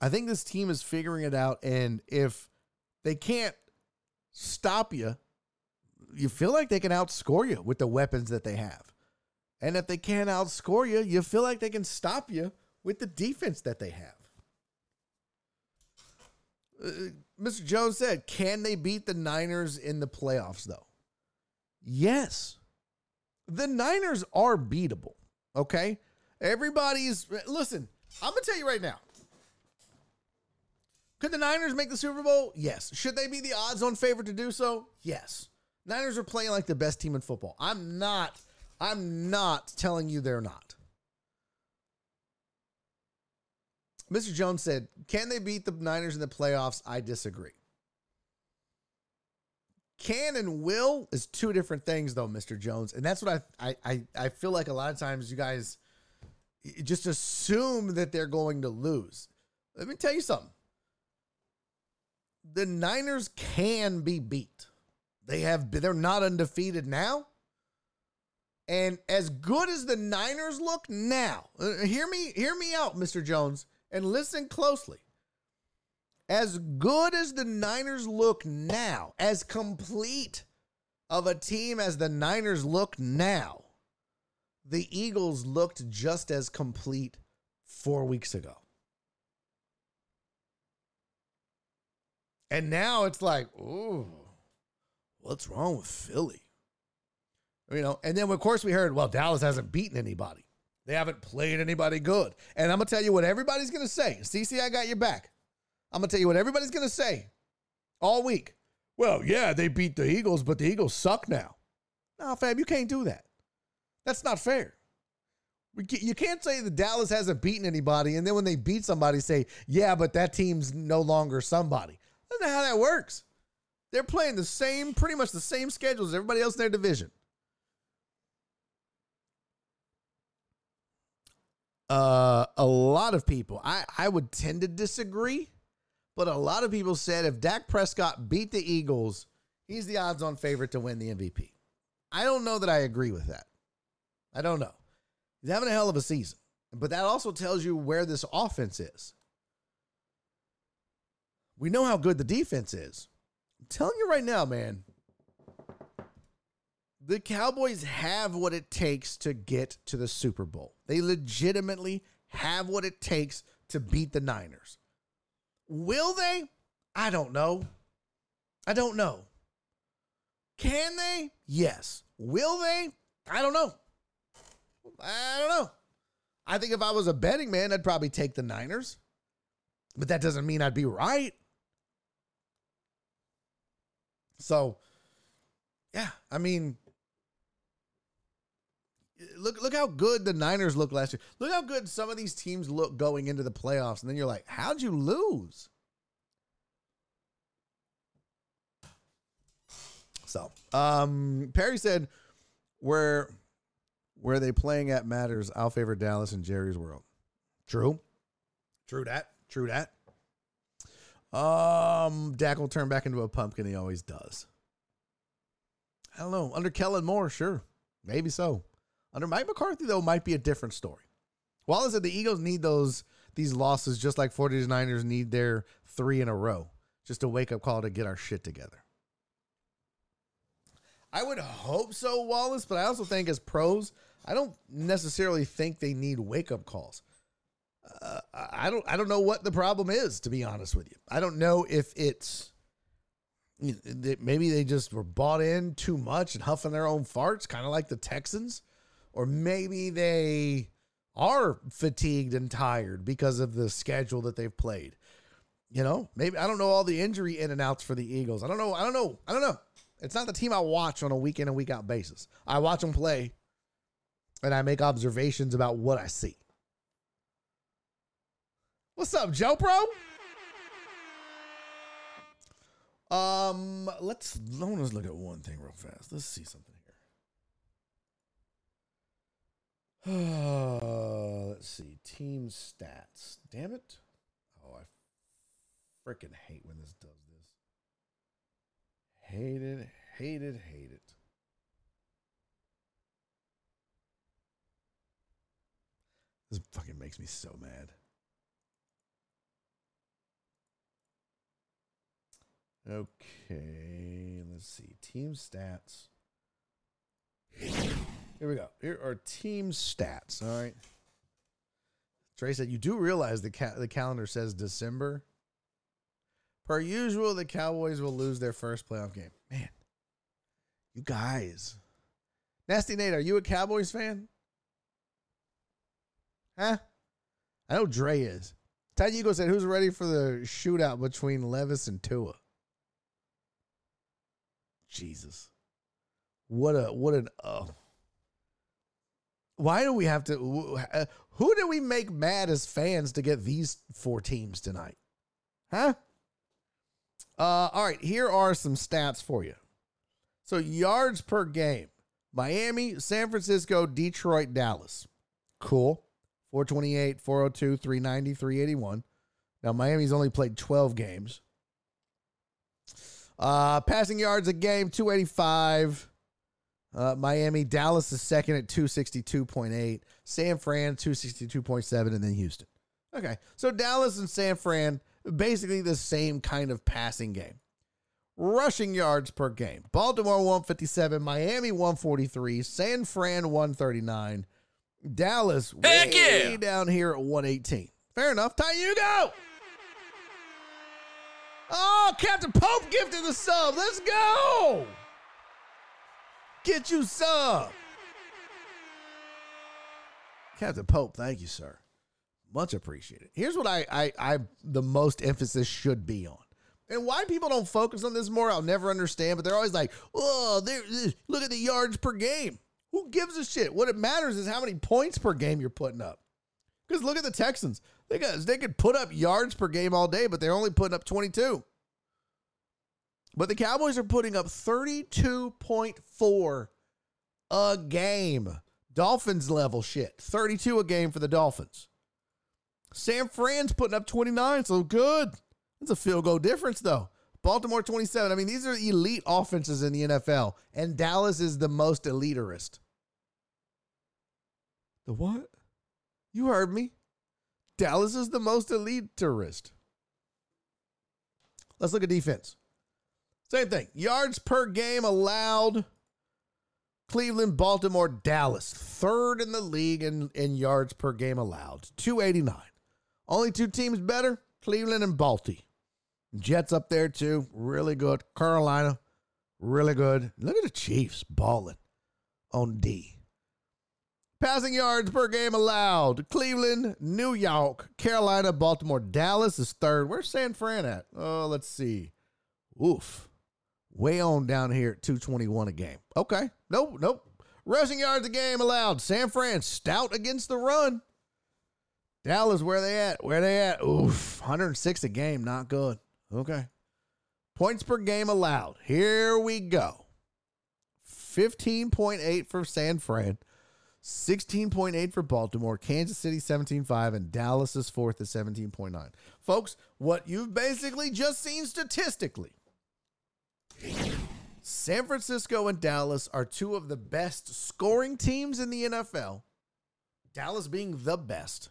I think this team is figuring it out, and if they can't stop you, you feel like they can outscore you with the weapons that they have. And if they can't outscore you, you feel like they can stop you with the defense that they have. Uh, Mr. Jones said, can they beat the Niners in the playoffs, though? Yes. The Niners are beatable. Okay. Everybody's, listen, I'm going to tell you right now could the Niners make the Super Bowl? Yes. Should they be the odds on favorite to do so? Yes. Niners are playing like the best team in football. I'm not I'm not telling you they're not. Mr. Jones said, "Can they beat the Niners in the playoffs?" I disagree. Can and will is two different things, though, Mr. Jones, and that's what I I I feel like a lot of times you guys just assume that they're going to lose. Let me tell you something the Niners can be beat. They have they're not undefeated now. And as good as the Niners look now, uh, hear me hear me out Mr. Jones and listen closely. As good as the Niners look now, as complete of a team as the Niners look now, the Eagles looked just as complete 4 weeks ago. And now it's like, ooh, what's wrong with Philly? You know, and then of course we heard, well, Dallas hasn't beaten anybody. They haven't played anybody good. And I'm gonna tell you what everybody's gonna say. CC, I got your back. I'm gonna tell you what everybody's gonna say all week. Well, yeah, they beat the Eagles, but the Eagles suck now. No, fam, you can't do that. That's not fair. You can't say that Dallas hasn't beaten anybody, and then when they beat somebody, say, yeah, but that team's no longer somebody. That's not how that works. They're playing the same, pretty much the same schedule as everybody else in their division. Uh, a lot of people, I, I would tend to disagree, but a lot of people said if Dak Prescott beat the Eagles, he's the odds on favorite to win the MVP. I don't know that I agree with that. I don't know. He's having a hell of a season, but that also tells you where this offense is. We know how good the defense is. I'm telling you right now, man. The Cowboys have what it takes to get to the Super Bowl. They legitimately have what it takes to beat the Niners. Will they? I don't know. I don't know. Can they? Yes. Will they? I don't know. I don't know. I think if I was a betting man, I'd probably take the Niners. But that doesn't mean I'd be right. So, yeah, I mean, look look how good the Niners looked last year. Look how good some of these teams look going into the playoffs, and then you're like, how'd you lose? So, um, Perry said, "Where, where they playing at matters. I'll favor Dallas and Jerry's world." True, true that, true that. Um, Dak will turn back into a pumpkin. He always does. I don't know. Under Kellen Moore, sure, maybe so. Under Mike McCarthy, though, might be a different story. Wallace said the Eagles need those these losses just like 49ers need their three in a row. Just a wake up call to get our shit together. I would hope so, Wallace, but I also think as pros, I don't necessarily think they need wake up calls. Uh, I don't. I don't know what the problem is, to be honest with you. I don't know if it's maybe they just were bought in too much and huffing their own farts, kind of like the Texans, or maybe they are fatigued and tired because of the schedule that they've played. You know, maybe I don't know all the injury in and outs for the Eagles. I don't know. I don't know. I don't know. It's not the team I watch on a week in and week out basis. I watch them play and I make observations about what I see. What's up, Joe Pro? Um, let's let's look at one thing real fast. Let's see something here. Uh, [SIGHS] let's see. Team stats. Damn it. Oh, I freaking hate when this does this. Hate it, hate it, hate it. This fucking makes me so mad. Okay, let's see. Team stats. Here we go. Here are team stats. All right. Trey said, You do realize the, ca- the calendar says December. Per usual, the Cowboys will lose their first playoff game. Man, you guys. Nasty Nate, are you a Cowboys fan? Huh? I know Dre is. Ty Hugo said, Who's ready for the shootout between Levis and Tua? Jesus. What a, what an, oh. Why do we have to, who do we make mad as fans to get these four teams tonight? Huh? Uh, all right, here are some stats for you. So, yards per game Miami, San Francisco, Detroit, Dallas. Cool. 428, 402, 390, 381. Now, Miami's only played 12 games. Uh, passing yards a game, 285. Uh, Miami, Dallas is second at 262.8. San Fran, 262.7, and then Houston. Okay. So Dallas and San Fran, basically the same kind of passing game. Rushing yards per game. Baltimore 157, Miami 143, San Fran 139, Dallas Heck way yeah! down here at 118. Fair enough. Time you go. Oh, Captain Pope gifted the sub. Let's go. Get you some. Captain Pope, thank you, sir. Much appreciated. Here's what I, I, I, the most emphasis should be on, and why people don't focus on this more, I'll never understand. But they're always like, "Oh, look at the yards per game." Who gives a shit? What it matters is how many points per game you're putting up. Because look at the Texans. They got they could put up yards per game all day, but they're only putting up 22. But the Cowboys are putting up 32.4 a game. Dolphins level shit. 32 a game for the Dolphins. San Fran's putting up 29, so good. It's a field goal difference, though. Baltimore 27. I mean, these are elite offenses in the NFL, and Dallas is the most eliterist. The what? You heard me. Dallas is the most eliterist. Let's look at defense. Same thing. Yards per game allowed. Cleveland, Baltimore, Dallas. Third in the league in, in yards per game allowed. 289. Only two teams better Cleveland and Balti. Jets up there too. Really good. Carolina, really good. Look at the Chiefs balling on D. Passing yards per game allowed. Cleveland, New York, Carolina, Baltimore, Dallas is third. Where's San Fran at? Oh, let's see. Oof. Way on down here at 221 a game. Okay. Nope, nope. Rushing yards a game allowed. San Fran stout against the run. Dallas, where they at? Where they at? Oof. 106 a game. Not good. Okay. Points per game allowed. Here we go. 15.8 for San Fran, 16.8 for Baltimore, Kansas City 17.5, and Dallas is fourth at 17.9. Folks, what you've basically just seen statistically San Francisco and Dallas are two of the best scoring teams in the NFL. Dallas being the best.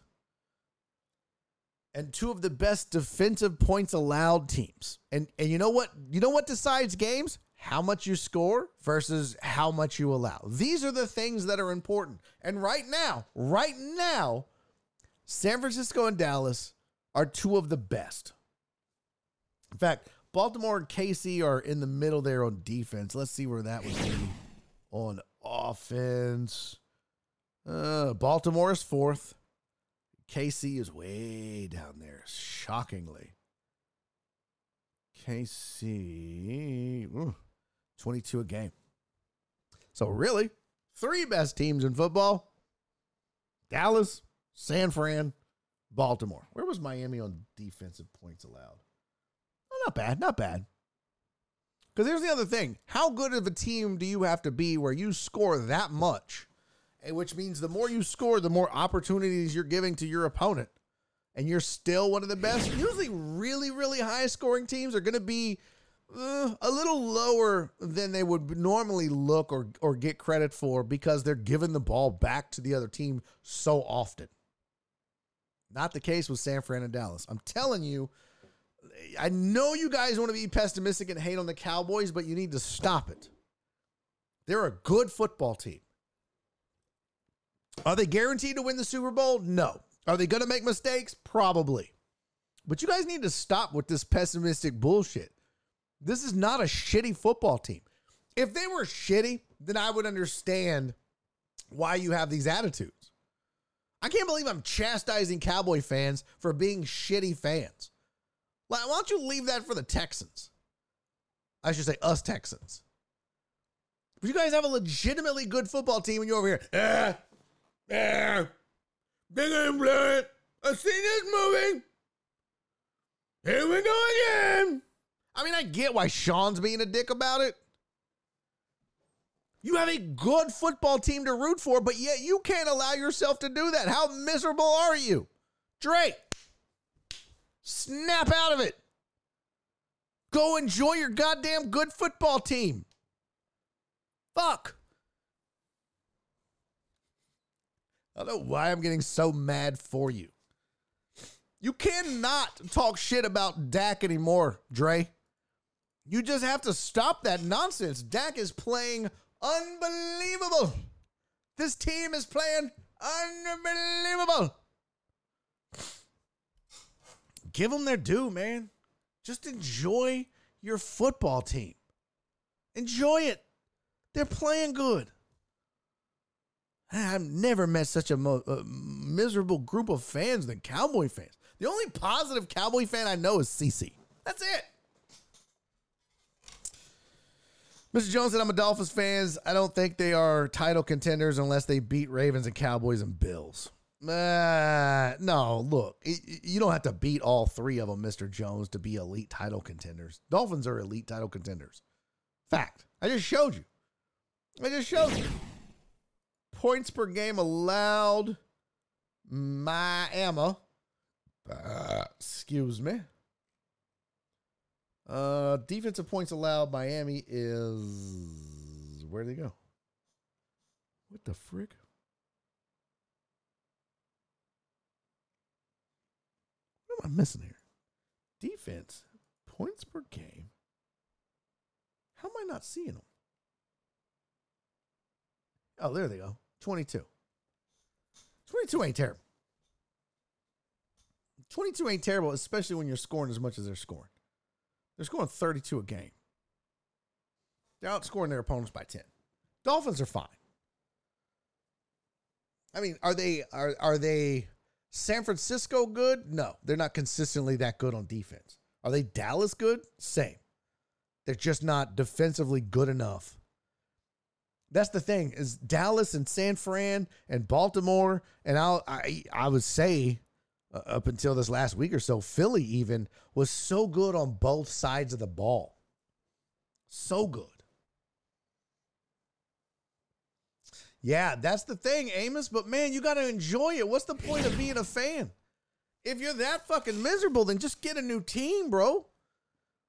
And two of the best defensive points allowed teams. And and you know what? You know what decides games? How much you score versus how much you allow. These are the things that are important. And right now, right now, San Francisco and Dallas are two of the best. In fact, Baltimore and KC are in the middle there on defense. Let's see where that would be on offense. Uh, Baltimore is fourth. KC is way down there, shockingly. KC, ooh, 22 a game. So, really, three best teams in football Dallas, San Fran, Baltimore. Where was Miami on defensive points allowed? Not bad, not bad. Because here's the other thing: how good of a team do you have to be where you score that much, which means the more you score, the more opportunities you're giving to your opponent, and you're still one of the best. Usually, really, really high scoring teams are going to be uh, a little lower than they would normally look or or get credit for because they're giving the ball back to the other team so often. Not the case with San Fran and Dallas. I'm telling you I know you guys want to be pessimistic and hate on the Cowboys, but you need to stop it. They're a good football team. Are they guaranteed to win the Super Bowl? No. Are they going to make mistakes? Probably. But you guys need to stop with this pessimistic bullshit. This is not a shitty football team. If they were shitty, then I would understand why you have these attitudes. I can't believe I'm chastising Cowboy fans for being shitty fans. Why don't you leave that for the Texans? I should say us Texans. But you guys have a legitimately good football team and you're over here. Ah, ah, big influence. I've seen this movie. Here we go again. I mean, I get why Sean's being a dick about it. You have a good football team to root for, but yet you can't allow yourself to do that. How miserable are you? Drake, Snap out of it. Go enjoy your goddamn good football team. Fuck. I don't know why I'm getting so mad for you. You cannot talk shit about Dak anymore, Dre. You just have to stop that nonsense. Dak is playing unbelievable. This team is playing unbelievable give them their due, man. Just enjoy your football team. Enjoy it. They're playing good. I've never met such a mo- uh, miserable group of fans than Cowboy fans. The only positive Cowboy fan I know is CC. That's it. Mr. Jones said, I'm a Dolphins fans. I don't think they are title contenders unless they beat Ravens and Cowboys and Bills. Uh, no, look, you don't have to beat all three of them, Mr. Jones, to be elite title contenders. Dolphins are elite title contenders. Fact. I just showed you. I just showed you. Points per game allowed. Miami. Uh, excuse me. Uh, defensive points allowed. Miami is where do they go? What the frick? Am I missing here? Defense, points per game. How am I not seeing them? Oh, there they go. 22. 22 ain't terrible. 22 ain't terrible, especially when you're scoring as much as they're scoring. They're scoring 32 a game. They're outscoring their opponents by 10. Dolphins are fine. I mean, are they are are they San Francisco good? No, they're not consistently that good on defense. Are they Dallas good? Same. They're just not defensively good enough. That's the thing is Dallas and San Fran and Baltimore and I'll, I I would say uh, up until this last week or so Philly even was so good on both sides of the ball. So good. Yeah, that's the thing, Amos. But man, you got to enjoy it. What's the point of being a fan? If you're that fucking miserable, then just get a new team, bro.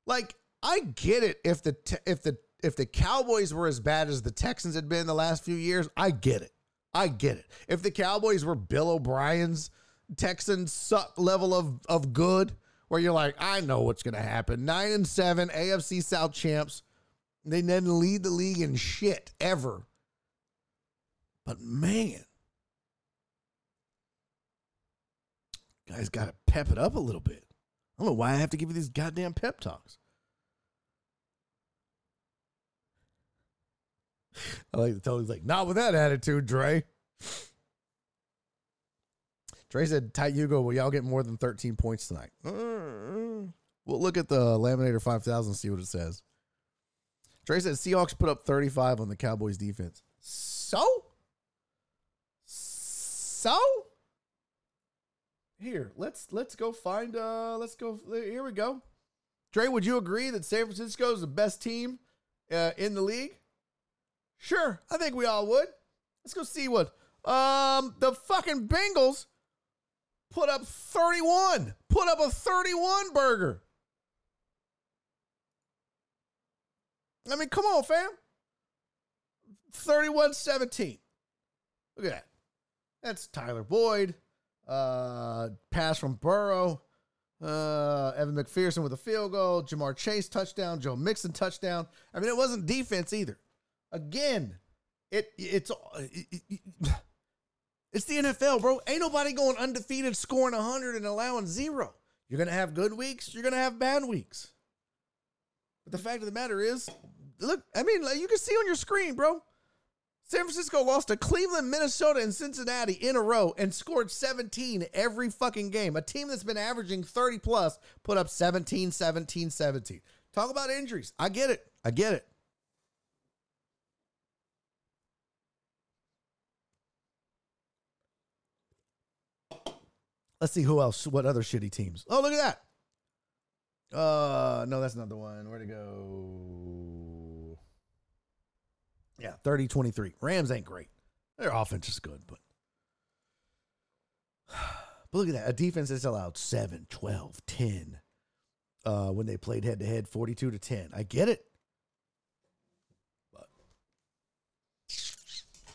Like, I get it if the te- if the if the Cowboys were as bad as the Texans had been the last few years, I get it. I get it. If the Cowboys were Bill O'Brien's Texans suck level of of good, where you're like, I know what's gonna happen. Nine and seven, AFC South champs. They didn't lead the league in shit ever. But man, guys got to pep it up a little bit. I don't know why I have to give you these goddamn pep talks. I like the tone. He's like, not with that attitude, Dre. Dre said, Ty Hugo, will y'all get more than 13 points tonight? Uh, we'll look at the Laminator 5000 see what it says. Dre said, Seahawks put up 35 on the Cowboys defense. So? So? Here, let's let's go find uh let's go here we go. Dre, would you agree that San Francisco is the best team uh, in the league? Sure, I think we all would. Let's go see what um the fucking Bengals put up 31. Put up a 31 burger. I mean, come on, fam. 31 17. Look at that. That's Tyler Boyd. Uh, pass from Burrow. Uh, Evan McPherson with a field goal. Ja'Marr Chase touchdown. Joe Mixon touchdown. I mean, it wasn't defense either. Again, it it's it, it, it's the NFL, bro. Ain't nobody going undefeated, scoring 100 and allowing zero. You're gonna have good weeks. You're gonna have bad weeks. But the fact of the matter is, look. I mean, like you can see on your screen, bro. San Francisco lost to Cleveland, Minnesota, and Cincinnati in a row and scored 17 every fucking game. A team that's been averaging 30 plus put up 17, 17, 17. Talk about injuries. I get it. I get it. Let's see who else, what other shitty teams. Oh, look at that. Uh, no, that's not the one. Where'd it go? Yeah, 30 23. Rams ain't great. Their offense is good, but. [SIGHS] But look at that. A defense that's allowed 7, 12, 10 uh, when they played head to head, 42 to 10. I get it. But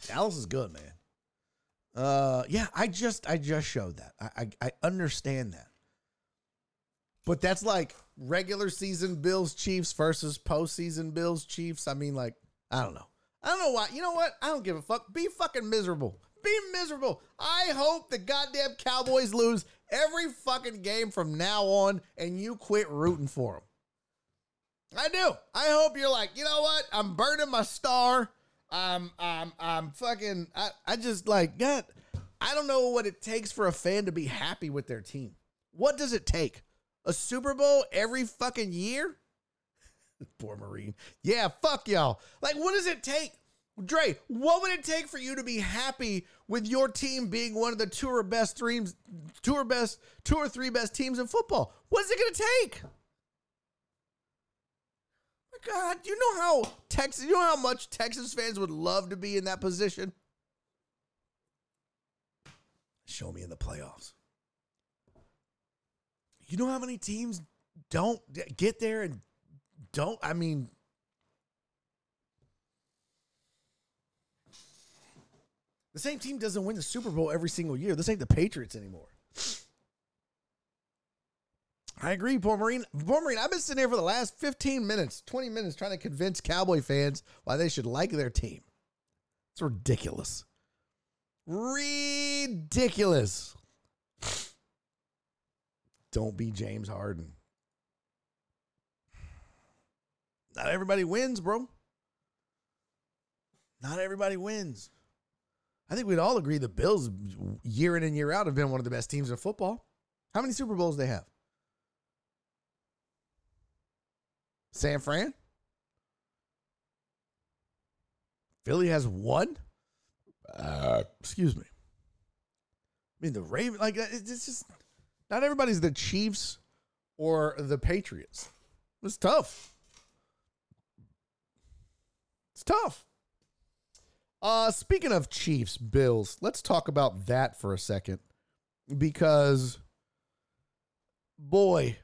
Dallas is good, man. Uh, yeah, I just I just showed that. I, I I understand that. But that's like regular season Bills Chiefs versus postseason Bills Chiefs. I mean, like, I don't know. I don't know why. You know what? I don't give a fuck. Be fucking miserable. Be miserable. I hope the goddamn Cowboys lose every fucking game from now on and you quit rooting for them. I do. I hope you're like, you know what? I'm burning my star. I'm I'm I'm fucking I, I just like God, I don't know what it takes for a fan to be happy with their team. What does it take? A Super Bowl every fucking year? [LAUGHS] Poor Marine. Yeah, fuck y'all. Like, what does it take? Dre, what would it take for you to be happy with your team being one of the two or best teams, two or best, two or three best teams in football? What is it going to take? My God, you know how Texas, you know how much Texas fans would love to be in that position? Show me in the playoffs. You know how many teams don't get there and don't, I mean, the same team doesn't win the Super Bowl every single year. This ain't the Patriots anymore. I agree, Poor Marine. Poor Marine, I've been sitting here for the last 15 minutes, 20 minutes trying to convince Cowboy fans why they should like their team. It's ridiculous. Ridiculous. Don't be James Harden. Not everybody wins, bro. Not everybody wins. I think we'd all agree the Bills, year in and year out, have been one of the best teams in football. How many Super Bowls they have? San Fran? Philly has one? Uh, excuse me. I mean, the Raven, like, it's just not everybody's the Chiefs or the Patriots. It's tough. It's tough. Uh, speaking of Chiefs, Bills, let's talk about that for a second because, boy,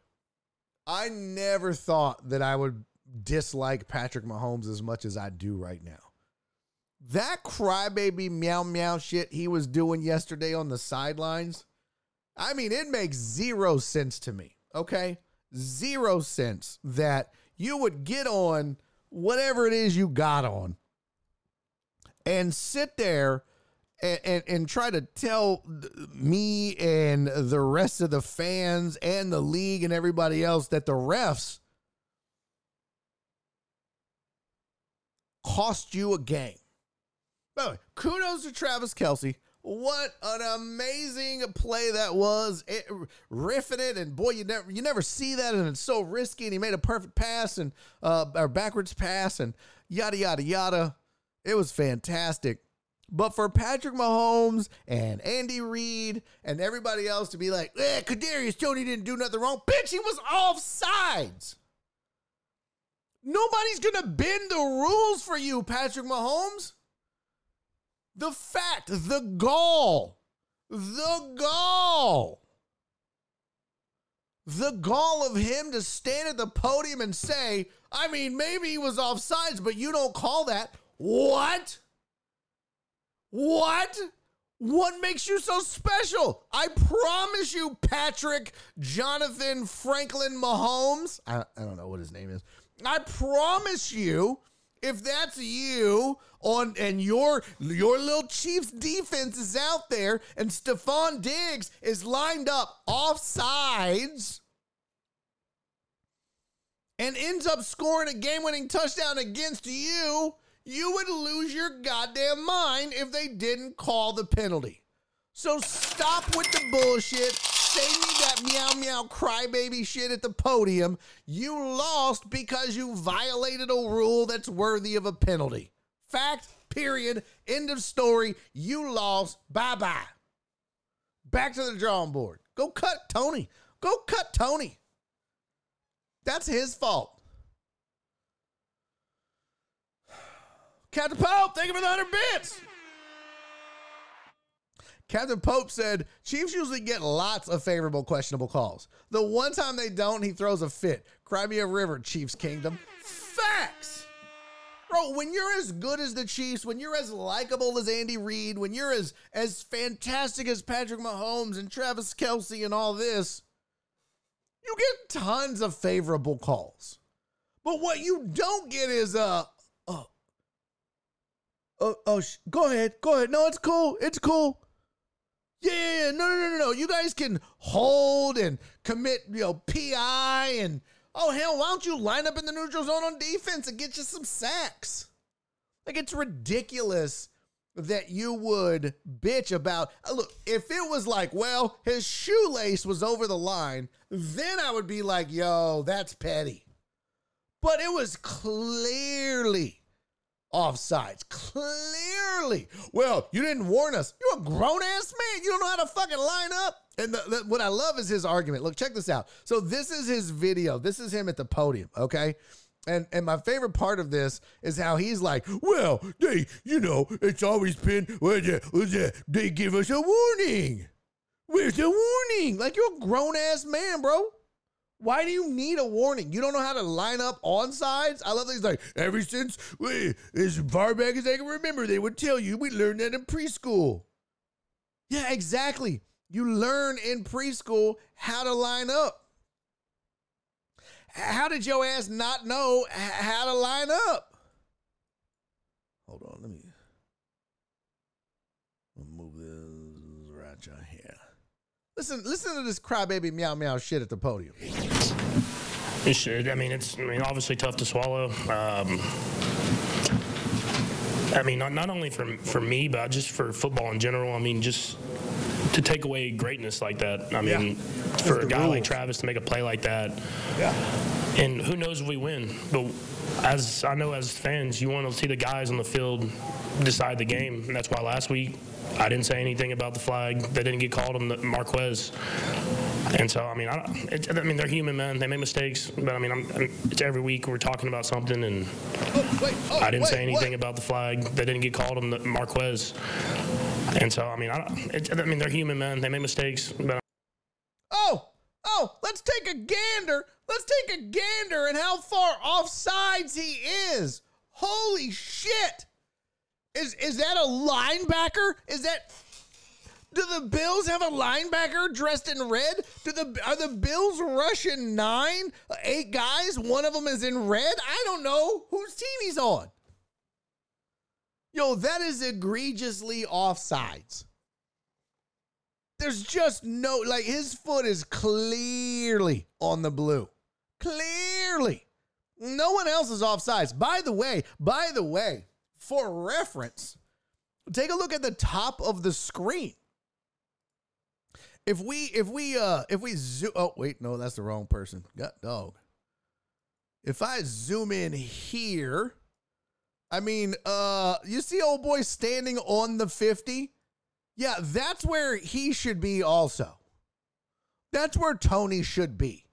I never thought that I would dislike Patrick Mahomes as much as I do right now. That crybaby meow meow shit he was doing yesterday on the sidelines, I mean, it makes zero sense to me, okay? Zero sense that you would get on whatever it is you got on and sit there and, and, and, try to tell me and the rest of the fans and the league and everybody else that the refs cost you a game. By the way, kudos to Travis Kelce. What an amazing play that was, it, riffing it, and boy, you never you never see that, and it's so risky. And he made a perfect pass and uh, or backwards pass, and yada yada yada. It was fantastic. But for Patrick Mahomes and Andy Reid and everybody else to be like, eh, Kadarius Toney didn't do nothing wrong, bitch, he was off sides. Nobody's gonna bend the rules for you, Patrick Mahomes. The fact, the gall, the gall, the gall of him to stand at the podium and say, I mean, maybe he was off sides, but you don't call that. What? What? What makes you so special? I promise you, Patrick Jonathan Franklin Mahomes. I, I don't know what his name is. I promise you, if that's you on and your your little Chiefs defense is out there and Stefon Diggs is lined up off sides and ends up scoring a game-winning touchdown against you, you would lose your goddamn mind if they didn't call the penalty. So stop with the bullshit. Say me that meow meow crybaby shit at the podium. You lost because you violated a rule that's worthy of a penalty. Fact, period. End of story. You lost. Bye bye. Back to the drawing board. Go cut Toney. Go cut Toney. That's his fault. Captain Pope, thank you for the 100 bits. Captain Pope said Chiefs usually get lots of favorable questionable calls. The one time they don't, he throws a fit. Cry me a river, Chiefs Kingdom. Facts. Bro, when you're as good as the Chiefs, when you're as likable as Andy Reid, when you're as as fantastic as Patrick Mahomes and Travis Kelce and all this, you get tons of favorable calls. But what you don't get is uh oh oh, oh sh- go ahead, go ahead. No, it's cool, it's cool. Yeah, no, no, no, no, no. You guys can hold and commit, you know, PI and oh hell, why don't you line up in the neutral zone on defense and get you some sacks? Like it's ridiculous that you would bitch about. Uh, look, if it was like, well, his shoelace was over the line, then I would be like, yo, that's petty. But it was clearly offsides. Clearly. Well, you didn't warn us. You're a grown ass man. You don't know how to fucking line up. And the, the, what I love is his argument. Look, check this out. So this is his video. This is him at the podium. Okay. And and my favorite part of this is how he's like, well, they, you know, it's always been, well, yeah, they give us a warning. Where's the warning? Like you're a grown ass man, bro. Why do you need a warning? You don't know how to line up on sides? I love these like ever since we, as far back as I can remember, they would tell you we learned that in preschool. Yeah, exactly. You learn in preschool how to line up. How did your ass not know how to line up? Hold on, let me move this right here. Listen, listen to this crybaby meow meow shit at the podium. It should. I mean, it's. I mean, obviously tough to swallow. Um, I mean, not, not only for for me, but just for football in general. I mean, just to take away greatness like that. I mean, yeah. for a guy rules. like Travis to make a play like that. Yeah. And who knows if we win? But as I know, as fans, you want to see the guys on the field decide the game, and that's why last week I didn't say anything about the flag They didn't get called on the Marquez. And so, I mean, I, it, I mean, they're human, men. They make mistakes, but I mean, I'm, I'm, it's every week we're talking about something, and Oh, wait, oh, I didn't wait, say anything about the flag. They didn't get called on the Marquez. And so, I mean, I, it, I mean, they're human, man. They make mistakes, but Oh, oh, let's take a gander. Let's take a gander and how far off sides he is. Holy shit. Is is that a linebacker? Is that do the Bills have a linebacker dressed in red? Do the are the Bills rushing nine, eight guys? One of them is in red. I don't know whose team he's on. Yo, that is egregiously offsides. There's just no like his foot is clearly on the blue. Clearly. No one else is offsides. By the way, by the way, for reference, take a look at the top of the screen. If we if we uh if we zoom oh wait, no, that's the wrong person. Dog. If I zoom in here, I mean, uh you see old boy standing on the 50? Yeah, that's where he should be also. That's where Toney should be.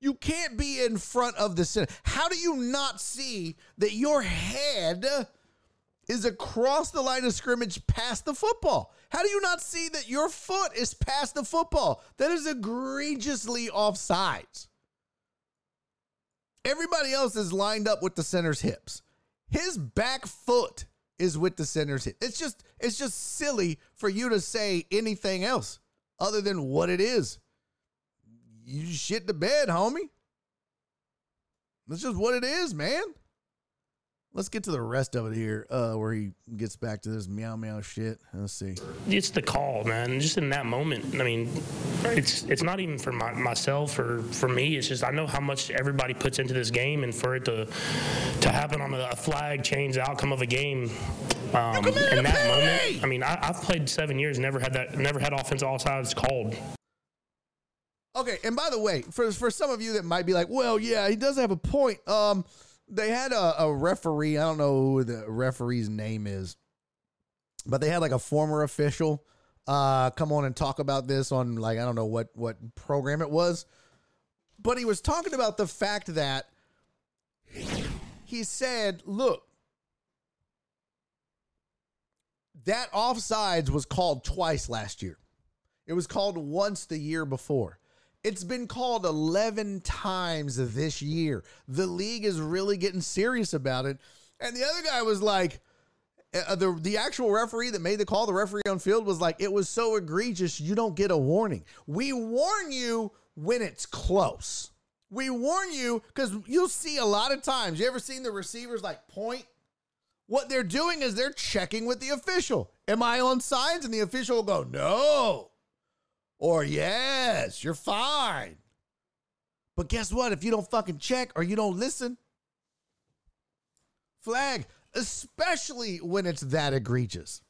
You can't be in front of the center. How do you not see that your head is across the line of scrimmage past the football? How do you not see that your foot is past the football? That is egregiously offsides. Everybody else is lined up with the center's hips. His back foot is with the center's hip. It's just it's just silly for you to say anything else other than what it is. You shit the bed, homie. That's just what it is, man. Let's get to the rest of it here, uh, where he gets back to this meow meow shit. Let's see. it's the call, man. Just in that moment, I mean, it's it's not even for my, myself or for me. It's just I know how much everybody puts into this game, and for it to to happen on a, flag change the outcome of a game. Um, in that moment, I mean, I, I've played seven years, never had that, never had offense all sides called. Okay, and by the way, for for some of you that might be like, well, yeah, he does have a point. Um, they had a, a referee. I don't know who the referee's name is, but they had like a former official uh come on and talk about this on like I don't know what what program it was, but he was talking about the fact that he said, look. That offsides was called twice last year. It was called once the year before. It's been called 11 times this year. The league is really getting serious about it. And the other guy was like, uh, the, the actual referee that made the call, the referee on field, was like, it was so egregious, you don't get a warning. We warn you when it's close. We warn you because you'll see a lot of times. You ever seen the receivers like point? What they're doing is they're checking with the official. Am I on signs? And the official will go, no. Or yes, you're fine. But guess what? If you don't fucking check or you don't listen, flag, especially when it's that egregious.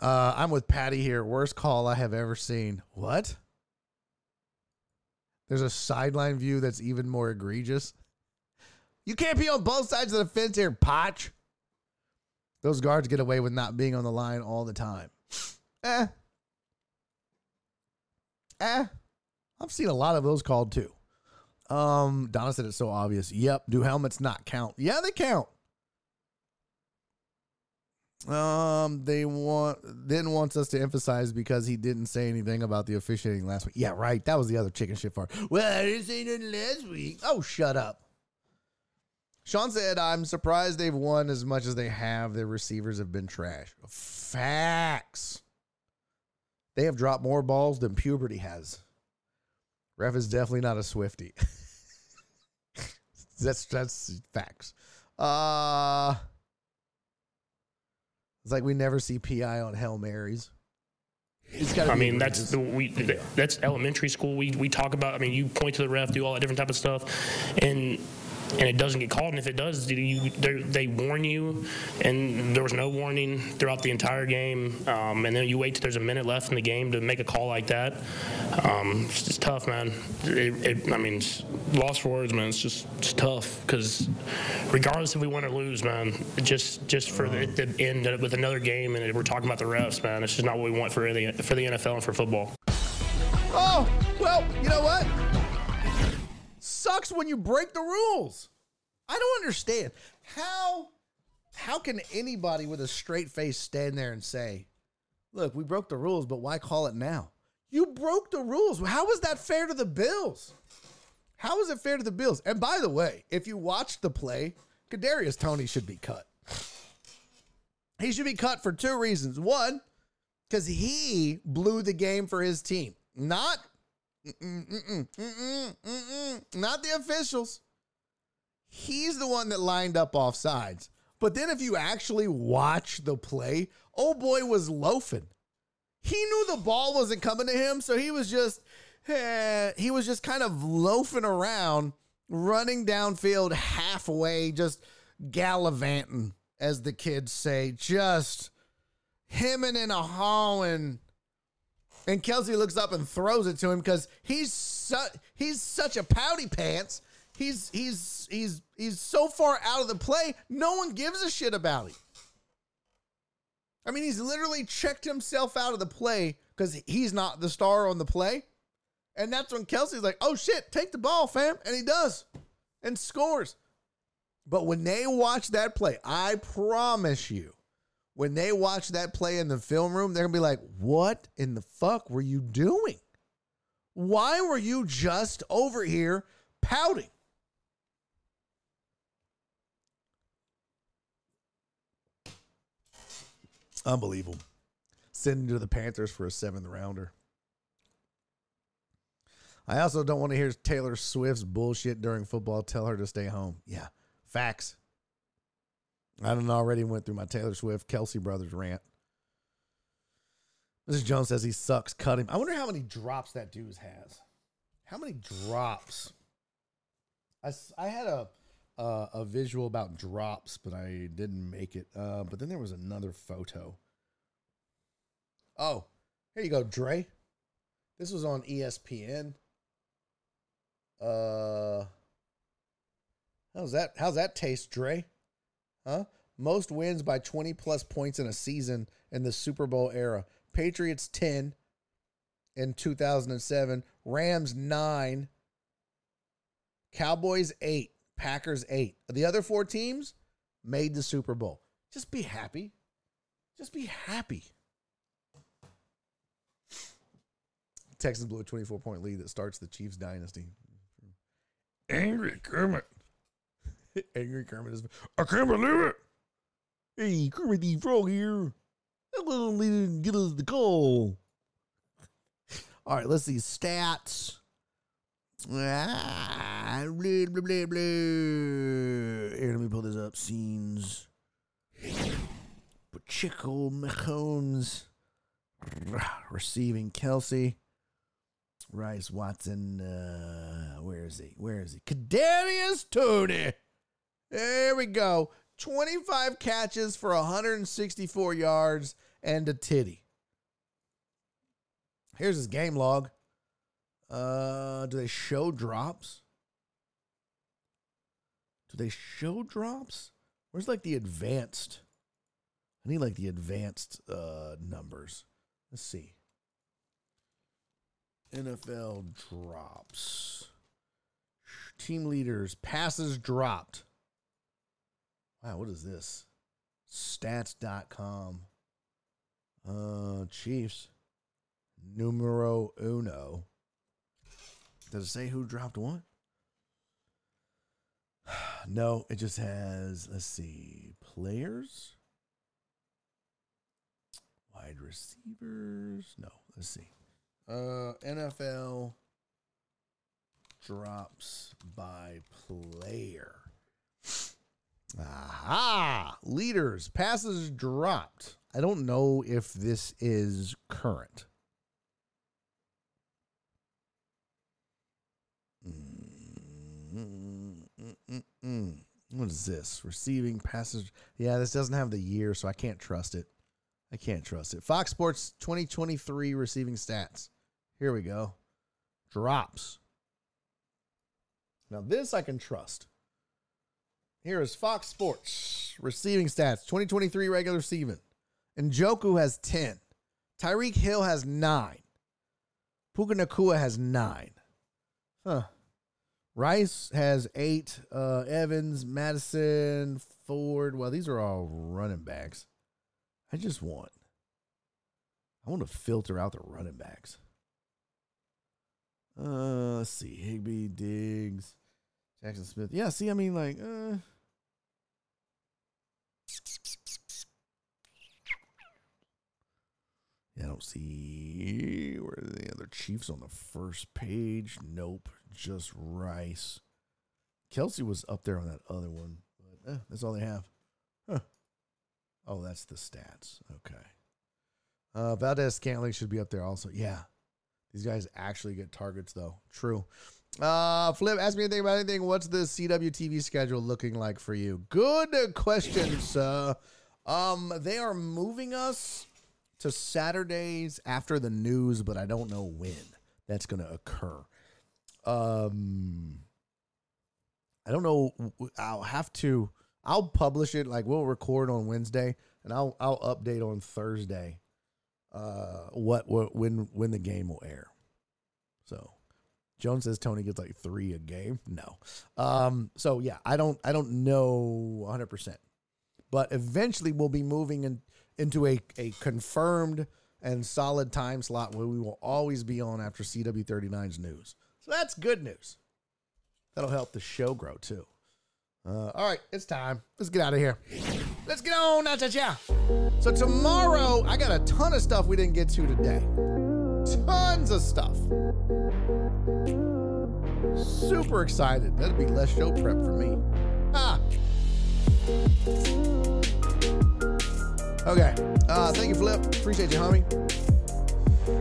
Uh, I'm with Patty here. Worst call I have ever seen. What? There's a sideline view that's even more egregious. You can't be on both sides of the fence here, Potch. Those guards get away with not being on the line all the time. Eh. Eh. I've seen a lot of those called too. Um, Donna said it's so obvious. Yep. Do helmets not count? Yeah, they count. Um, they want then wants us to emphasize because he didn't say anything about the officiating last week. Yeah, right. That was the other chicken shit part. Well, I didn't say nothing last week. Oh, shut up. Sean said, I'm surprised they've won as much as they have. Their receivers have been trash. Facts. They have dropped more balls than puberty has. Ref is definitely not a Swiftie. [LAUGHS] that's that's facts. Uh it's like we never see PI on Hail Marys. I mean, that's the, we that's elementary school. We we talk about. I mean, you point to the ref, do all that different type of stuff, and and it doesn't get called. And if it does, you, they warn you, and there was no warning throughout the entire game. Um, and then you wait till there's a minute left in the game to make a call like that. Um, it's tough, man. It, it, I mean, lost for words, man. It's just it's tough because regardless if we win or lose, man, just just for the, the end with another game, and we're talking about the refs, man. It's just not what we want for the for the NFL and for football. Oh well, you know what? Sucks when you break the rules. I don't understand how how can anybody with a straight face stand there and say, "Look, we broke the rules, but why call it now?" You broke the rules. How is that fair to the Bills? How is it fair to the Bills? And by the way, if you watch the play, Kadarius Toney should be cut. He should be cut for two reasons. One, because he blew the game for his team, not mm-mm, mm-mm, mm-mm, not the officials. He's the one that lined up off sides. But then if you actually watch the play, oh boy was loafing. He knew the ball wasn't coming to him, so he was just eh, he was just kind of loafing around, running downfield halfway, just gallivanting, as the kids say, just hemming and a hawing. And Kelce looks up and throws it to him because he's su- he's such a pouty pants. He's he's he's he's so far out of the play, no one gives a shit about him. I mean, he's literally checked himself out of the play because he's not the star on the play. And that's when Kelce's like, oh shit, take the ball, fam. And he does and scores. But when they watch that play, I promise you, when they watch that play in the film room, they're to be like, what in the fuck were you doing? Why were you just over here pouting? Unbelievable. Sending to the Panthers for a seventh rounder. I also don't want to hear Taylor Swift's bullshit during football. Tell her to stay home. Yeah, facts. I don't already went through my Taylor Swift, Kelce brothers rant. Mrs. Jones says he sucks. Cut him. I wonder how many drops that dude has. How many drops? I, I had a uh, a visual about drops, but I didn't make it. Uh, but then there was another photo. Oh, here you go, Dre. This was on ESPN. Uh, how's that? How's that taste, Dre? Huh? Most wins by 20 plus points in a season in the Super Bowl era. Patriots 10 in 2007, Rams 9, Cowboys 8, Packers 8. The other four teams made the Super Bowl. Just be happy. Just be happy. Texans blew a 24 point lead that starts the Chiefs dynasty. Angry Kermit. [LAUGHS] Angry Kermit is. I can't believe it. Hey, Kermit the Frog here. That little didn't get us the call. [LAUGHS] All right, let's see stats. Ah, blah, blah, blah, blah. Here, let me pull this up. Scenes. Pacheco Mahomes [SIGHS] receiving Kelce. Rice Watson. Uh, where is he? Where is he? Kadarius Toney. There we go. 25 catches for 164 yards and a titty. Here's his game log. Uh, do they show drops? Do they show drops? Where's like the advanced? I need like the advanced uh numbers. Let's see. NFL drops. Team leaders, passes dropped. Wow, what is this? Stats.com. Uh, Chiefs. Numero uno. Does it say who dropped what? [SIGHS] No, it just has, let's see, players, wide receivers. No, let's see. Uh, NFL drops by player. Aha! Leaders, passes dropped. I don't know if this is current. What is this? Receiving passes. Yeah, this doesn't have the year, so I can't trust it. I can't trust it. Fox Sports 2023 receiving stats. Here we go. Drops. Now, this I can trust. Here is Fox Sports receiving stats 2023 regular season. Njoku has 10. Tyreek Hill has 9. Puka Nacua has 9. Huh. Rice has 8. Uh, Evans, Mattison, Ford. Well, these are all running backs. I just want. I want to filter out the running backs. Uh, let's see. Higbee, Diggs, Jackson Smith. Yeah, see, I mean, like, uh, I don't see where are the other Chiefs on the first page. Nope, just Rice. Kelce was up there on that other one, but eh, that's all they have. Huh. Oh, that's the stats. Okay. Uh, Valdes-Scantling should be up there also. Yeah. These guys actually get targets, though. True. Uh, Flip, ask me anything about anything. What's the CWTV schedule looking like for you? Good question, sir. Um, they are moving us to Saturdays after the news, but I don't know when that's going to occur. Um, I don't know. I'll have to. I'll publish it. Like we'll record on Wednesday, and I'll I'll update on Thursday. Uh, what what when when the game will air. Jones says Toney gets like three a game. No. Um, so yeah, I don't I don't know 100 percent, but eventually we'll be moving in, into a a confirmed and solid time slot where we will always be on after CW39's news. So that's good news. That'll help the show grow too. Uh, all right, it's time. Let's get out of here. Let's get on out cha So tomorrow, I got a ton of stuff we didn't get to today. Tons of stuff. Super excited. That'd be less show prep for me. Ah. Okay. Uh, thank you, Flip. Appreciate you, homie.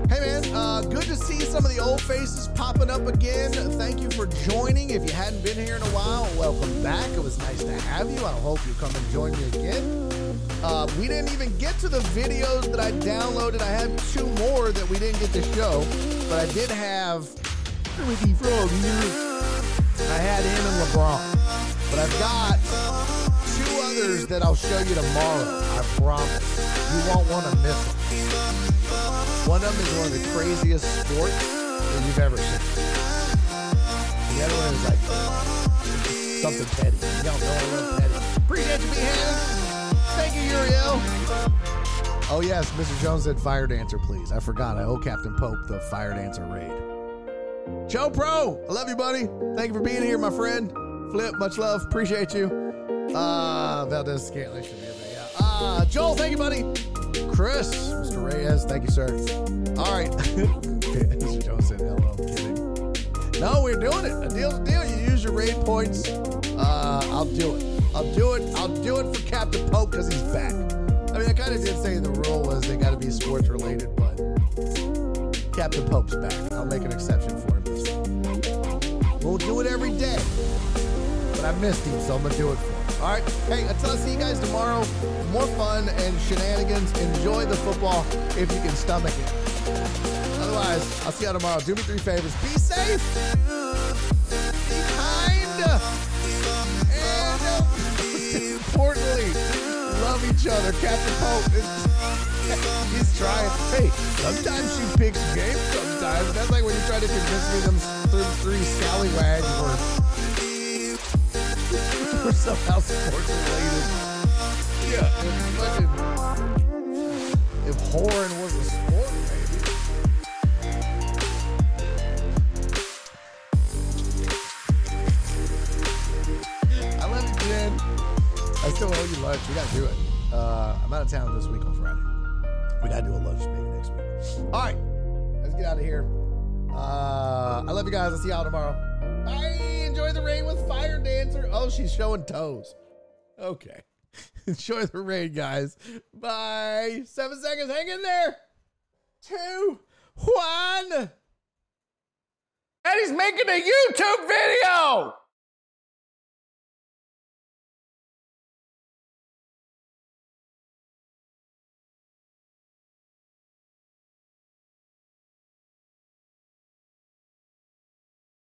Hey man, uh, good to see some of the old faces popping up again. Thank you for joining. If you hadn't been here in a while, welcome back. It was nice to have you. I hope you come and join me again. Uh, we didn't even get to the videos that I downloaded. I have two more that we didn't get to show, but I did have. I had him and LeBron, but I've got two others that I'll show you tomorrow. I promise. You won't want to miss them. One of them is one of the craziest sports that you've ever seen. The other one is like something petty. Don't know a little petty. Appreciate you being here. Thank you, Uriel. Oh yes, Mr. Jones said fire dancer, please. I forgot. I owe Captain Pope the fire dancer raid. Joe Pro, I love you, buddy. Thank you for being here, my friend. Flip, much love. Appreciate you. Uh Valdez Scantley should be there. Yeah. Uh Joel, thank you, buddy. Chris, Mr. Reyes, thank you, sir. All right. [LAUGHS] Mr. Jones said, hello, kidding. No, we're doing it. A deal's a deal. You use your raid points. Uh, I'll do it. I'll do it. I'll do it for Captain Pope because he's back. I mean, I kind of did say the rule was they got to be sports related, but Captain Pope's back. I'll make an exception for him. We'll do it every day. But I missed him, so I'm to do it for him. All right. Hey, until I see you guys tomorrow, more fun and shenanigans. Enjoy the football if you can stomach it. Otherwise, I'll see you tomorrow. Do me three favors. Be safe. Be kind. Importantly, love each other. Captain Pope is [LAUGHS] he's trying. Hey, sometimes she picks games. Sometimes that's like when you try to convince me them three scallywags were [LAUGHS] were somehow sports related. Yeah, fucking if Horn was a sport, I still owe you lunch. We gotta do it. Uh, I'm out of town this week on Friday. We gotta do a lunch maybe next week. All right, let's get out of here. Uh, I love you guys. I'll see y'all tomorrow. Bye. Enjoy the rain with Fire Dancer. Oh, she's showing toes. Okay. [LAUGHS] Enjoy the rain, guys. Bye. Seven seconds. Hang in there. Two, one. And he's making a YouTube video.